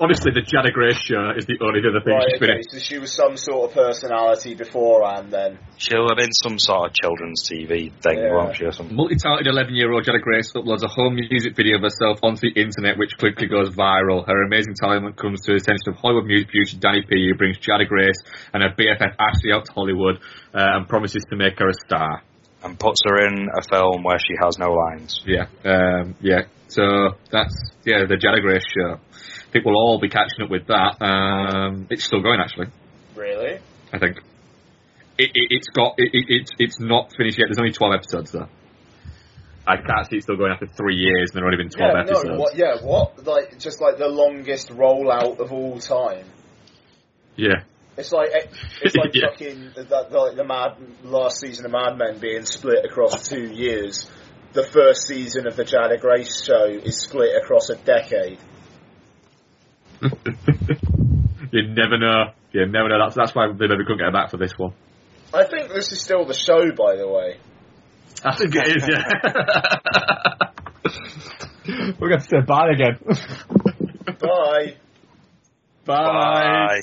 honestly, the Jada Grace show is the only other thing Right, she's been okay, so she was some sort of personality beforehand then. She'll have been some sort of children's TV thing, Yeah. won't she? Or something. Multi-talented 11-year-old Jada Grace uploads a home music video of herself onto the internet, which quickly goes viral. Her amazing talent comes to the attention of Hollywood music producer Danny P, who brings Jada Grace and her BFF Ashley out to Hollywood uh, and promises to make her a star. And puts her in a film where she has no lines. Yeah, um, yeah. So that's yeah, the Jada Grace show. I think we'll all be catching up with that. Um, it's still going actually. Really? I think it, it, it's got it, it, it's it's not finished yet. There's only twelve episodes though. I can't see it still going after three years, and there have only been twelve yeah, episodes. no, what, yeah, what? Like, just like the longest rollout of all time. Yeah, It's like it's like <laughs> Yeah. fucking the, the, like the Mad last season of Mad Men being split across two years. The first season of the Jada Grace show is split across a decade. <laughs> you never know. You never know. That's that's why they never couldn't get her back for this one. I think this is still the show, by the way. I think it is. Yeah. <laughs> We're going to say bye again. Bye. bye. dun dun dun